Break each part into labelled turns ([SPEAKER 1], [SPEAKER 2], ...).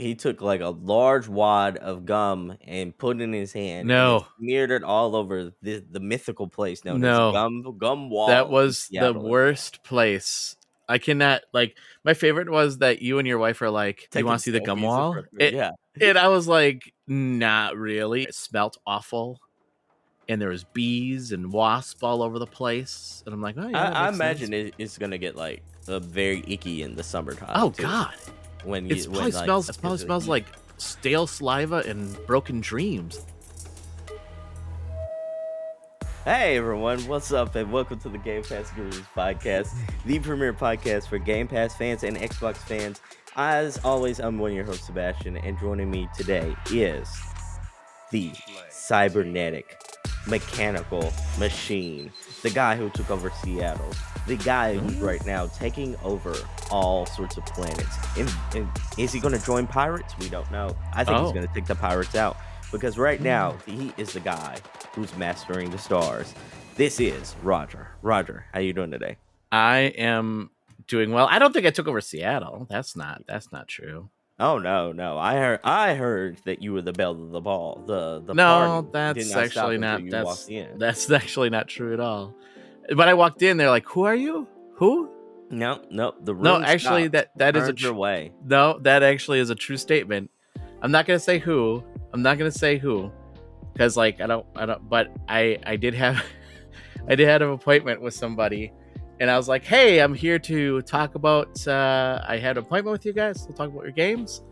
[SPEAKER 1] he took like a large wad of gum and put it in his hand. and
[SPEAKER 2] No.
[SPEAKER 1] smeared it all over the the mythical place known
[SPEAKER 2] No.
[SPEAKER 1] as Gum Gum Wall.
[SPEAKER 2] that was the worst place. I cannot like. My favorite was that you and your wife are like, "Do you want to see the gum wall?" It-
[SPEAKER 1] yeah,
[SPEAKER 2] And I was like, "Not really." It smelt awful, and there was bees and wasp all over the place. And I'm like, "Oh yeah."
[SPEAKER 1] I, I imagine it, it's gonna get like uh, very icky in the summertime.
[SPEAKER 2] Oh
[SPEAKER 1] too,
[SPEAKER 2] god,
[SPEAKER 1] when you
[SPEAKER 2] it
[SPEAKER 1] when,
[SPEAKER 2] probably
[SPEAKER 1] like,
[SPEAKER 2] smells. It probably smells like stale saliva and broken dreams.
[SPEAKER 1] Hey everyone, what's up, and welcome to the Game Pass Gurus podcast, the premier podcast for Game Pass fans and Xbox fans. As always, I'm one of your hosts, Sebastian, and joining me today is the cybernetic, mechanical machine, the guy who took over Seattle, the guy who's
[SPEAKER 2] Mm.
[SPEAKER 1] right now taking over all sorts of planets. And, and is he going to join pirates? We don't know. I think he's
[SPEAKER 2] Oh.
[SPEAKER 1] going to take the pirates out because right now he is the guy who's mastering the stars. This is Roger. Roger, how you doing today?
[SPEAKER 2] I am doing well. I don't think I took over Seattle. That's not. That's not true.
[SPEAKER 1] Oh no, no. I heard I heard that you were the belle of the ball. The the
[SPEAKER 2] no, that's
[SPEAKER 1] not
[SPEAKER 2] actually not. That's that's actually not true at all. When I walked in, they're like, "Who are you? Who?"
[SPEAKER 1] No, no. The room
[SPEAKER 2] No, actually,
[SPEAKER 1] stopped,
[SPEAKER 2] that that is a
[SPEAKER 1] turned your
[SPEAKER 2] tr-
[SPEAKER 1] way.
[SPEAKER 2] no. That actually is a true statement. I'm not gonna say who. I'm not gonna say who, because like I don't. I don't. But I I did have I did have an appointment with somebody, and I was like, "Hey, I'm here to talk about. Uh, I had an appointment with you guys. to talk about your games."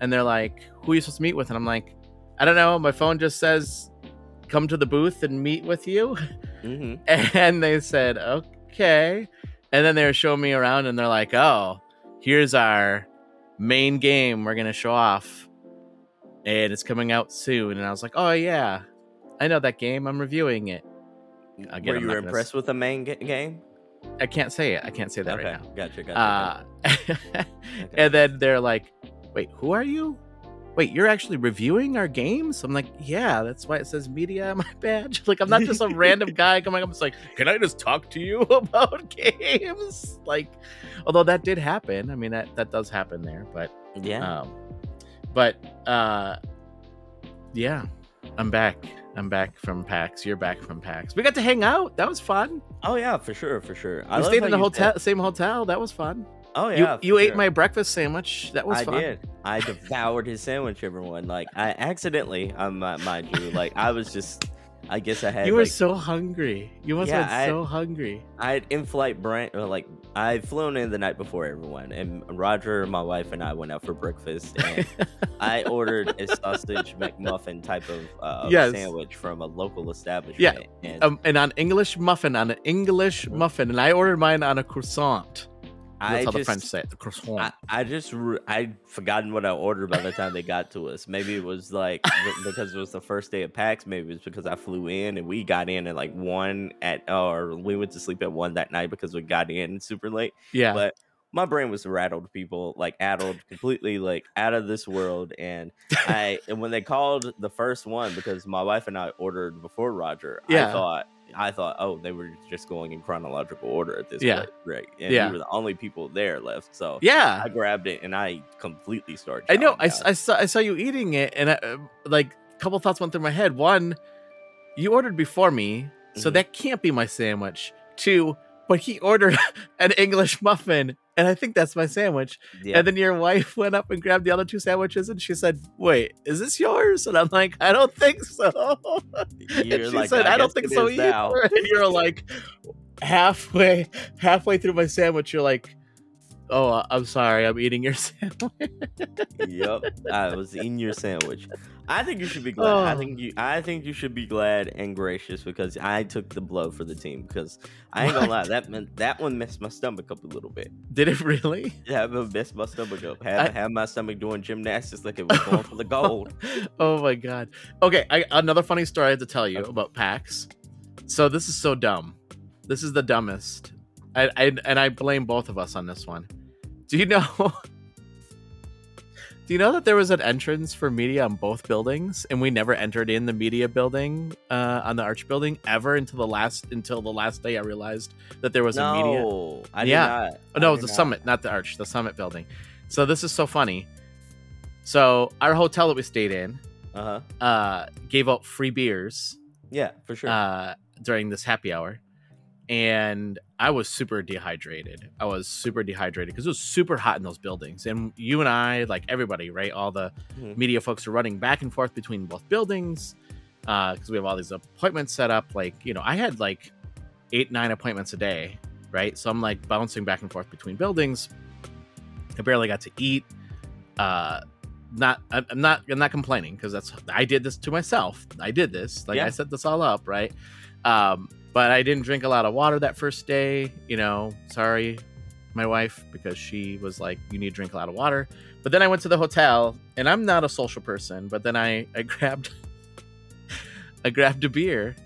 [SPEAKER 2] And they're like, "Who are you supposed to meet with?" And I'm like, "I don't know. My phone just says." Come to the booth and meet with you.
[SPEAKER 1] hmm
[SPEAKER 2] And they said, okay. And then they were showing me around and they're like, oh, here's our main game we're going to show off. And it's coming out soon. And I was like, oh, yeah. I know that game. I'm reviewing it. Again,
[SPEAKER 1] Were you
[SPEAKER 2] gonna
[SPEAKER 1] impressed
[SPEAKER 2] s-
[SPEAKER 1] with the main ga- game?
[SPEAKER 2] I can't say it. I can't say that
[SPEAKER 1] okay,
[SPEAKER 2] right now.
[SPEAKER 1] gotcha, gotcha.
[SPEAKER 2] Uh, and then they're like, wait, who are you? Wait, you're actually reviewing our games? I'm like, yeah, that's why it says media on my badge. Like, I'm not just some random guy coming up. It's like, can I just talk to you about games? Like, although that did happen. I mean, that that does happen there. But,
[SPEAKER 1] yeah.
[SPEAKER 2] um, but uh, yeah, I'm back. I'm back from PAX. You're back from PAX. We got to hang out. That was fun.
[SPEAKER 1] oh yeah, for sure, for sure. I
[SPEAKER 2] we stayed in the hotel,
[SPEAKER 1] said-
[SPEAKER 2] same hotel. That was fun.
[SPEAKER 1] Oh yeah,
[SPEAKER 2] you
[SPEAKER 1] for
[SPEAKER 2] ate my breakfast sandwich. That was
[SPEAKER 1] I
[SPEAKER 2] fun.
[SPEAKER 1] did. I devoured his sandwich, everyone. Like I accidentally, um, mind you, like I was just, I guess I had
[SPEAKER 2] You were
[SPEAKER 1] like,
[SPEAKER 2] so hungry. You must
[SPEAKER 1] Yeah,
[SPEAKER 2] have so hungry.
[SPEAKER 1] I had in-flight brand, like I flown in the night before everyone, and Roger, my wife, and I went out for breakfast, and I ordered a sausage McMuffin type of uh,
[SPEAKER 2] Yes.
[SPEAKER 1] sandwich from a local establishment. and
[SPEAKER 2] Um, and on English muffin, on an English muffin, and I ordered mine on a croissant. That's
[SPEAKER 1] I
[SPEAKER 2] how
[SPEAKER 1] just,
[SPEAKER 2] the French say it, the croissant.
[SPEAKER 1] I, I just re- I'd forgotten what I ordered by the time they got to us. Maybe it was like because it was the first day of PAX. Maybe it's because I flew in and we got in at like one at or we went to sleep at one that night because we got in super late.
[SPEAKER 2] yeah,
[SPEAKER 1] But my brain was rattled, people like addled, completely like out of this world. And I and when they called the first one because my wife and I ordered before Roger,
[SPEAKER 2] Yeah.
[SPEAKER 1] I thought. I thought, oh, they were just going in chronological order at this
[SPEAKER 2] Yeah.
[SPEAKER 1] point, right? And
[SPEAKER 2] Yeah.
[SPEAKER 1] we were the only people there left, so
[SPEAKER 2] yeah.
[SPEAKER 1] I grabbed it and I completely started.
[SPEAKER 2] I know. I. I saw I saw you eating it, and I, uh, like a couple thoughts went through my head. One, you ordered before me, so
[SPEAKER 1] Mhm.
[SPEAKER 2] that can't be my sandwich. Two, but he ordered an English muffin, and I think that's my sandwich.
[SPEAKER 1] yeah.
[SPEAKER 2] And then your wife went up and grabbed the other two sandwiches, and she said, "Wait, is this yours?" And I'm like, "I don't think so." and she
[SPEAKER 1] like,
[SPEAKER 2] said, "I, don't think so either."
[SPEAKER 1] now.
[SPEAKER 2] And you're like, halfway, halfway through my sandwich, you're like, "Oh, I'm sorry, I'm eating your sandwich."
[SPEAKER 1] yep, I was in your sandwich. I think you should be glad. I
[SPEAKER 2] Oh.
[SPEAKER 1] think you. I think you should be glad and gracious because I took the blow for the team. Because I ain't gonna lie, that meant, that one messed my stomach up a little bit.
[SPEAKER 2] Did it really?
[SPEAKER 1] Yeah, it messed my stomach up. Have
[SPEAKER 2] I-
[SPEAKER 1] have my stomach doing gymnastics like it was going for the gold.
[SPEAKER 2] oh my god. Okay, I, another funny story I had to tell you about PAX. So this is so dumb. This is the dumbest. I, I and I blame both of us on this one. Do you know? Do you know that there was an entrance for media on both buildings, and we never entered in the media building uh, on the Arch building ever until the last until the last day I realized that there was a media.
[SPEAKER 1] no, I
[SPEAKER 2] Yeah.
[SPEAKER 1] did not.
[SPEAKER 2] Oh, no,
[SPEAKER 1] I
[SPEAKER 2] it was the
[SPEAKER 1] not.
[SPEAKER 2] summit, not the arch, the summit building. So this is so funny. So our hotel that we stayed in
[SPEAKER 1] Uh huh.
[SPEAKER 2] uh, gave out free beers
[SPEAKER 1] Yeah, for sure.
[SPEAKER 2] uh, during this happy hour, and I was super dehydrated. I was super dehydrated because it was super hot in those buildings. And you and I, like everybody, right? All the
[SPEAKER 1] Mhm.
[SPEAKER 2] media folks are running back and forth between both buildings because we have all these appointments set up. Like, you know, I had like eight, nine appointments a day, right? So I'm like bouncing back and forth between buildings. I barely got to eat. Uh, not, I'm not, I'm not complaining because that's I did this to myself. I did this, like
[SPEAKER 1] Yeah.
[SPEAKER 2] I set this all up, right? Um, but I didn't drink a lot of water that first day. You know, sorry, my wife, because she was like, "You need to drink a lot of water." But then I went to the hotel, and I'm not a social person. But then I I grabbed I grabbed a beer,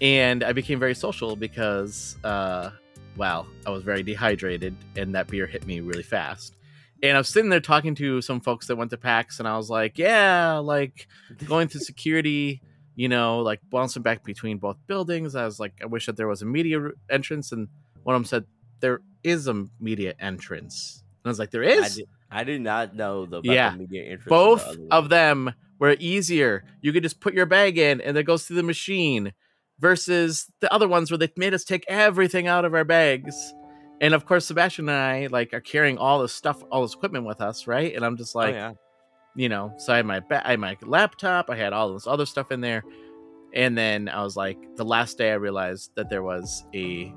[SPEAKER 2] and I became very social because, uh, well, I was very dehydrated, and that beer hit me really fast. And I was sitting there talking to some folks that went to PAX, and I was like, "Yeah, like going through security." You know, like bouncing back between both buildings. I was like, I wish that there was a media entrance, and one of them said there is a media entrance. And I was like, There is?
[SPEAKER 1] I did, I did not know the,
[SPEAKER 2] Yeah.
[SPEAKER 1] the media interest.
[SPEAKER 2] Both
[SPEAKER 1] the
[SPEAKER 2] of them were easier. You could just put your bag in, and it goes through the machine. Versus the other ones where they made us take everything out of our bags. And of course, Sebastian and I like are carrying all this stuff, all this equipment with us, right? And I'm just
[SPEAKER 1] Oh,
[SPEAKER 2] like,
[SPEAKER 1] yeah.
[SPEAKER 2] You know, so I had my ba- I had my laptop, I had all this other stuff in there, and then I was like, the last day I realized that there was a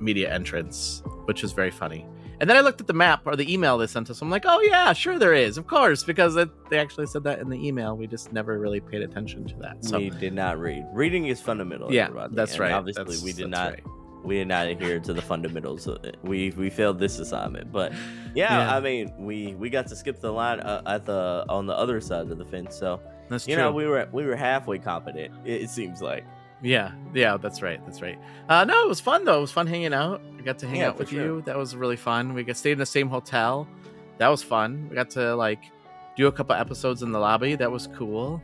[SPEAKER 2] media entrance, which was very funny. And then I looked at the map or the email they sent us. I'm like, oh yeah, sure there is, of course, because it, they actually said that in the email. We just never really paid attention to that. So
[SPEAKER 1] we did not read. Reading is fundamental.
[SPEAKER 2] yeah,
[SPEAKER 1] everybody,
[SPEAKER 2] that's
[SPEAKER 1] and
[SPEAKER 2] right.
[SPEAKER 1] Obviously,
[SPEAKER 2] That's-
[SPEAKER 1] we did not.
[SPEAKER 2] right.
[SPEAKER 1] We did not adhere to the fundamentals. We we failed this assignment, but yeah,
[SPEAKER 2] Yeah.
[SPEAKER 1] I mean, we we got to skip the line uh, at the on the other side of the fence. So
[SPEAKER 2] That's
[SPEAKER 1] you
[SPEAKER 2] true.
[SPEAKER 1] know, we were we were halfway competent. It, it seems like.
[SPEAKER 2] Yeah, yeah, that's right. That's right. Uh, no, it was fun though. It was fun hanging out. I got to hang
[SPEAKER 1] Yeah,
[SPEAKER 2] out with
[SPEAKER 1] sure.
[SPEAKER 2] you. That was really fun. We got stayed in the same hotel. That was fun. We got to like do a couple episodes in the lobby. That was cool.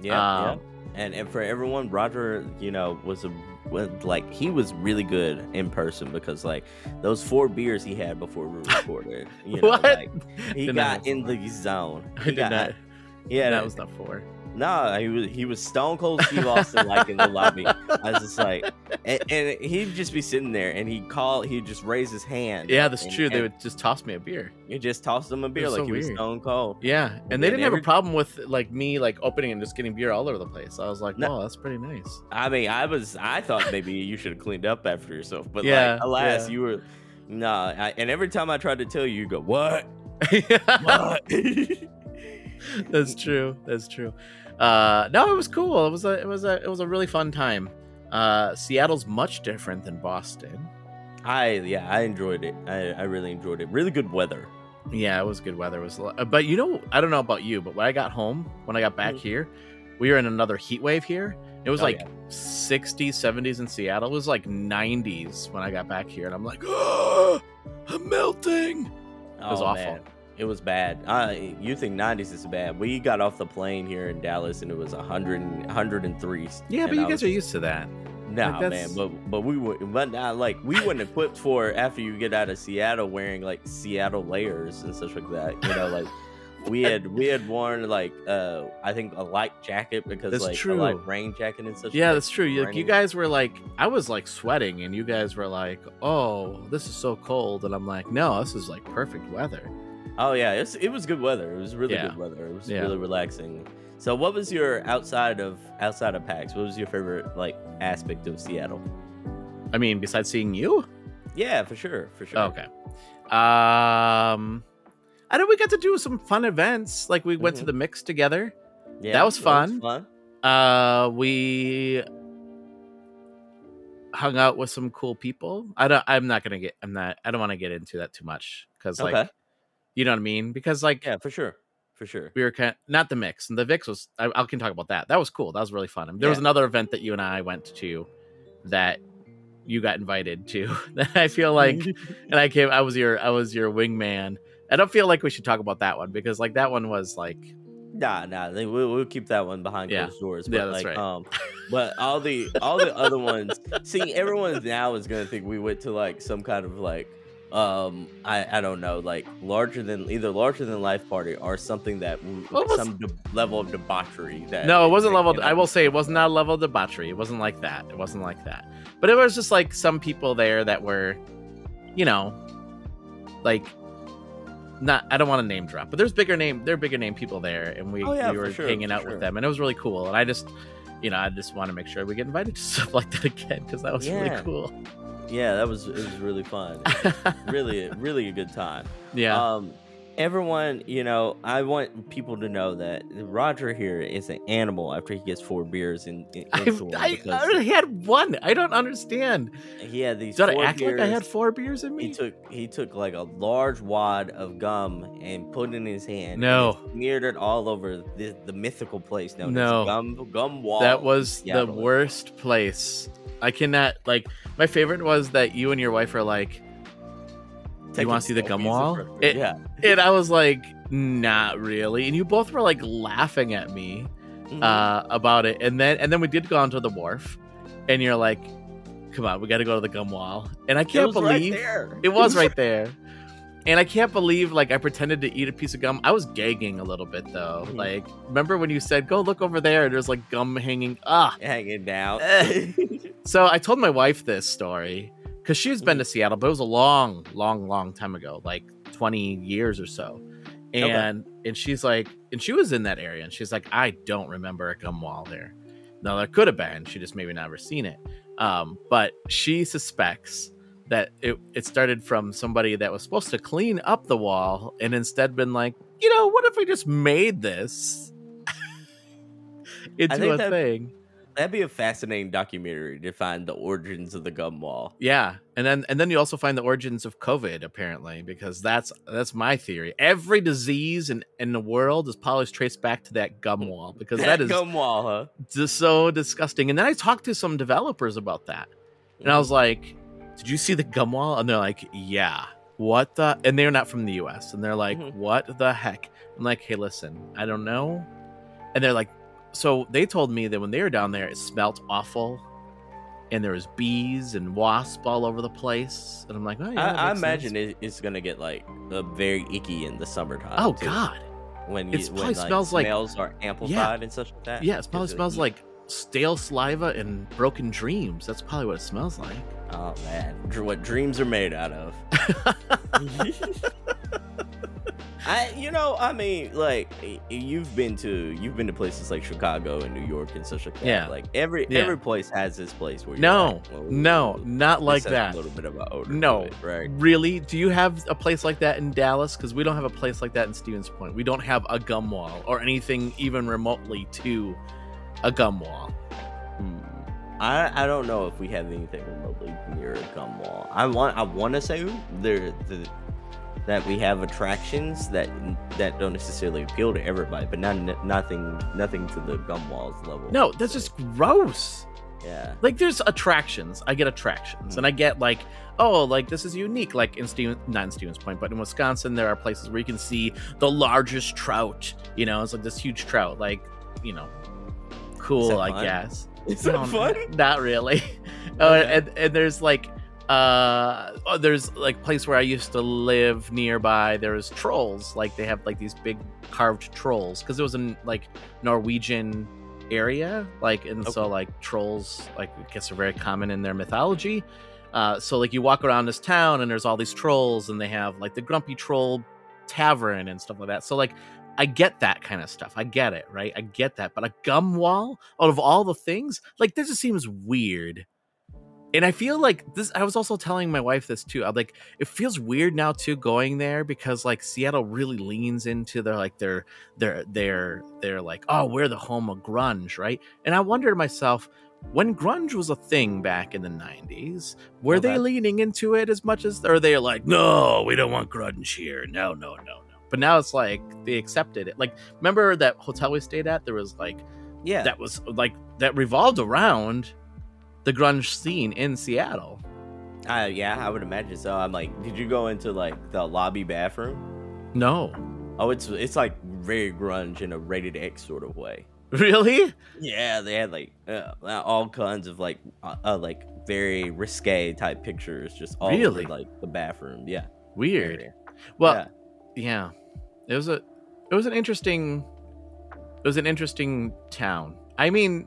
[SPEAKER 1] Yeah,
[SPEAKER 2] Um,
[SPEAKER 1] yeah. And and for everyone, Roger, you know, was a was, like he was really good in person because like those four beers he had before we recorded. You know,
[SPEAKER 2] What?
[SPEAKER 1] like he
[SPEAKER 2] Did
[SPEAKER 1] got
[SPEAKER 2] not-
[SPEAKER 1] in the zone.
[SPEAKER 2] I did
[SPEAKER 1] got,
[SPEAKER 2] not.
[SPEAKER 1] Yeah,
[SPEAKER 2] that was not four.
[SPEAKER 1] Nah, he was he was Stone Cold Steve Austin like in the lobby. I was just like, and, and he'd just be sitting there, and he'd call, he'd just raise his hand.
[SPEAKER 2] Yeah, that's
[SPEAKER 1] and,
[SPEAKER 2] true. They would just toss me a beer.
[SPEAKER 1] you just tossed him a beer like
[SPEAKER 2] so
[SPEAKER 1] he was. Stone Cold.
[SPEAKER 2] Yeah, and they didn't have a problem with like me like opening and just getting beer all over the place. I was like,
[SPEAKER 1] No.
[SPEAKER 2] oh, that's pretty nice.
[SPEAKER 1] I mean, I was, I thought maybe you should have cleaned up after yourself, but
[SPEAKER 2] Yeah,
[SPEAKER 1] like, alas,
[SPEAKER 2] yeah.
[SPEAKER 1] you were. Nah, I, and every time I tried to tell you, you go, "What?
[SPEAKER 2] that's true. That's true. Uh, no, it was cool. It was a it was a it was a really fun time. Uh, Seattle's much different than Boston.
[SPEAKER 1] I yeah, I enjoyed it. I, I really enjoyed it. Really good weather.
[SPEAKER 2] Yeah, it was good weather. It was, but you know, I don't know about you, but when I got home, when I got back
[SPEAKER 1] Mhm.
[SPEAKER 2] here, we were in another heat wave here. It was
[SPEAKER 1] Oh,
[SPEAKER 2] like
[SPEAKER 1] yeah.
[SPEAKER 2] 60s, 70s in Seattle. It was like 90s when I got back here, and I'm like, oh, I'm melting.
[SPEAKER 1] It
[SPEAKER 2] was awful.
[SPEAKER 1] Oh, It was bad. Uh, you think 90s is bad? We got off the plane here in Dallas and it was 100, and- 103.
[SPEAKER 2] Yeah, but you
[SPEAKER 1] I
[SPEAKER 2] guys
[SPEAKER 1] was-
[SPEAKER 2] are used to that.
[SPEAKER 1] Nah,
[SPEAKER 2] like,
[SPEAKER 1] man. But but we were but not like we weren't equipped for after you get out of Seattle wearing like Seattle layers and such like that. You know, like we had we had worn like uh I think a light jacket because
[SPEAKER 2] That's
[SPEAKER 1] like
[SPEAKER 2] true.
[SPEAKER 1] a light rain jacket and such.
[SPEAKER 2] Yeah,
[SPEAKER 1] like,
[SPEAKER 2] that's true. You, you guys were like, I was like sweating, and you guys were like, oh, this is so cold. And I'm like, no, this is like perfect weather.
[SPEAKER 1] Oh yeah, it's, it was good weather. It was really
[SPEAKER 2] Yeah.
[SPEAKER 1] good weather. It was
[SPEAKER 2] Yeah.
[SPEAKER 1] really relaxing. So, what was your outside of outside of PAX? What was your favorite like aspect of Seattle?
[SPEAKER 2] I mean, besides seeing you?
[SPEAKER 1] Yeah, for sure, for sure.
[SPEAKER 2] Okay. Um, I know we got to do some fun events. Like we went to
[SPEAKER 1] Mhm.
[SPEAKER 2] the mix together.
[SPEAKER 1] yeah,
[SPEAKER 2] that was fun.
[SPEAKER 1] fun.
[SPEAKER 2] Uh, we hung out with some cool people. I don't. I'm not gonna get. I'm not. I don't want to get into that too much because, like,
[SPEAKER 1] Okay.
[SPEAKER 2] You know what I mean. Because, like,
[SPEAKER 1] Yeah, for sure, for sure.
[SPEAKER 2] we were kind not the mix and the Vix was. I, I can talk about that. That was cool. That was really fun. There was another event that you and I went to that you got invited to. That I feel like, and I came. I was your. I was your wingman. I don't feel like we should talk about that one because, like, that one was like.
[SPEAKER 1] Nah, nah. They, we'll, we'll keep that one behind
[SPEAKER 2] Yeah.
[SPEAKER 1] closed doors. But
[SPEAKER 2] Yeah, that's
[SPEAKER 1] like,
[SPEAKER 2] right.
[SPEAKER 1] um, but all the all the other ones. See, everyone now is gonna think we went to like some kind of like um I I don't know like larger than either larger than life party or something that w-
[SPEAKER 2] was-
[SPEAKER 1] some de- level of debauchery that
[SPEAKER 2] No, it wasn't level. I will say it was not a level of debauchery. It wasn't like that. It wasn't like that. But it was just like some people there that were, you know, like not. I don't want to name drop, but there's bigger name. There are bigger name people there, and we
[SPEAKER 1] Oh, yeah,
[SPEAKER 2] we were
[SPEAKER 1] sure,
[SPEAKER 2] hanging out
[SPEAKER 1] sure.
[SPEAKER 2] with them, and it was really cool. And I just, you know, I just want to make sure we get invited to stuff like that again because that was really cool.
[SPEAKER 1] Yeah that was it was really fun really really a good time
[SPEAKER 2] yeah.
[SPEAKER 1] um everyone you know i want people to know that roger here is an animal after he gets four beers in, in
[SPEAKER 2] I, I, I already had one. I don't understand.
[SPEAKER 1] he had these
[SPEAKER 2] Did I act like I had
[SPEAKER 1] beers.
[SPEAKER 2] four beers in me?
[SPEAKER 1] he took he took like a large wad of gum and put it in his hand. and
[SPEAKER 2] No.
[SPEAKER 1] smeared it all over the, the mythical place known
[SPEAKER 2] No.
[SPEAKER 1] as Gum Gum Wall.
[SPEAKER 2] That was the worst place. I cannot like. My favorite was that you and your wife are like,
[SPEAKER 1] You
[SPEAKER 2] wanna see the gum wall? It-
[SPEAKER 1] yeah.
[SPEAKER 2] and I was like, not really. And you both were like laughing at me
[SPEAKER 1] Mhm.
[SPEAKER 2] uh, about it. And then and then we did go onto the wharf, and you're like, come on, we got to go to the gum wall. And I can't
[SPEAKER 1] was right
[SPEAKER 2] believe
[SPEAKER 1] there.
[SPEAKER 2] it was right there. And I can't believe like I pretended to eat a piece of gum. I was gagging a little bit though.
[SPEAKER 1] Mhm.
[SPEAKER 2] Like remember when you said go look over there and there's like gum hanging ah.
[SPEAKER 1] hanging down.
[SPEAKER 2] So I told my wife this story because she's been to Seattle, but it was a long, long, long time ago, like 20 years or so.
[SPEAKER 1] Okay.
[SPEAKER 2] And and she's like, and she was in that area, and she's like, I don't remember a gum wall there. Now there could have been, she just maybe never seen it. Um, but she suspects that it, it started from somebody that was supposed to clean up the wall and instead been like, you know, what if we just made this into a
[SPEAKER 1] that-
[SPEAKER 2] thing?
[SPEAKER 1] That'd be a fascinating documentary to find the origins of the gum wall.
[SPEAKER 2] Yeah, and then and then you also find the origins of COVID apparently because that's that's my theory. Every disease in in the world is probably traced back to that gum wall because that is
[SPEAKER 1] gum wall, huh?
[SPEAKER 2] just so disgusting. And then I talked to some developers about that, and I mm-hmm. was like, "Did you see the gum wall?" And they're like, "Yeah." What the? And they're not from the U.S. And they're like,
[SPEAKER 1] Mhm.
[SPEAKER 2] "What the heck?" I'm like, "Hey, listen, I don't know." And they're like, "So they told me that when they were down there, it smelt awful." And there was bees and wasps all over the place, and I'm like, oh, yeah,
[SPEAKER 1] I, I imagine
[SPEAKER 2] sense."
[SPEAKER 1] it's gonna get like uh, very icky in the summertime.
[SPEAKER 2] Oh
[SPEAKER 1] too,
[SPEAKER 2] God,
[SPEAKER 1] when you,
[SPEAKER 2] probably
[SPEAKER 1] when, like,
[SPEAKER 2] smells like-
[SPEAKER 1] smells are amplified and such like that.
[SPEAKER 2] yeah, it probably smells like stale saliva and broken dreams. That's probably what it smells like.
[SPEAKER 1] Oh man, Dr- what dreams are made out of. I, you know, I mean, like you've been to you've been to places like Chicago and New York and such like that.
[SPEAKER 2] Yeah.
[SPEAKER 1] Like every
[SPEAKER 2] Yeah.
[SPEAKER 1] every place has this place where you're
[SPEAKER 2] no,
[SPEAKER 1] like, well,
[SPEAKER 2] no, not like that.
[SPEAKER 1] A little bit of an odor.
[SPEAKER 2] No.
[SPEAKER 1] it, right?
[SPEAKER 2] Really? Do you have a place like that in Dallas? Because we don't have a place like that in Stevens Point. We don't have a gum wall or anything even remotely to a gum wall.
[SPEAKER 1] Hmm. I, I don't know if we have anything remotely near a gum wall. I want I want to say there the, that we have attractions that that don't necessarily appeal to everybody, but not nothing nothing to the gum walls level.
[SPEAKER 2] No, that's just gross.
[SPEAKER 1] yeah.
[SPEAKER 2] Like there's attractions. I get attractions, and I get like, oh, like this is unique. Like in Steven, not in Stevens Point, but in Wisconsin, there are places where you can see the largest trout. You know, it's like this huge trout. Like, you know, cool, I
[SPEAKER 1] fun?
[SPEAKER 2] guess.
[SPEAKER 1] Is that
[SPEAKER 2] No,
[SPEAKER 1] fun?
[SPEAKER 2] Not really. Oh,
[SPEAKER 1] Okay.
[SPEAKER 2] and and there's like uh oh, there's like place where I used to live nearby. There was trolls. Like they have like these big carved trolls because it was in like Norwegian area. Like and so like trolls like I guess are very common in their mythology. Uh, so like you walk around this town and there's all these trolls and they have like the grumpy troll tavern and stuff like that. So like I get that kind of stuff. I get it, right? I get that. But a gum wall out of all the things, like this just seems weird. And I feel like this I was also telling my wife this too. I'm like, it feels weird now too going there because like Seattle really leans into their like their their their they're like, oh, we're the home of grunge, right? And I wonder to myself, when grunge was a thing back in the 90s, were they leaning into it as much as or they're like, no, we don't want grunge here. No, no, no. But now it's like they accepted it. Like, remember that hotel we stayed at? There was like
[SPEAKER 1] Yeah.
[SPEAKER 2] that was like that revolved around the grunge scene in Seattle.
[SPEAKER 1] Uh, yeah, I would imagine so. I'm like, did you go into like the lobby bathroom?
[SPEAKER 2] No.
[SPEAKER 1] Oh, it's it's like very grunge in a rated X sort of way.
[SPEAKER 2] Really?
[SPEAKER 1] Yeah, they had like uh, all kinds of like uh, uh, like very risque type pictures, just all
[SPEAKER 2] Really?
[SPEAKER 1] over like the bathroom. Yeah,
[SPEAKER 2] Weird. Well,
[SPEAKER 1] Yeah.
[SPEAKER 2] yeah. It was a it was an interesting it was an interesting town. I mean,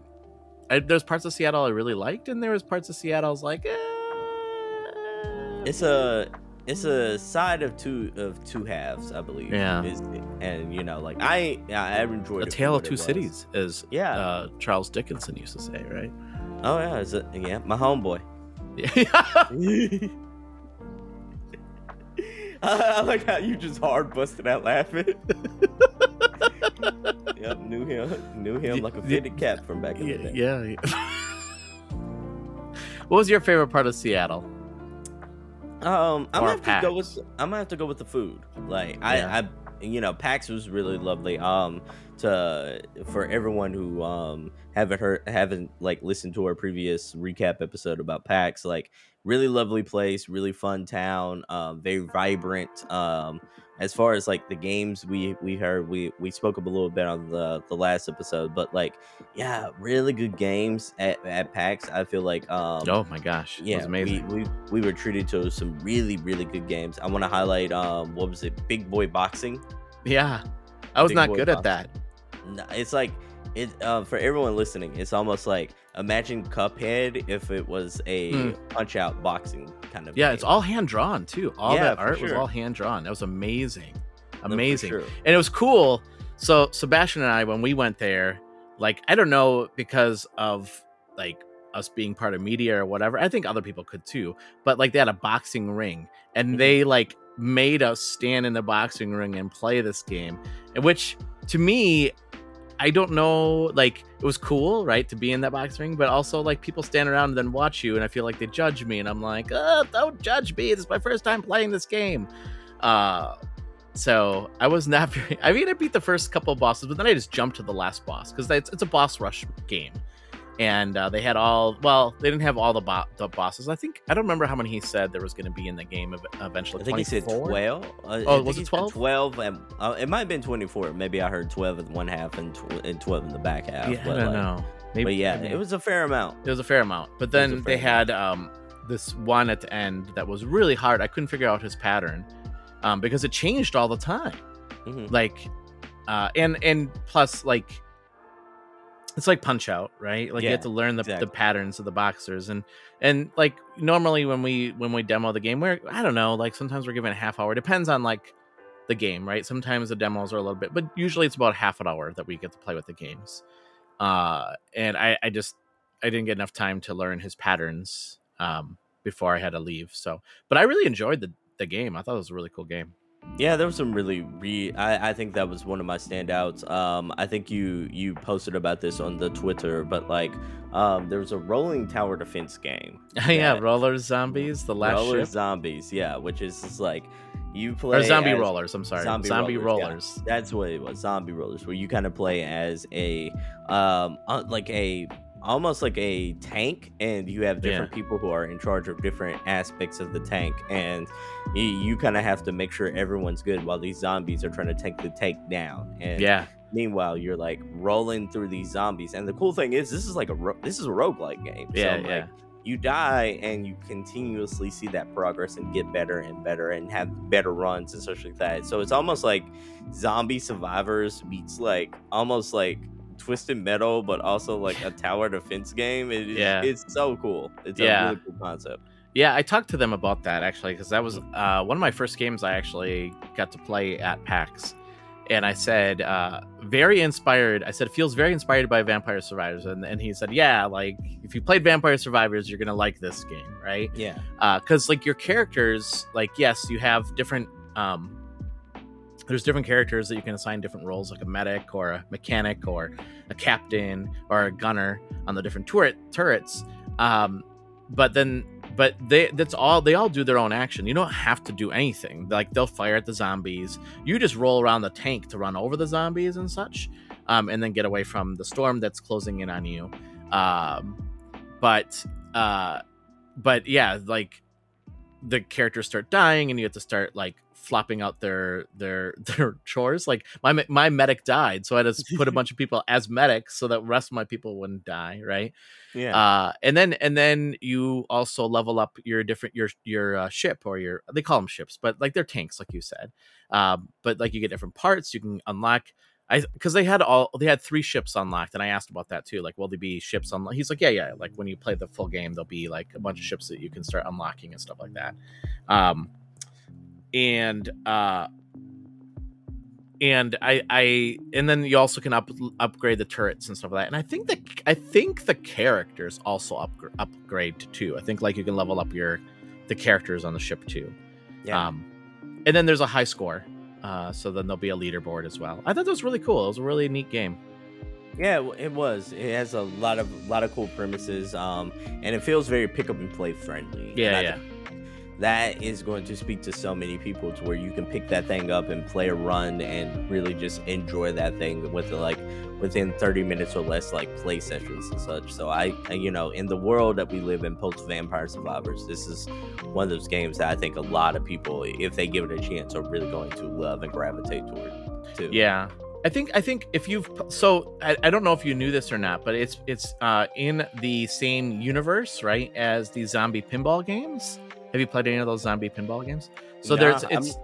[SPEAKER 2] I, there's parts of Seattle I really liked, and there was parts of Seattle I was like, eh.
[SPEAKER 1] it's a it's a side of two of two halves, I believe.
[SPEAKER 2] Yeah.
[SPEAKER 1] Is- and you know, like I yeah, I enjoyed
[SPEAKER 2] a tale of two cities, as
[SPEAKER 1] Yeah.
[SPEAKER 2] uh, Charles Dickinson used to say, right?
[SPEAKER 1] Oh yeah, is it? Yeah, my homeboy.
[SPEAKER 2] Yeah.
[SPEAKER 1] I, like how you just hard busted out laughing. yep, knew him, knew him like a fitted cap from back in the day.
[SPEAKER 2] yeah. yeah. what was your favorite part of Seattle?
[SPEAKER 1] Um, I'm gonna have to go with I'm gonna have to go with the food. Like
[SPEAKER 2] Yeah.
[SPEAKER 1] I, I, you know, PAX was really lovely. Um, to for everyone who um haven't heard haven't like listened to our previous recap episode about PAX, like really lovely place, really fun town, um, very vibrant. Um, as far as like the games we we heard, we we spoke up a little bit on the the last episode, but like yeah, really good games at at PAX. I feel like um
[SPEAKER 2] oh my gosh,
[SPEAKER 1] yeah,
[SPEAKER 2] amazing.
[SPEAKER 1] We, we we were treated to some really really good games. I want to highlight um what was it, Big Boy Boxing.
[SPEAKER 2] yeah, I was
[SPEAKER 1] Big
[SPEAKER 2] not good at that.
[SPEAKER 1] It's like it uh, for everyone listening. It's almost like imagine Cuphead if it was a
[SPEAKER 2] Hmm.
[SPEAKER 1] punch out boxing kind of.
[SPEAKER 2] Yeah,
[SPEAKER 1] game.
[SPEAKER 2] it's all hand drawn too. All
[SPEAKER 1] Yeah,
[SPEAKER 2] that art was all hand drawn. That was amazing,
[SPEAKER 1] No,
[SPEAKER 2] amazing.
[SPEAKER 1] sure.
[SPEAKER 2] and it was cool. So Sebastian and I, when we went there, like I don't know because of like us being part of media or whatever. I think other people could too. But like they had a boxing ring, and
[SPEAKER 1] Mhm.
[SPEAKER 2] they like made us stand in the boxing ring and play this game, which to me. I don't know, like it was cool, right, to be in that boxing ring, but also like people stand around and then watch you, and I feel like they judge me, and I'm like, oh, don't judge me. This is my first time playing this game. Uh, so I was not very. I mean, I beat the first couple of bosses, but then I just jumped to the last boss because it's, it's a boss rush game, and uh, they had all. Well, they didn't have all the, bo- the bosses. I think I don't remember how many he said there was going to be in the game ev- eventually.
[SPEAKER 1] I think he said twelve. Uh,
[SPEAKER 2] Oh, was it 12?
[SPEAKER 1] Twelve, and uh, it might have been twenty four. Maybe I heard twelve in one half and, tw- and twelve in the back half.
[SPEAKER 2] Yeah, I
[SPEAKER 1] but,
[SPEAKER 2] don't
[SPEAKER 1] like,
[SPEAKER 2] know. Maybe,
[SPEAKER 1] But yeah,
[SPEAKER 2] I mean,
[SPEAKER 1] it was a fair amount.
[SPEAKER 2] It was a fair amount. But then they had um, this one at the end that was really hard. I couldn't figure out his pattern um, because it changed all the time.
[SPEAKER 1] Mhm.
[SPEAKER 2] Like, uh, and and plus like, it's like Punch Out, right? Like you have to learn the,
[SPEAKER 1] exactly.
[SPEAKER 2] the patterns of the boxers and and like normally when we when we demo the game, we're I don't know, like sometimes we're given a half hour. Depends on like the game, right? Sometimes the demos are a little bit, but usually it's about half an hour that we get to play with the games. Uh, and I, I just I didn't get enough time to learn his patterns um, before I had to leave. So, but I really enjoyed the the game. I thought it was a really cool game.
[SPEAKER 1] Yeah, there was some really re. I, I think that was one of my standouts. Um, I think you you posted about this on the Twitter, but like, um, there was a rolling tower defense game.
[SPEAKER 2] yeah, roller zombies, the last
[SPEAKER 1] Roller
[SPEAKER 2] ship,
[SPEAKER 1] zombies, yeah, which is just like you play
[SPEAKER 2] or zombie rollers. I'm sorry,
[SPEAKER 1] zombie
[SPEAKER 2] zombie,
[SPEAKER 1] rollers, yeah. That's what it was, zombie rollers, where you kind of play as a um uh, like a almost like a tank, and you have different people who are in charge of different aspects of the tank, and you, you kind of have to make sure everyone's good while these zombies are trying to take the tank down. And
[SPEAKER 2] Yeah,
[SPEAKER 1] meanwhile, you're like rolling through these zombies, and the cool thing is, this is like a ro- this is a roguelike game.
[SPEAKER 2] yeah,
[SPEAKER 1] so,
[SPEAKER 2] yeah.
[SPEAKER 1] Like, you die and you continuously see that progress and get better and better and have better runs and such like that. So it's almost like zombie survivors meets like almost like twisted metal, but also like a tower defense game. It is,
[SPEAKER 2] Yeah.
[SPEAKER 1] it's so cool. It's
[SPEAKER 2] Yeah.
[SPEAKER 1] a really cool concept.
[SPEAKER 2] Yeah, I talked to them about that actually because that was uh, one of my first games I actually got to play at PAX, and I said uh, very inspired. I said it feels very inspired by Vampire Survivors, and, and he said, yeah, like if you played Vampire Survivors, you're gonna like this game, right?
[SPEAKER 1] Yeah.
[SPEAKER 2] Because like your characters, like yes, you have different. Um, there's different characters that you can assign different roles, like a medic or a mechanic or a captain or a gunner on the different turret turrets. Um, but then but they that's all they all do their own action. You don't have to do anything. Like they'll fire at the zombies. You just roll around the tank to run over the zombies and such um, and then get away from the storm that's closing in on you. Um, but uh, but yeah like the characters start dying and you have to start like flopping out their their their chores. Like my my medic died, so I just put a bunch of people as medics so that rest of my people wouldn't die. Right.
[SPEAKER 1] Yeah.
[SPEAKER 2] Uh, and then and then you also level up your different your your uh, ship or your they call them ships, but like they're tanks, like you said. Um, but like you get different parts, you can unlock. I because they had all they had three ships unlocked, and I asked about that too. Like, will there be ships unlocked? He's like, yeah, yeah. Like when you play the full game, there'll be like a bunch of ships that you can start unlocking and stuff like that. Um, and uh, and I I and then you also can up upgrade the turrets and stuff like that. And I think that I think the characters also up, upgrade too. I think like you can level up your the characters on the ship too.
[SPEAKER 1] yeah.
[SPEAKER 2] Um, and then there's a high score. Uh, so then there'll be a leaderboard as well. I thought that was really cool. It was a really neat game.
[SPEAKER 1] Yeah, it- was. It has a lot of lot of cool premises, um, and it feels very pick up and play friendly.
[SPEAKER 2] Yeah, yeah.
[SPEAKER 1] That is going to speak to so many people to where you can pick that thing up and play a run and really just enjoy that thing with like within 30 minutes or less like play sessions and such. So I, I you know, in the world that we live in post Vampire Survivors, this is one of those games that I think a lot of people, if they give it a chance, are really going to love and gravitate toward too.
[SPEAKER 2] Yeah. I think I think if you've so I, I don't know if you knew this or not, but it's it's uh, in the same universe, right, as the zombie pinball games. Have you played any of those zombie pinball games? So
[SPEAKER 1] Nah,
[SPEAKER 2] there's
[SPEAKER 1] I'm-
[SPEAKER 2] it's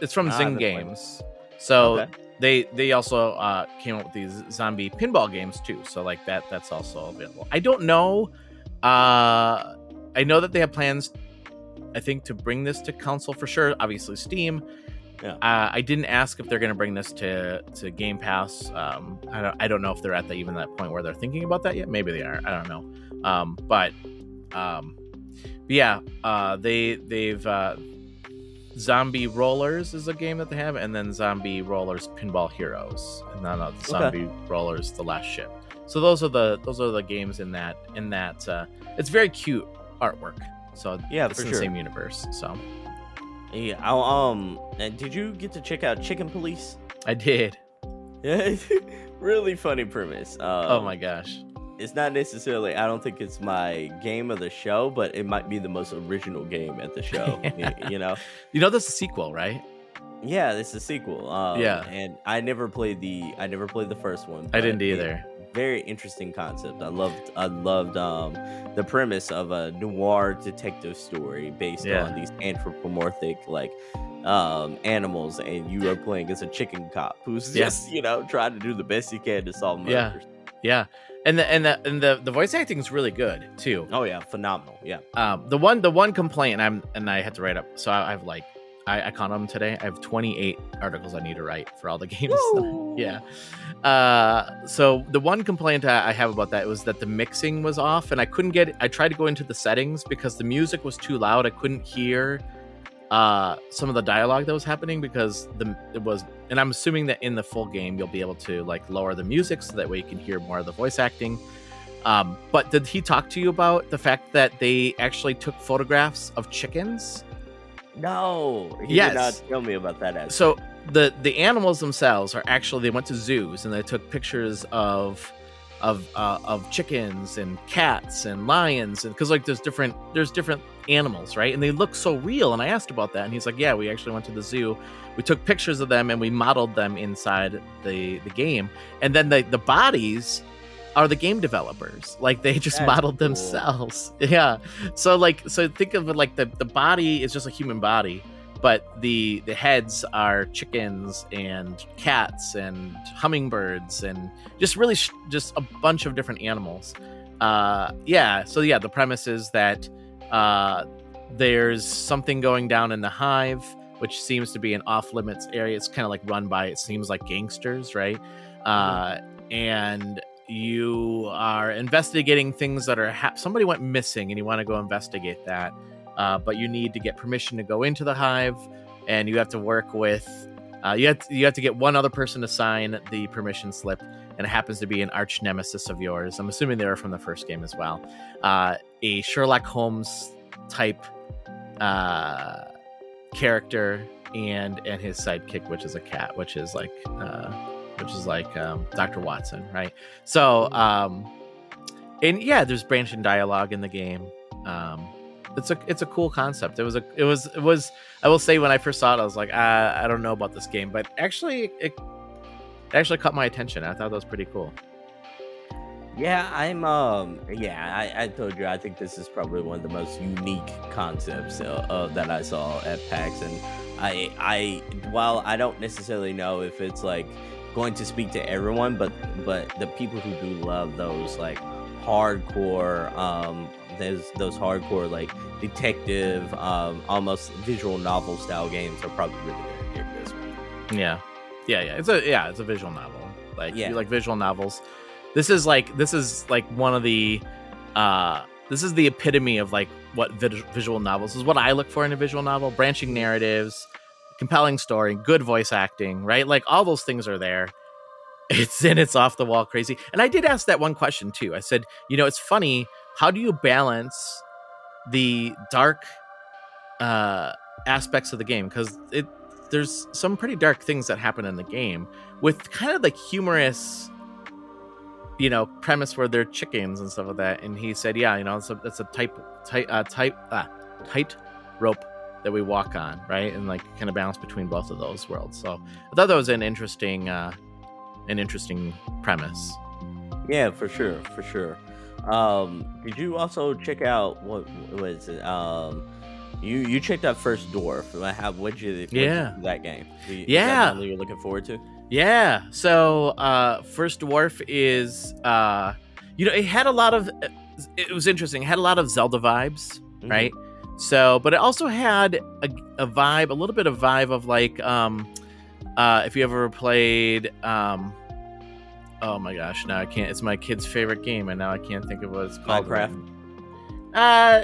[SPEAKER 2] it's from
[SPEAKER 1] Nah,
[SPEAKER 2] Zing. Games. So
[SPEAKER 1] Okay.
[SPEAKER 2] they they also uh, came up with these zombie pinball games too. So like that that's also available. I don't know. Uh, I know that they have plans. I think to bring this to console for sure. Obviously Steam.
[SPEAKER 1] Yeah.
[SPEAKER 2] Uh, I didn't ask if they're going to bring this to to Game Pass. Um, I don't I don't know if they're at the, even that point where they're thinking about that yet. Maybe they are. I don't know. Um, but um, but yeah, uh, they they've uh, Zombie Rollers is a game that they have, and then Zombie Rollers Pinball Heroes, and then uh, Zombie Rollers The Last Ship. So those are the those are the games in that in that. Uh, it's very cute artwork. So
[SPEAKER 1] Yeah,
[SPEAKER 2] it's
[SPEAKER 1] for
[SPEAKER 2] in
[SPEAKER 1] sure.
[SPEAKER 2] the same universe. So
[SPEAKER 1] Yeah, I'll, um, and did you get to check out Chicken Police?
[SPEAKER 2] I did.
[SPEAKER 1] Yeah, really funny premise. Um,
[SPEAKER 2] oh my gosh.
[SPEAKER 1] It's not necessarily. I don't think it's my game of the show, but it might be the most original game at the show. y- you know?
[SPEAKER 2] You know, this is a sequel, right?
[SPEAKER 1] Yeah, this is a sequel. Um,
[SPEAKER 2] Yeah.
[SPEAKER 1] and I never played the. I never played the first one.
[SPEAKER 2] I didn't
[SPEAKER 1] it-
[SPEAKER 2] either.
[SPEAKER 1] very interesting concept. I loved. I loved um the premise of a noir detective story based
[SPEAKER 2] Yeah.
[SPEAKER 1] on these anthropomorphic like um animals and you are playing as a chicken cop who's
[SPEAKER 2] Yeah.
[SPEAKER 1] just you know trying to do the best he can to solve
[SPEAKER 2] Yeah.
[SPEAKER 1] murders.
[SPEAKER 2] Yeah, and the and the and the the voice acting is really good too.
[SPEAKER 1] Oh yeah, phenomenal. Yeah.
[SPEAKER 2] Um, the one the one complaint I'm and I had to write up. So I, I have like I, I counted them today. I have 28 articles I need to write for all the games. yeah. Uh, so the one complaint I, I have about that was that the mixing was off, and I couldn't get. I tried to go into the settings because the music was too loud. I couldn't hear uh some of the dialogue that was happening because the it was and i'm assuming that in the full game you'll be able to like lower the music so that way you can hear more of the voice acting um but did he talk to you about the fact that they actually took photographs of chickens
[SPEAKER 1] No, he
[SPEAKER 2] Yes.
[SPEAKER 1] did not tell me about that. Aspect.
[SPEAKER 2] so the the animals themselves are actually they went to zoos and they took pictures of of uh, of chickens and cats and lions and because like there's different there's different animals right and they look so real and i asked about that and he's like yeah we actually went to the zoo we took pictures of them and we modeled them inside the the game. And then the the bodies are the game developers. Like they just
[SPEAKER 1] That's
[SPEAKER 2] modeled
[SPEAKER 1] cool.
[SPEAKER 2] themselves. Yeah. So like so think of it like the the body is just a human body but the the heads are chickens and cats and hummingbirds and just really sh- just a bunch of different animals. Uh yeah. So yeah the premise is that uh there's something going down in the hive which seems to be an off limits area it's kind of like run by it seems like gangsters right uh and you are investigating things that are hap somebody went missing and you want to go investigate that uh, but you need to get permission to go into the hive, and you have to work with. Uh, you have to, you have to get one other person to sign the permission slip, and it happens to be an arch nemesis of yours. I'm assuming they were from the first game as well. Uh, a Sherlock Holmes type uh, character, and and his sidekick, which is a cat, which is like uh, which is like um, Doctor Watson, right? So, um, and yeah, there's branching dialogue in the game. Um, it's a it's a cool concept. It was a it was it was I will say when I first saw it, I was like, I, I don't know about this game, but actually it, it actually caught my attention. I thought that was pretty cool.
[SPEAKER 1] Yeah, I'm. Um, yeah, I, I told you. I think this is probably one of the most unique concepts uh, uh, that I saw at PAX, and I, I, while I don't necessarily know if it's like going to speak to everyone, but but the people who do love those like hardcore, um, there's those hardcore like detective, um, almost visual novel style games are probably really gonna dig this one.
[SPEAKER 2] Yeah, yeah, yeah. It's a yeah, it's a visual novel. Like
[SPEAKER 1] Yeah.
[SPEAKER 2] you like visual novels. This is like this is like one of the uh this is the epitome of like what vid- visual novels is what I look for in a visual novel. Branching narratives, compelling story, good voice acting, right? Like all those things are there. It's in it's off the wall crazy. And I did ask that one question too. I said, you know, it's funny, how do you balance the dark uh aspects of the game because it there's some pretty dark things that happen in the game with kind of like humorous you know premise where they're chickens and stuff like that and he said yeah you know it's a, it's a type tight uh, type uh, tight rope that we walk on right and like kind of balance between both of those worlds so i thought that was an interesting uh an interesting premise
[SPEAKER 1] Yeah, for sure, for sure. Um, did you also check out what was it? Um, you you checked out First Dwarf. How what'd you? what'd
[SPEAKER 2] Yeah.
[SPEAKER 1] that game? You- that
[SPEAKER 2] Yeah.
[SPEAKER 1] one that you're looking forward to.
[SPEAKER 2] Yeah. So, uh, First Dwarf is, uh, you know, it had a lot of, it was interesting. It had a lot of Zelda vibes,
[SPEAKER 1] Mhm.
[SPEAKER 2] right? So, but it also had a, a vibe, a little bit of vibe of like, um, uh, if you ever played, um, oh my gosh, now I can't. It's my kid's favorite game, and now I can't think of what it's called.
[SPEAKER 1] Minecraft?
[SPEAKER 2] Uh,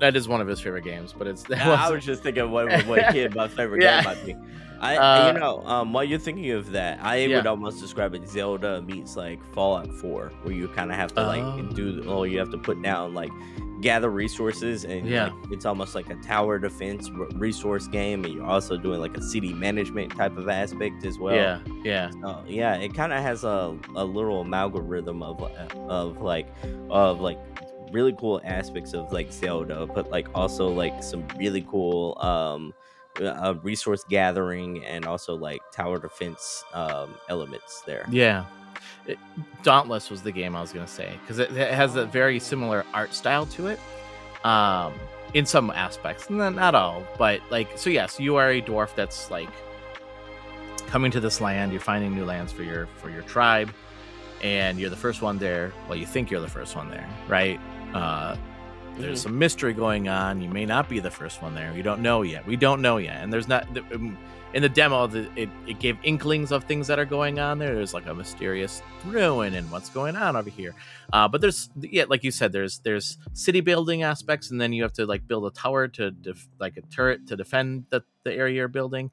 [SPEAKER 2] that is one of his favorite games, but it's. that
[SPEAKER 1] I
[SPEAKER 2] wasn't-
[SPEAKER 1] just thinking what what kid my favorite
[SPEAKER 2] Yeah.
[SPEAKER 1] game might be. I
[SPEAKER 2] Uh,
[SPEAKER 1] you know um while you're thinking of that, I
[SPEAKER 2] Yeah.
[SPEAKER 1] would almost describe it Zelda meets like Fallout 4, where you kind of have to like
[SPEAKER 2] Oh.
[SPEAKER 1] do oh you have to put down like gather resources and
[SPEAKER 2] Yeah.
[SPEAKER 1] like, it's almost like a tower defense resource game, and you're also doing like a city management type of aspect as well.
[SPEAKER 2] yeah, yeah,
[SPEAKER 1] Uh, yeah, it kind of has a, a little amalgam of of like of like really cool aspects of like Zelda, but like also like some really cool um uh, resource gathering and also like tower defense um elements there.
[SPEAKER 2] Yeah. It, Dauntless was the game I was going to say because it, it has a very similar art style to it um, in some aspects. Not, not all, but like, so yes, you are a dwarf that's like coming to this land. You're finding new lands for your for your tribe, and you're the first one there. Well, you think you're the first one there, right? Uh, there's some mystery going on. You may not be the first one there. You don't know yet. We don't know yet. And there's not um, in the demo. The, it it gave inklings of things that are going on there. There's like a mysterious ruin and what's going on over here. Uh, but there's yeah, like you said, there's there's city building aspects, and then you have to like build a tower to def- like a turret to defend the the area you're building.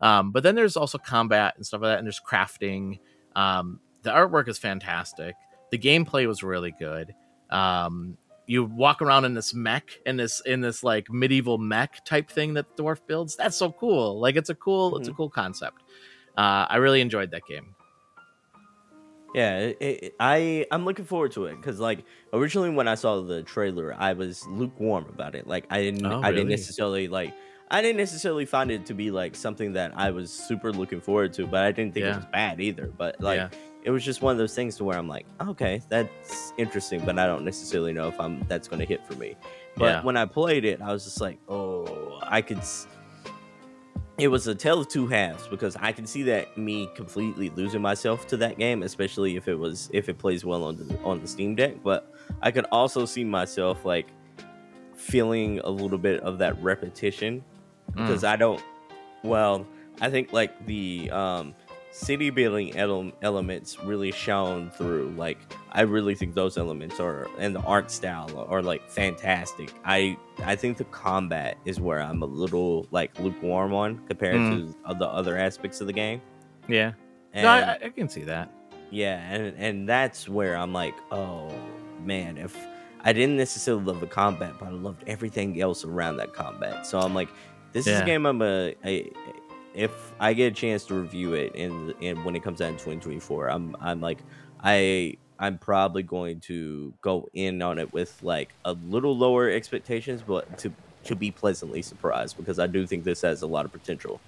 [SPEAKER 2] Um, but then there's also combat and stuff like that, and there's crafting. Um, the artwork is fantastic. The gameplay was really good. Um, you walk around in this mech in this in this like medieval mech type thing that the dwarf builds that's so cool like it's a cool it's a cool concept uh i really enjoyed that game
[SPEAKER 1] Yeah, it, it, I I'm looking forward to it because like originally when I saw the trailer, I was lukewarm about it. Like I didn't
[SPEAKER 2] Oh,
[SPEAKER 1] I didn't necessarily like I didn't necessarily find it to be like something that I was super looking forward to, but I didn't think
[SPEAKER 2] Yeah.
[SPEAKER 1] it was bad either. But like
[SPEAKER 2] Yeah.
[SPEAKER 1] It was just one of those things to where I'm like, okay, that's interesting, but I don't necessarily know if I'm that's gonna hit for me. But
[SPEAKER 2] Yeah.
[SPEAKER 1] when I played it, I was just like, oh, I could. s- It was a tale of two halves because I can see that me completely losing myself to that game, especially if it was if it plays well on the on the Steam Deck. But I could also see myself like feeling a little bit of that repetition because I don't. Well, I think like the um, city building ele- elements really shone through. Like I really think those elements are and the art style are like fantastic. I I think the combat is where I'm a little like lukewarm on compared hmm. to the other aspects of the game.
[SPEAKER 2] yeah
[SPEAKER 1] And
[SPEAKER 2] no, I, I- can see that
[SPEAKER 1] yeah, and and that's where I'm like, oh man, if I didn't necessarily love the combat, but I loved everything else around that combat. So I'm like, this is a game I'm a, a if I get a chance to review it and and when it comes out in 2024, I'm I'm like I I'm probably going to go in on it with like a little lower expectations, but to to be pleasantly surprised because I do think this has a lot of potential.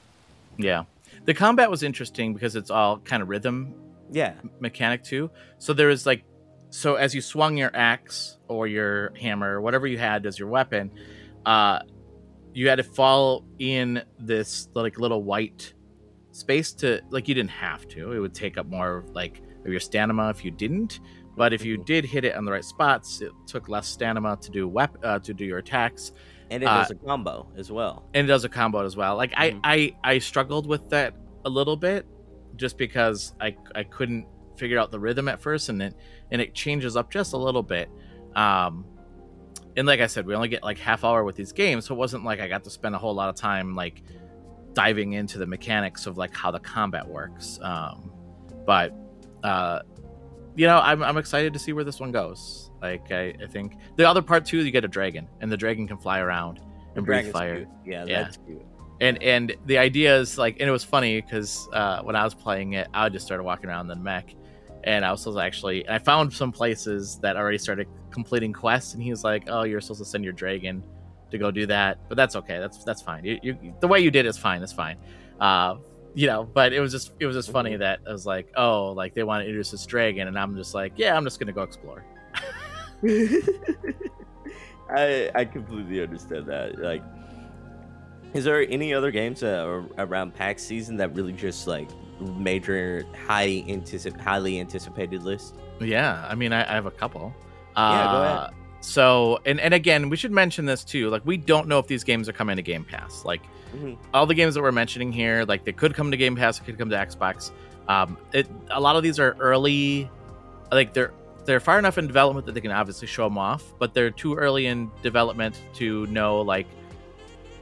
[SPEAKER 2] Yeah. The combat was interesting because it's all kind of rhythm
[SPEAKER 1] Yeah.
[SPEAKER 2] mechanic too. So there was like so as you swung your axe or your hammer whatever you had as your weapon, uh you had to fall in this like little white space to like you didn't have to. It would take up more like of your stamina if you didn't. But if you
[SPEAKER 1] Mhm.
[SPEAKER 2] did hit it on the right spots, it took less stamina to do wep- uh, to do your attacks.
[SPEAKER 1] And it
[SPEAKER 2] Uh,
[SPEAKER 1] does a combo as well.
[SPEAKER 2] and it does a combo as well. Like
[SPEAKER 1] Mhm.
[SPEAKER 2] I, I I struggled with that a little bit, just because I I couldn't figure out the rhythm at first, and it and it changes up just a little bit. Um, and like I said, we only get like half hour with these games, so it wasn't like I got to spend a whole lot of time like diving into the mechanics of like how the combat works. Um, but uh, you know, I'm I'm excited to see where this one goes. Like I, I think the other part too, you get a dragon, and the dragon can fly around and breathe fire
[SPEAKER 1] cute. Yeah,
[SPEAKER 2] Yeah.
[SPEAKER 1] that's cute.
[SPEAKER 2] and and the idea is like and it was funny because uh when i was playing it i just started walking around the mech and i was supposed to actually i found some places that already started completing quests and he was like oh you're supposed to send your dragon to go do that. But that's okay. That's that's fine. You, you the way you did is fine. It's fine. Uh you know but it was just it was just funny
[SPEAKER 1] Mhm.
[SPEAKER 2] that i was like oh like they want to introduce this dragon and i'm just like yeah i'm just gonna go explore.
[SPEAKER 1] I I completely understand that. Like, is there any other games are around PAX season that really just like major high anticip- highly anticipated list?
[SPEAKER 2] Yeah, I mean, I, I have a couple.
[SPEAKER 1] Yeah, go
[SPEAKER 2] Uh,
[SPEAKER 1] ahead.
[SPEAKER 2] So, and and again, we should mention this too. Like, we don't know if these games are coming to Game Pass. Like,
[SPEAKER 1] Mhm.
[SPEAKER 2] all the games that we're mentioning here, like they could come to Game Pass, it could come to Xbox. Um, it a lot of these are early, like they're they're far enough in development that they can obviously show them off, but they're too early in development to know like,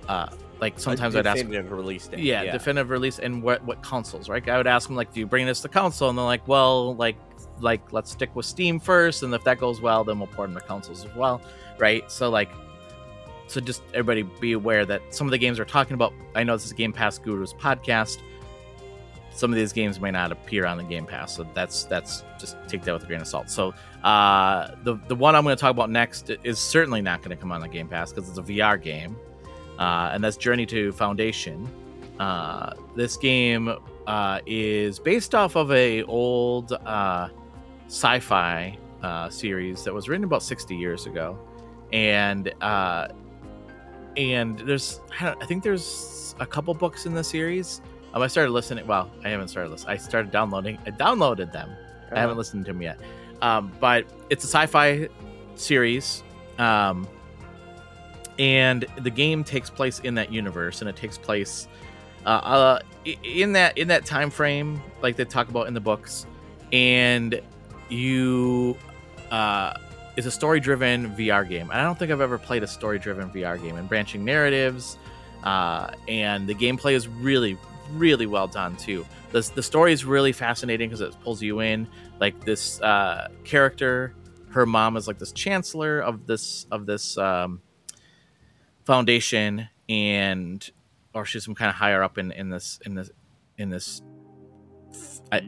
[SPEAKER 2] uh, like sometimes I'd ask
[SPEAKER 1] definitive release date.
[SPEAKER 2] yeah, definitive release and what what consoles, right? I would ask them like, do you bring this to console? And they're like, well, like like let's stick with Steam first, and if that goes well, then we'll port them to consoles as well, right? So like, so just everybody be aware that some of the games we're talking about. I know this is Game Pass Gurus podcast. Some of these games may not appear on the Game Pass, so that's that's just take that with a grain of salt. So uh, the the one I'm going to talk about next is certainly not going to come on the Game Pass because it's a VR game, uh, and that's Journey to Foundation. Uh, this game uh, is based off of a old uh, sci-fi uh, series that was written about 60 years ago, and uh, and there's I don't- I think there's a couple books in the series. Um, I started listening. Well, I haven't started listening. I started downloading. I downloaded them. I haven't
[SPEAKER 1] Uh-huh.
[SPEAKER 2] listened to them yet. Um, but it's a sci-fi series, um, and the game takes place in that universe, and it takes place uh, uh, in that in that time frame, like they talk about in the books. And you, uh, it's a story-driven VR game. And I don't think I've ever played a story-driven VR game and branching narratives. Uh, and the gameplay is really, really well done too. The, the story is really fascinating because it pulls you in. Like this uh, character, her mom is like this chancellor of this of this um, foundation, and or she's some kind of higher up in in this in this in this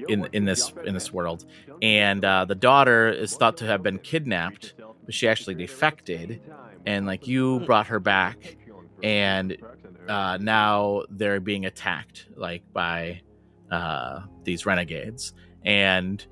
[SPEAKER 2] in in this in this world. And uh, the daughter is thought to have been kidnapped, but she actually defected, and like you brought her back, and uh, now they're being attacked like by uh, these renegades. And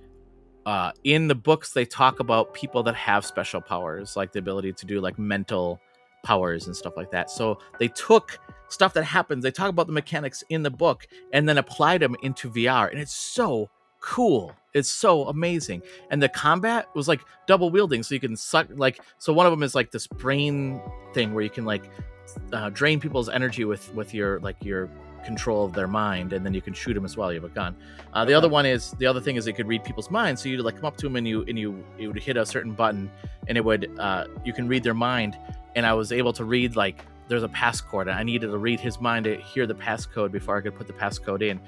[SPEAKER 2] uh, in the books they talk about people that have special powers like the ability to do like mental powers and stuff like that. So they took stuff that happens they talk about the mechanics in the book and then applied them into vr and it's so cool. It's so amazing. And the combat was like double wielding so you can suck like so one of them is like this brain thing where you can like uh, drain people's energy with with your like your control of their mind and then you can shoot them as well you have a gun. Uh, the
[SPEAKER 1] Okay.
[SPEAKER 2] other one is the other thing is it could read people's minds so you'd like come up to them and you and you it would hit a certain button and it would uh, you can read their mind and i was able to read like there's a passcode and i needed to read his mind to hear the passcode before i could put the passcode in.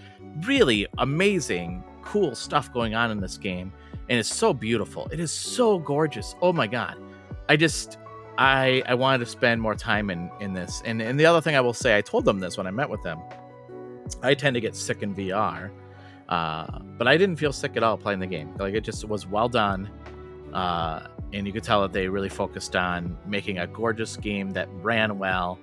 [SPEAKER 2] Really amazing cool stuff going on in this game and it's so beautiful. It is so gorgeous. Oh my god. I just i i wanted to spend more time in in this. And and the other thing i will say i told them this when i met with them. I tend to get sick in vr Uh, but I didn't feel sick at all playing the game. Like it just was well done. Uh, and you could tell that they really focused on making a gorgeous game that ran well,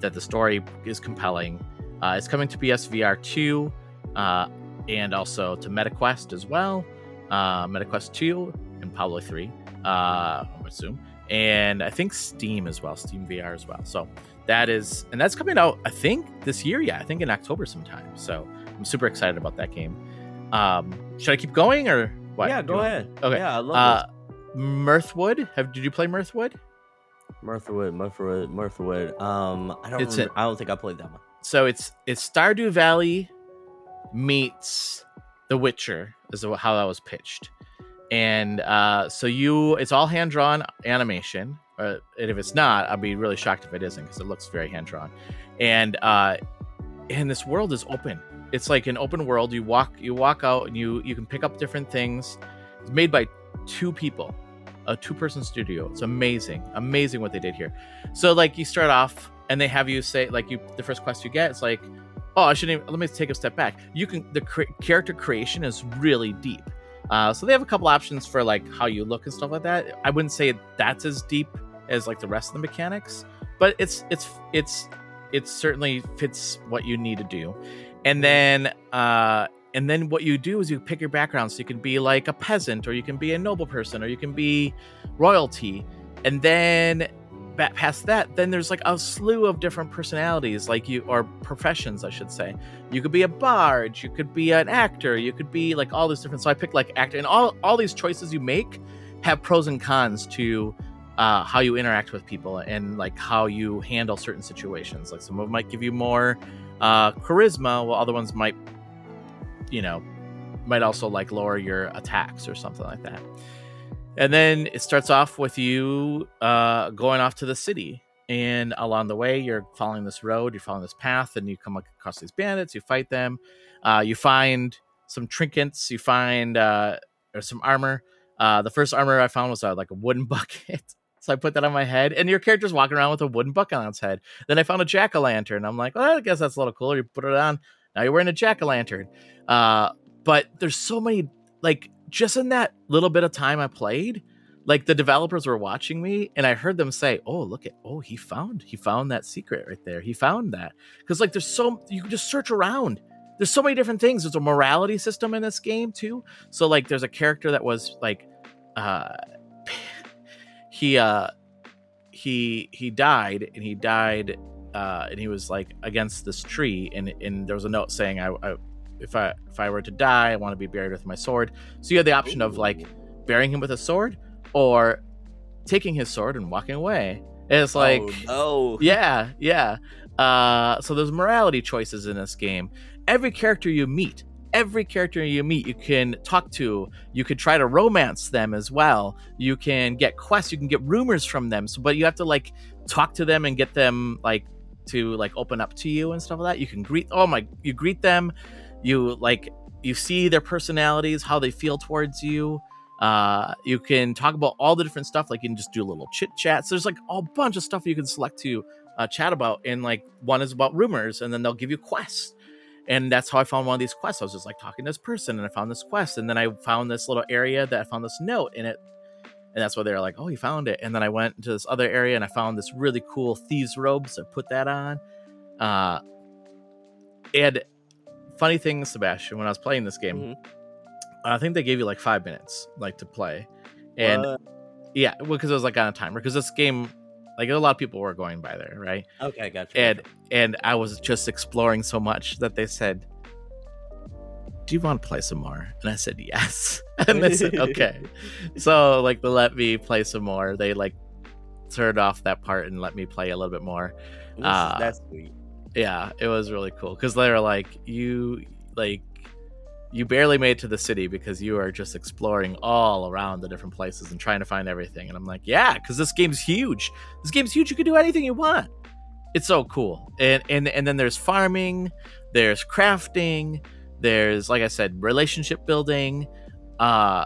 [SPEAKER 2] that the story is compelling. Uh, it's coming to PSVR 2 uh, and also to MetaQuest as well. Uh, MetaQuest 2 and probably 3, uh, I assume. And I think Steam as well, Steam VR as well. So that is, and that's coming out, I think, this year. Yeah, I think in October sometime. So I'm super excited about that game. Um, should I keep going or what?
[SPEAKER 1] Yeah, go ahead.
[SPEAKER 2] Okay.
[SPEAKER 1] Yeah, I love
[SPEAKER 2] Uh, Mirthwood. Have did you play Mirthwood?
[SPEAKER 1] Mirthwood, Mirthwood, Mirthwood. Um, I don't.
[SPEAKER 2] It's
[SPEAKER 1] remember- I don't think I played that one.
[SPEAKER 2] So it's it's Stardew Valley meets The Witcher is how that was pitched, and uh, so you it's all hand drawn animation. Uh, and if it's not, I'd be really shocked if it isn't because it looks very hand drawn, and uh, and this world is open. It's like an open world. You walk you walk out and you you can pick up different things. It's made by two people, a two person studio. It's amazing, amazing what they did here. So like you start off and they have you say like you the first quest you get it's like oh I shouldn't even, let me take a step back. You can the cre- character creation is really deep. Uh, so they have a couple options for like how you look and stuff like that. I wouldn't say that's as deep as like the rest of the mechanics, but it's it's it's it certainly fits what you need to do. And then uh and then what you do is you pick your background so you can be like a peasant or you can be a noble person or you can be royalty. And then past that, then there's like a slew of different personalities, like you or professions, I should say. You could be a bard, you could be an actor, you could be like all these different. So I picked like actor, and all all these choices you make have pros and cons to uh, how you interact with people and like how you handle certain situations. Like some of them might give you more uh, charisma, while other ones might, you know, might also like lower your attacks or something like that. And then it starts off with you uh, going off to the city. And along the way, you're following this road, you're following this path, and you come across these bandits, you fight them, uh, you find some trinkets, you find uh, or some armor. Uh, the first armor I found was uh, like a wooden bucket. So I put that on my head, and your character's walking around with a wooden bucket on its head. Then I found a jack o' lantern. I'm like, well, I guess that's a little cooler. You put it on. Now you're wearing a jack o' lantern. Uh, but there's so many, like, just in that little bit of time I played, like the developers were watching me, and I heard them say, "Oh, look at, oh, he found, he found that secret right there. He found that." Because like, there's so you can just search around. There's so many different things. There's a morality system in this game too. So like, there's a character that was like, uh he uh he he died and he died uh and he was like against this tree and and there was a note saying I, I if I if I were to die I want to be buried with my sword. So you had the option of like burying him with a sword or taking his sword and walking away. And it's like
[SPEAKER 1] oh,
[SPEAKER 2] yeah yeah. Uh so there's morality choices in this game. Every character you meet every character you meet you can talk to. You could try to romance them as well. You can get quests. You can get rumors from them. So but you have to like talk to them and get them like to like open up to you and stuff like that you can greet oh my you greet them you like you see their personalities how they feel towards you uh you can talk about all the different stuff like you can just do little chit chats there's like a bunch of stuff you can select to uh, chat about and like one is about rumors and then they'll give you quests and that's how I found one of these quests. I was just like talking to this person, and I found this quest, and then I found this little area that I found this note in it, and that's why they're like, "Oh, you found it." And then I went to this other area, and I found this really cool thieves' robe, so I put that on. Uh, and funny thing, Sebastian, when I was playing this game,
[SPEAKER 1] Mhm.
[SPEAKER 2] I think they gave you like five minutes, like to play, and
[SPEAKER 1] What?
[SPEAKER 2] yeah, well, because it was like on a timer, because this game, like a lot of people were going by there, right?
[SPEAKER 1] okay, gotcha.
[SPEAKER 2] and
[SPEAKER 1] gotcha.
[SPEAKER 2] and I was just exploring so much that they said, "Do you want to play some more?" And I said, "Yes." and they said, "Okay." so like they let me play some more. They like turned off that part and let me play a little bit more.
[SPEAKER 1] That's-
[SPEAKER 2] uh,
[SPEAKER 1] that's sweet.
[SPEAKER 2] Yeah, it was really cool because they were like, "You like." You barely made it to the city because you are just exploring all around the different places and trying to find everything. And I'm like, yeah, because this game's huge. This game's huge. You can do anything you want it's so cool and and and then there's farming there's crafting there's like i said relationship building. Uh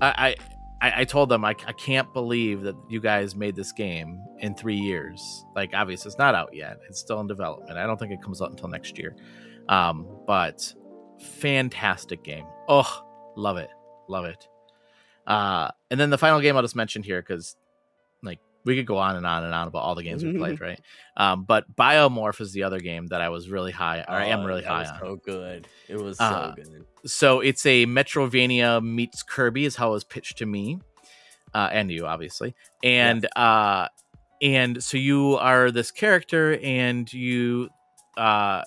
[SPEAKER 2] i i i told them I, I can't believe that you guys made this game in three years. Like obviously it's not out yet. It's still in development. I don't think it comes out until next year. Um but fantastic game. Oh, love it, love it. Uh, and then the final game I'll just mention here because we could go on and on and on about all the games we played, right? Um, but Biomorph is the other game that I was really high, or I am
[SPEAKER 1] Oh,
[SPEAKER 2] really high
[SPEAKER 1] was
[SPEAKER 2] on.
[SPEAKER 1] So good. It was so
[SPEAKER 2] Uh,
[SPEAKER 1] good.
[SPEAKER 2] So it's a Metroidvania meets Kirby, is how it was pitched to me, uh, and you obviously, and uh, and so you are this character, and you uh,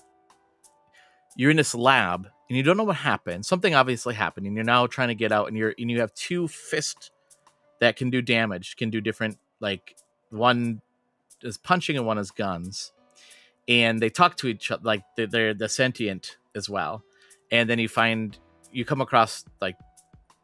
[SPEAKER 2] you're in this lab, and you don't know what happened. Something obviously happened, and you're now trying to get out, and you're and you have two fists that can do damage, can do different like one is punching and one is guns, and they talk to each other like they're, they're the sentient as well. And then you find you come across like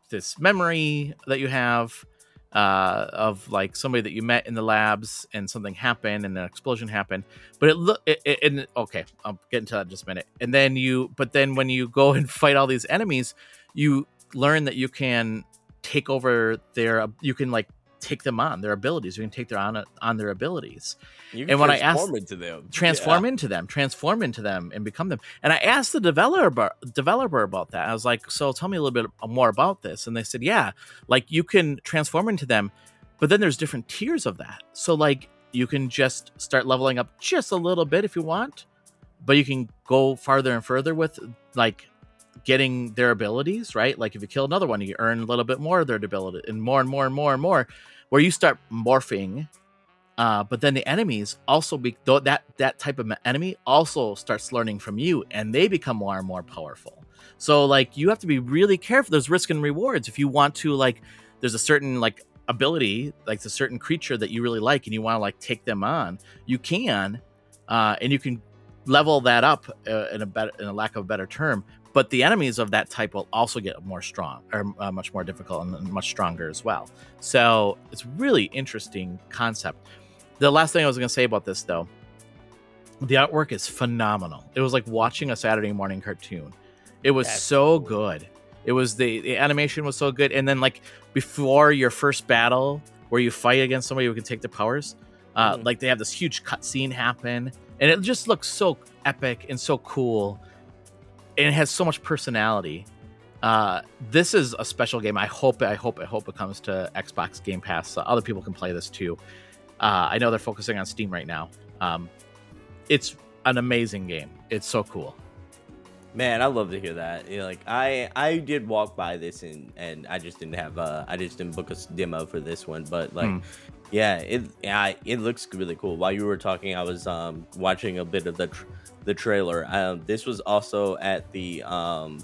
[SPEAKER 2] this memory that you have uh, of like somebody that you met in the labs and something happened and an explosion happened. But it look it, it, and okay i'll get into that in just a minute. And then you but then when you go and fight all these enemies you learn that you can take over their you can like take them on their abilities you can take their on on their abilities
[SPEAKER 1] You
[SPEAKER 2] and when I asked-
[SPEAKER 1] transform into them,
[SPEAKER 2] transform into them, transform into them, and become them. And I asked the developer developer about that. I was like, "So tell me a little bit more about this." And they said, "Yeah, like you can transform into them, but then there's different tiers of that. So like you can just start leveling up just a little bit if you want, but you can go farther and further with like getting their abilities, right? Like if you kill another one, you earn a little bit more of their ability, and more and more and more and more, where you start morphing uh, but then the enemies also be that that type of enemy also starts learning from you, and they become more and more powerful. So like you have to be really careful. There's risk and rewards if you want to like. There's a certain like ability, like a certain creature that you really like, and you want to like take them on. You can, uh, and you can level that up uh, in a better, in a lack of a better term. But the enemies of that type will also get more strong, or uh, much more difficult and much stronger as well. So it's really interesting concept the last thing I was going to say about this, though, the artwork is phenomenal. It was like watching a Saturday morning cartoon. It was
[SPEAKER 1] That's
[SPEAKER 2] so
[SPEAKER 1] cool.
[SPEAKER 2] good. It was the, the animation was so good, and then like before your first battle, where you fight against somebody who can take the powers, uh,
[SPEAKER 1] Mhm.
[SPEAKER 2] like they have this huge cutscene happen, and it just looks so epic and so cool, and it has so much personality. Uh, this is a special game. I hope, I hope, I hope it comes to Xbox Game Pass. So other people can play this too. Uh, I know they're focusing on Steam right now. Um, it's an amazing game. It's so cool.
[SPEAKER 1] Man, I love to hear that. You know, like I, I did walk by this and and I just didn't have uh, I just didn't book a demo for this one, but like,
[SPEAKER 2] Hmm.
[SPEAKER 1] Yeah, it, yeah, it looks really cool. While you were talking, I was um watching a bit of the tr- the trailer. Um, this was also at the um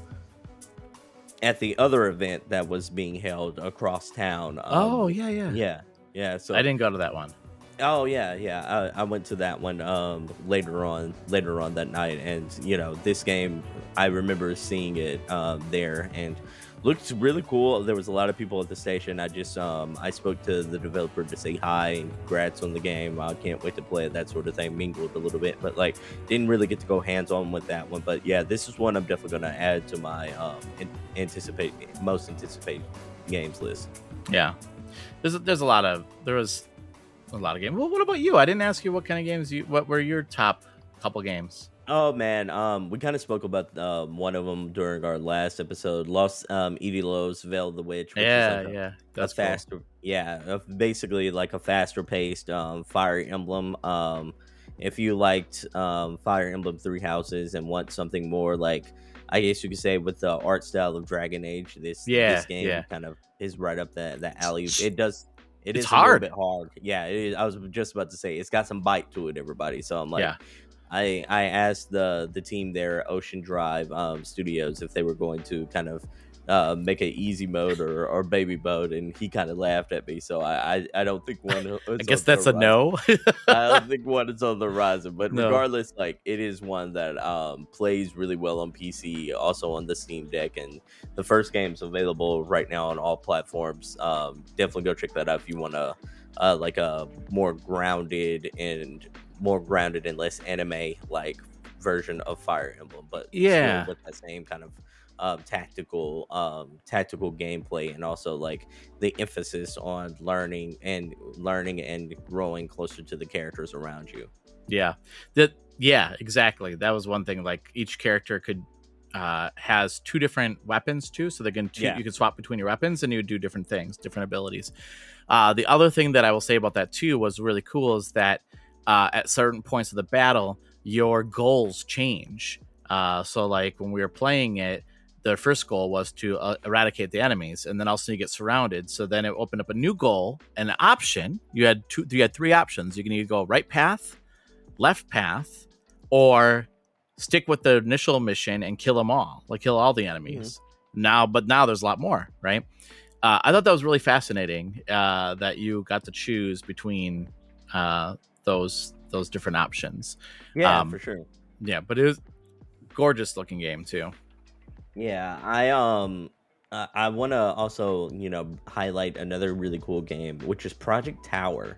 [SPEAKER 1] at the other event that was being held across town. Um,
[SPEAKER 2] oh yeah, yeah,
[SPEAKER 1] yeah, yeah. So
[SPEAKER 2] I didn't go to that one.
[SPEAKER 1] Oh yeah, yeah. I, I went to that one um, later on, later on that night, and you know, this game, I remember seeing it um, there and looked really cool. There was a lot of people at the station. I just um, I spoke to the developer to say hi and congrats on the game. I can't wait to play it, that sort of thing. Mingled a little bit, but like didn't really get to go hands on with that one. But yeah, this is one I'm definitely gonna add to my um, anticipate most anticipated games list.
[SPEAKER 2] Yeah, there's there's a lot of there was a lot of games. Well, what about you? I didn't ask you what kind of games you. What were your top couple games?
[SPEAKER 1] Oh man, um, we kind of spoke about um, one of them during our last episode. Lost um, Eidolons Veil of the Witch. Which
[SPEAKER 2] yeah,
[SPEAKER 1] is like a,
[SPEAKER 2] yeah, that's cool.
[SPEAKER 1] faster, yeah, a- basically like a faster paced um, Fire Emblem. Um, if you liked um, Fire Emblem Three Houses and want something more like, I guess you could say with the art style of Dragon Age, this
[SPEAKER 2] Yeah,
[SPEAKER 1] this game
[SPEAKER 2] yeah.
[SPEAKER 1] kind of is right up that that alley. It does. It
[SPEAKER 2] It's
[SPEAKER 1] is a little
[SPEAKER 2] hard.
[SPEAKER 1] bit hard. Yeah, it is, I was just about to say it's got some bite to it, everybody. So I'm like,
[SPEAKER 2] Yeah.
[SPEAKER 1] I I asked the the team there, Ocean Drive um, Studios, if they were going to kind of uh, make an easy mode or, or baby mode, and he kind of laughed at me. So I I, I don't think one.
[SPEAKER 2] I guess that's a no.
[SPEAKER 1] I don't think one is on the horizon, but
[SPEAKER 2] No.
[SPEAKER 1] regardless, like it is one that um, plays really well on PC, also on the Steam Deck, and the first game's available right now on all platforms. Um, definitely go check that out if you want to uh, like a more grounded and more grounded and less anime like version of Fire Emblem, but
[SPEAKER 2] Yeah.
[SPEAKER 1] with that same kind of um, tactical um, tactical gameplay and also like the emphasis on learning and learning and growing closer to the characters around you.
[SPEAKER 2] Yeah. That yeah, exactly. That was one thing like each character could uh, has two different weapons too, so they can two,
[SPEAKER 1] Yeah.
[SPEAKER 2] you can swap between your weapons and you would do different things, different abilities. Uh, the other thing that I will say about that too was really cool is that uh, at certain points of the battle, your goals change. Uh, so like when we were playing it, the first goal was to uh, eradicate the enemies, and then also you get surrounded. So then it opened up a new goal, an option. You had two, you had three options. You can either go right path, left path, or stick with the initial mission and kill them all, like kill all the enemies. Now, but now there's a lot more, right? Uh, I thought that was really fascinating uh, that you got to choose between uh, those those different options.
[SPEAKER 1] Yeah,
[SPEAKER 2] Um,
[SPEAKER 1] for sure.
[SPEAKER 2] Yeah, but it was gorgeous looking game too.
[SPEAKER 1] Yeah, I um uh, I want to also, you know, highlight another really cool game, which is Project Tower.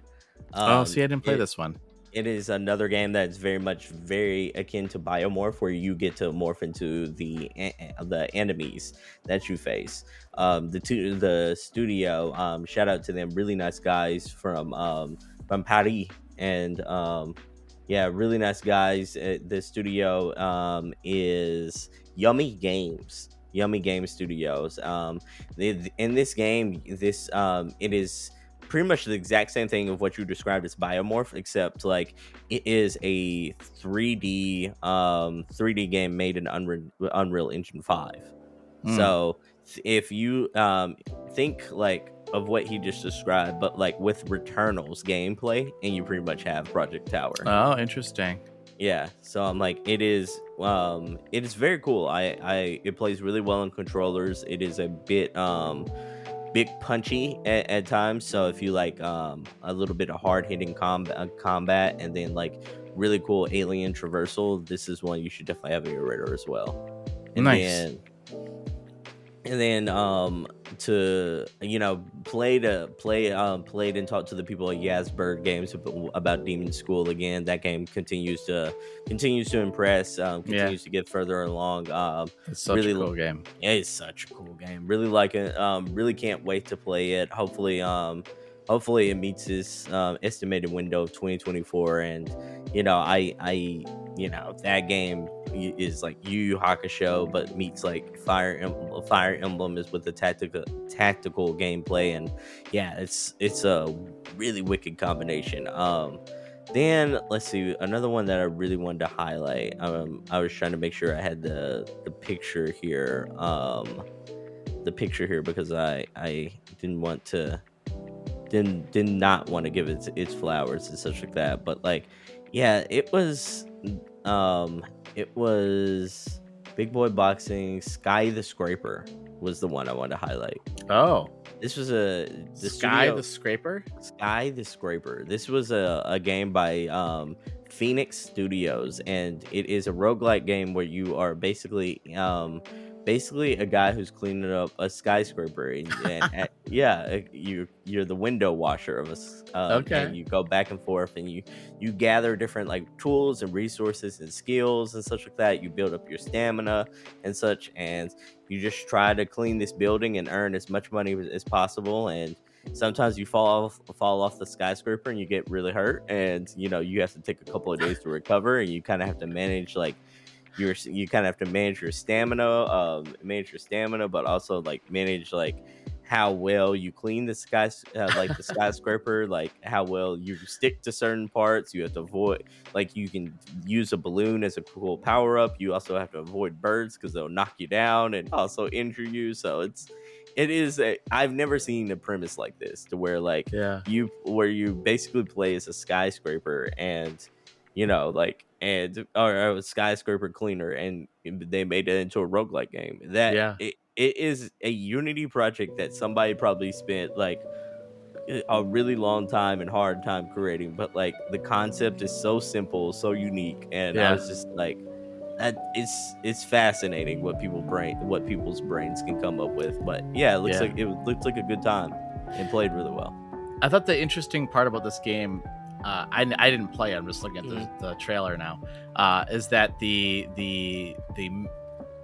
[SPEAKER 2] oh,
[SPEAKER 1] Um,
[SPEAKER 2] see, I didn't play
[SPEAKER 1] it-
[SPEAKER 2] this one.
[SPEAKER 1] It is another game that's very much very akin to Biomorph, where you get to morph into the the enemies that you face. Um, the two the studio, um, shout out to them, really nice guys from um, from Paris, and um, yeah, really nice guys. The studio um, is Yummy Games. Yummy Game Studios. Um, they, in this game, this um, it is pretty much the exact same thing of what you described as biomorph except like it is a 3d um 3d game made in unreal, unreal engine 5
[SPEAKER 2] Mm.
[SPEAKER 1] so if you um think like of what he just described but like with returnals gameplay and you pretty much have project tower
[SPEAKER 2] Oh, interesting.
[SPEAKER 1] yeah so i'm like it is um it is very cool i i it plays really well on controllers it is a bit um bit punchy at, at times so if you like um a little bit of hard hitting combat uh, combat and then like really cool alien traversal this is one you should definitely have in your radar as well and
[SPEAKER 2] Nice.
[SPEAKER 1] then and then um to you know play to play um played and talked to the people at Ysbryd Games about Demon School again. That game continues to continues to impress, um,
[SPEAKER 2] Yeah.
[SPEAKER 1] continues to get further along. Um,
[SPEAKER 2] It's such
[SPEAKER 1] Really
[SPEAKER 2] a cool game.
[SPEAKER 1] it's such a cool game. Really like it. Um, really can't wait to play it. Hopefully, um, hopefully it meets this um, estimated window of 2024. And you know, I, I, you know, that game is like Yu Yu Hakusho, but meets like Fire Emblem. Fire Emblem is with the tactical tactical gameplay, and yeah, it's it's a really wicked combination. Um, then let's see another one that I really wanted to highlight. Um, I was trying to make sure I had the the picture here. Um, the picture here because I I didn't want to didn't did not want to give it its flowers and such like that. But like, yeah, it was um it was Big Boy Boxing Sky the Scraper was the one I wanted to highlight.
[SPEAKER 2] Oh,
[SPEAKER 1] This was a the
[SPEAKER 2] Sky
[SPEAKER 1] studio-
[SPEAKER 2] the Scraper.
[SPEAKER 1] Sky the Scraper. This was a, a game by um, Phoenix Studios, and it is a roguelike game where you are basically um, basically a guy who's cleaning up a skyscraper. And, and at- yeah, you you're the window washer of a um,
[SPEAKER 2] Okay.
[SPEAKER 1] And you go back and forth, and you you gather different like tools and resources and skills and such like that. You build up your stamina and such, and you just try to clean this building and earn as much money as- as possible and sometimes you fall off fall off the skyscraper and you get really hurt and you know you have to take a couple of days to recover and you kind of have to manage like your you kind of have to manage your stamina um manage your stamina but also like manage like how well you clean the sky uh, like the skyscraper like how well you stick to certain parts you have to avoid like you can use a balloon as a cool power up you also have to avoid birds because they'll knock you down and also injure you so it's it is a i've never seen a premise like this to where like
[SPEAKER 2] Yeah.
[SPEAKER 1] you where you basically play as a skyscraper and you know like and or a skyscraper cleaner and they made it into a roguelike game that
[SPEAKER 2] Yeah.
[SPEAKER 1] it, it is a unity project that somebody probably spent like a really long time and hard time creating but like the concept is so simple so unique and i was just like that it's it's fascinating what people brain what people's brains can come up with but yeah it looks
[SPEAKER 2] Yeah.
[SPEAKER 1] like it looks like a good time and played really well
[SPEAKER 2] I thought the interesting part about this game, uh, I, I didn't play. it, I'm just looking at the,
[SPEAKER 1] Mm-hmm.
[SPEAKER 2] the trailer now. Uh, is that the the the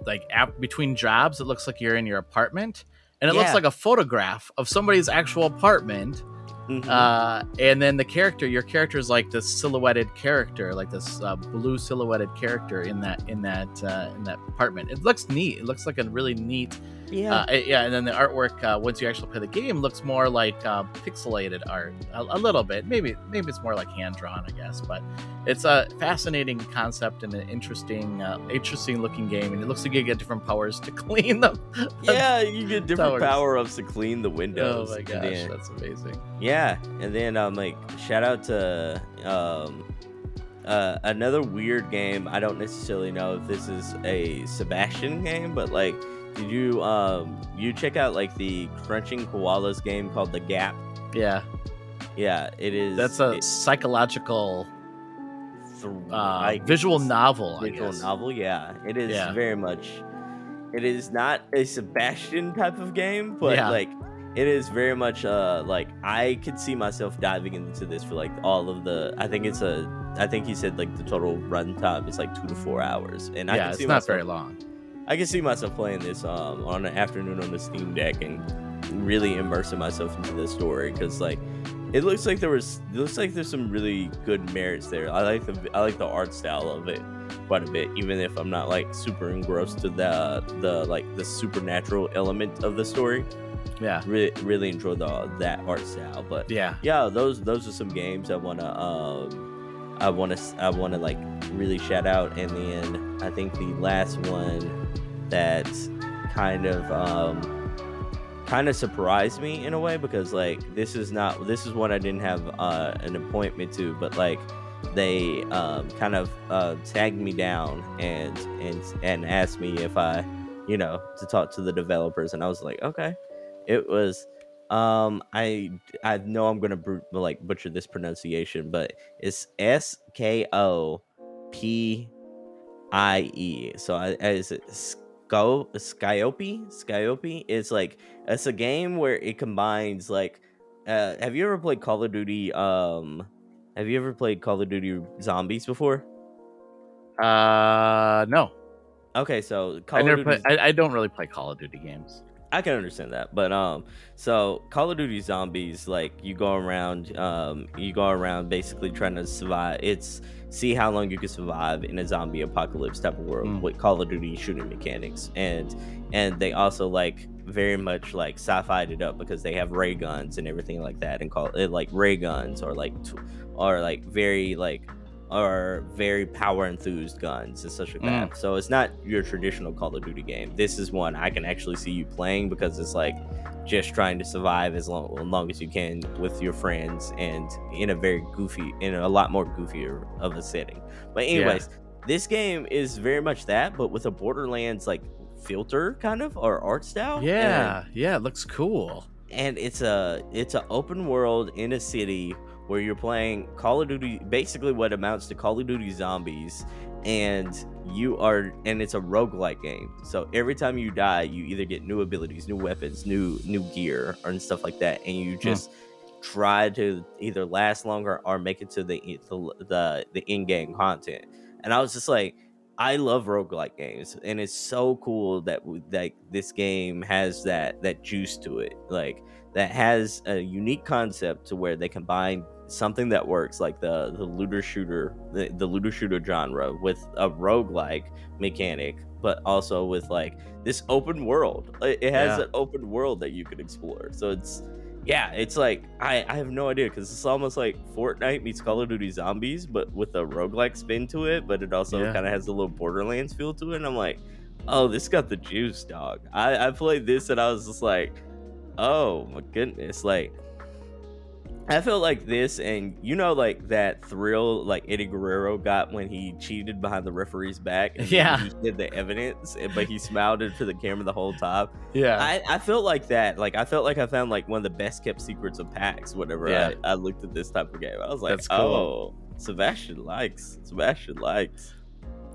[SPEAKER 2] like app between jobs? It looks like you're in your apartment, and it looks like a photograph of somebody's actual apartment.
[SPEAKER 1] Mhm.
[SPEAKER 2] uh, and then the character, your character is like this silhouetted character, like this uh, blue silhouetted character in that in that uh, in that apartment. It looks neat. It looks like a really neat,
[SPEAKER 1] yeah.
[SPEAKER 2] uh, yeah. And then the artwork, uh, once you actually play the game, looks more like uh, pixelated art, a, a little bit. Maybe maybe it's more like hand drawn, I guess. But it's a fascinating concept and an interesting uh, interesting looking game. And it looks like you get different powers to clean them.
[SPEAKER 1] yeah, you get different power ups to clean the windows.
[SPEAKER 2] Oh my gosh,
[SPEAKER 1] then-
[SPEAKER 2] that's amazing.
[SPEAKER 1] Yeah, and then um like shout out to um uh another weird game. I don't necessarily know if this is a Sebastian game, but like did you um you check out like the crunching koalas game called The Gap?
[SPEAKER 2] Yeah,
[SPEAKER 1] Yeah, it is
[SPEAKER 2] that's a
[SPEAKER 1] it-
[SPEAKER 2] psychological uh,
[SPEAKER 1] I
[SPEAKER 2] visual novel. I
[SPEAKER 1] visual
[SPEAKER 2] guess.
[SPEAKER 1] novel. Yeah, it is
[SPEAKER 2] Yeah.
[SPEAKER 1] very much. It is not a Sebastian type of game, but
[SPEAKER 2] Yeah.
[SPEAKER 1] like it is very much uh like I could see myself diving into this for like all of the. I think it's a. I think he said like the total run time is like two to four hours, and I
[SPEAKER 2] yeah,
[SPEAKER 1] can
[SPEAKER 2] it's
[SPEAKER 1] see
[SPEAKER 2] not
[SPEAKER 1] myself.
[SPEAKER 2] very long.
[SPEAKER 1] I can see myself playing this um on an afternoon on the Steam Deck and really immersing myself into the story because like it looks like there was it looks like there's some really good merits there. I like the I like the art style of it quite a bit, even if I'm not like super engrossed to the the like the supernatural element of the story.
[SPEAKER 2] Yeah,
[SPEAKER 1] Really really enjoy the that art style, but
[SPEAKER 2] yeah,
[SPEAKER 1] yeah, those those are some games I wanna um I wanna I wanna like really shout out, and then I think the last one that kind of um kind of surprised me in a way because like this is not this is one I didn't have uh, an appointment to, but like they um, kind of uh, tagged me down and and and asked me if I you know to talk to the developers, and I was like okay, it was um I I know I'm gonna bru- like butcher this pronunciation, but it's S K O P I E. So I, is it Sco Skyope? Skyope? It's like it's a game where it combines like uh have you ever played Call of Duty um have you ever played Call of Duty Zombies before?
[SPEAKER 2] Uh, no,
[SPEAKER 1] Okay, so Call
[SPEAKER 2] I
[SPEAKER 1] of
[SPEAKER 2] never
[SPEAKER 1] Duty
[SPEAKER 2] play. I, I don't really play Call of Duty games.
[SPEAKER 1] I can understand that, but um, so Call of Duty Zombies, like you go around, um, you go around basically trying to survive. It's see how long you can survive in a zombie apocalypse type of world
[SPEAKER 2] Mm.
[SPEAKER 1] with Call of Duty shooting mechanics, and and they also like very much like sci-fied it up because they have ray guns and everything like that, and call it like ray guns or like t- or like very like are very power enthused guns and such like that. Mm. So it's not your traditional Call of Duty game. This is one I can actually see you playing because it's like just trying to survive as long, as long as you can with your friends and in a very goofy, in a lot more goofier of a setting. But anyways, this game is very much that, but with a Borderlands like filter kind of or art style. And-
[SPEAKER 2] Yeah, yeah, it looks cool.
[SPEAKER 1] and it's a it's an open world in a city where you're playing Call of Duty basically what amounts to Call of Duty Zombies and you are and it's a roguelike game. So every time you die, you either get new abilities, new weapons, new new gear and stuff like that and you hmm. just try to either last longer or make it to the the the, the in-game content. And I was just like I love roguelike games, and it's so cool that like this game has that that juice to it, like that has a unique concept to where they combine something that works, like the the looter shooter, the, the looter shooter genre, with a roguelike mechanic, but also with like this open world. It has
[SPEAKER 2] Yeah.
[SPEAKER 1] an open world that you can explore. So it's yeah, it's like I, I have no idea because it's almost like Fortnite meets Call of Duty Zombies, but with a roguelike spin to it. But it also
[SPEAKER 2] Yeah.
[SPEAKER 1] kind of has a little Borderlands feel to it. And I'm like, oh, this got the juice, dog. I, I played this and I was just like, oh my goodness, like. I felt like this, and you know, like that thrill, like Eddie Guerrero got when he cheated behind the referee's back. And
[SPEAKER 2] Yeah.
[SPEAKER 1] he did the evidence, but he smiled into the camera the whole time.
[SPEAKER 2] Yeah,
[SPEAKER 1] I, I felt like that. Like I felt like I found like one of the best kept secrets of PAX. Whenever
[SPEAKER 2] Yeah.
[SPEAKER 1] I, I looked at this type of game, I was like,
[SPEAKER 2] cool.
[SPEAKER 1] oh, Sebastian likes. Sebastian likes.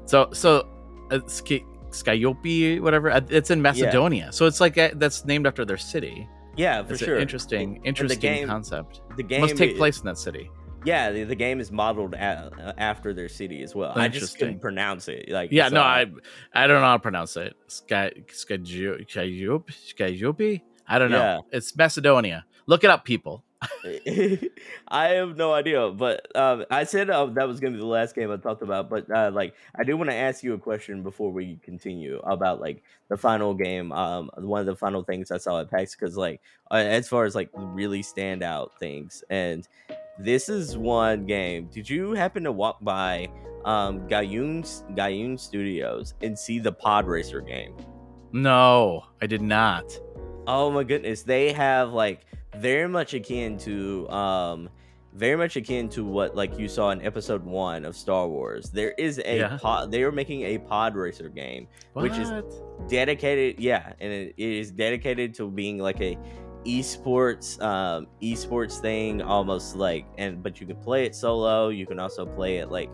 [SPEAKER 2] So so uh, Sk- Skyope, whatever. uh, It's in Macedonia, so it's like uh, that's named after their city.
[SPEAKER 1] Yeah, for
[SPEAKER 2] It's
[SPEAKER 1] sure.
[SPEAKER 2] interesting, interesting
[SPEAKER 1] the game,
[SPEAKER 2] concept.
[SPEAKER 1] the game
[SPEAKER 2] Must take place in that city.
[SPEAKER 1] Yeah, the, the game is modeled a uh, after their city as well. I just couldn't pronounce it. Like
[SPEAKER 2] Yeah,
[SPEAKER 1] so
[SPEAKER 2] no, I I don't know how to pronounce it. Sky Skyope, Skyope, Skyope. I don't know.
[SPEAKER 1] Yeah.
[SPEAKER 2] It's Macedonia. Look it up, people.
[SPEAKER 1] I have no idea, but um, I said uh, that was going to be the last game I talked about. But uh, like, I do want to ask you a question before we continue about like the final game. Um, one of the final things I saw at PAX because like uh, as far as like really standout things, and this is one game. Did you happen to walk by um Gaiun Gaiun Studios and see the Pod Racer game?
[SPEAKER 2] No, I did not.
[SPEAKER 1] Oh my goodness, they have like very much akin to um very much akin to what like you saw in episode 1 of Star Wars. There is a
[SPEAKER 2] Yeah.
[SPEAKER 1] pod they are making a pod racer game Which is- dedicated yeah, and it, it is dedicated to being like a esports um esports thing almost like and but you can play it solo, you can also play it like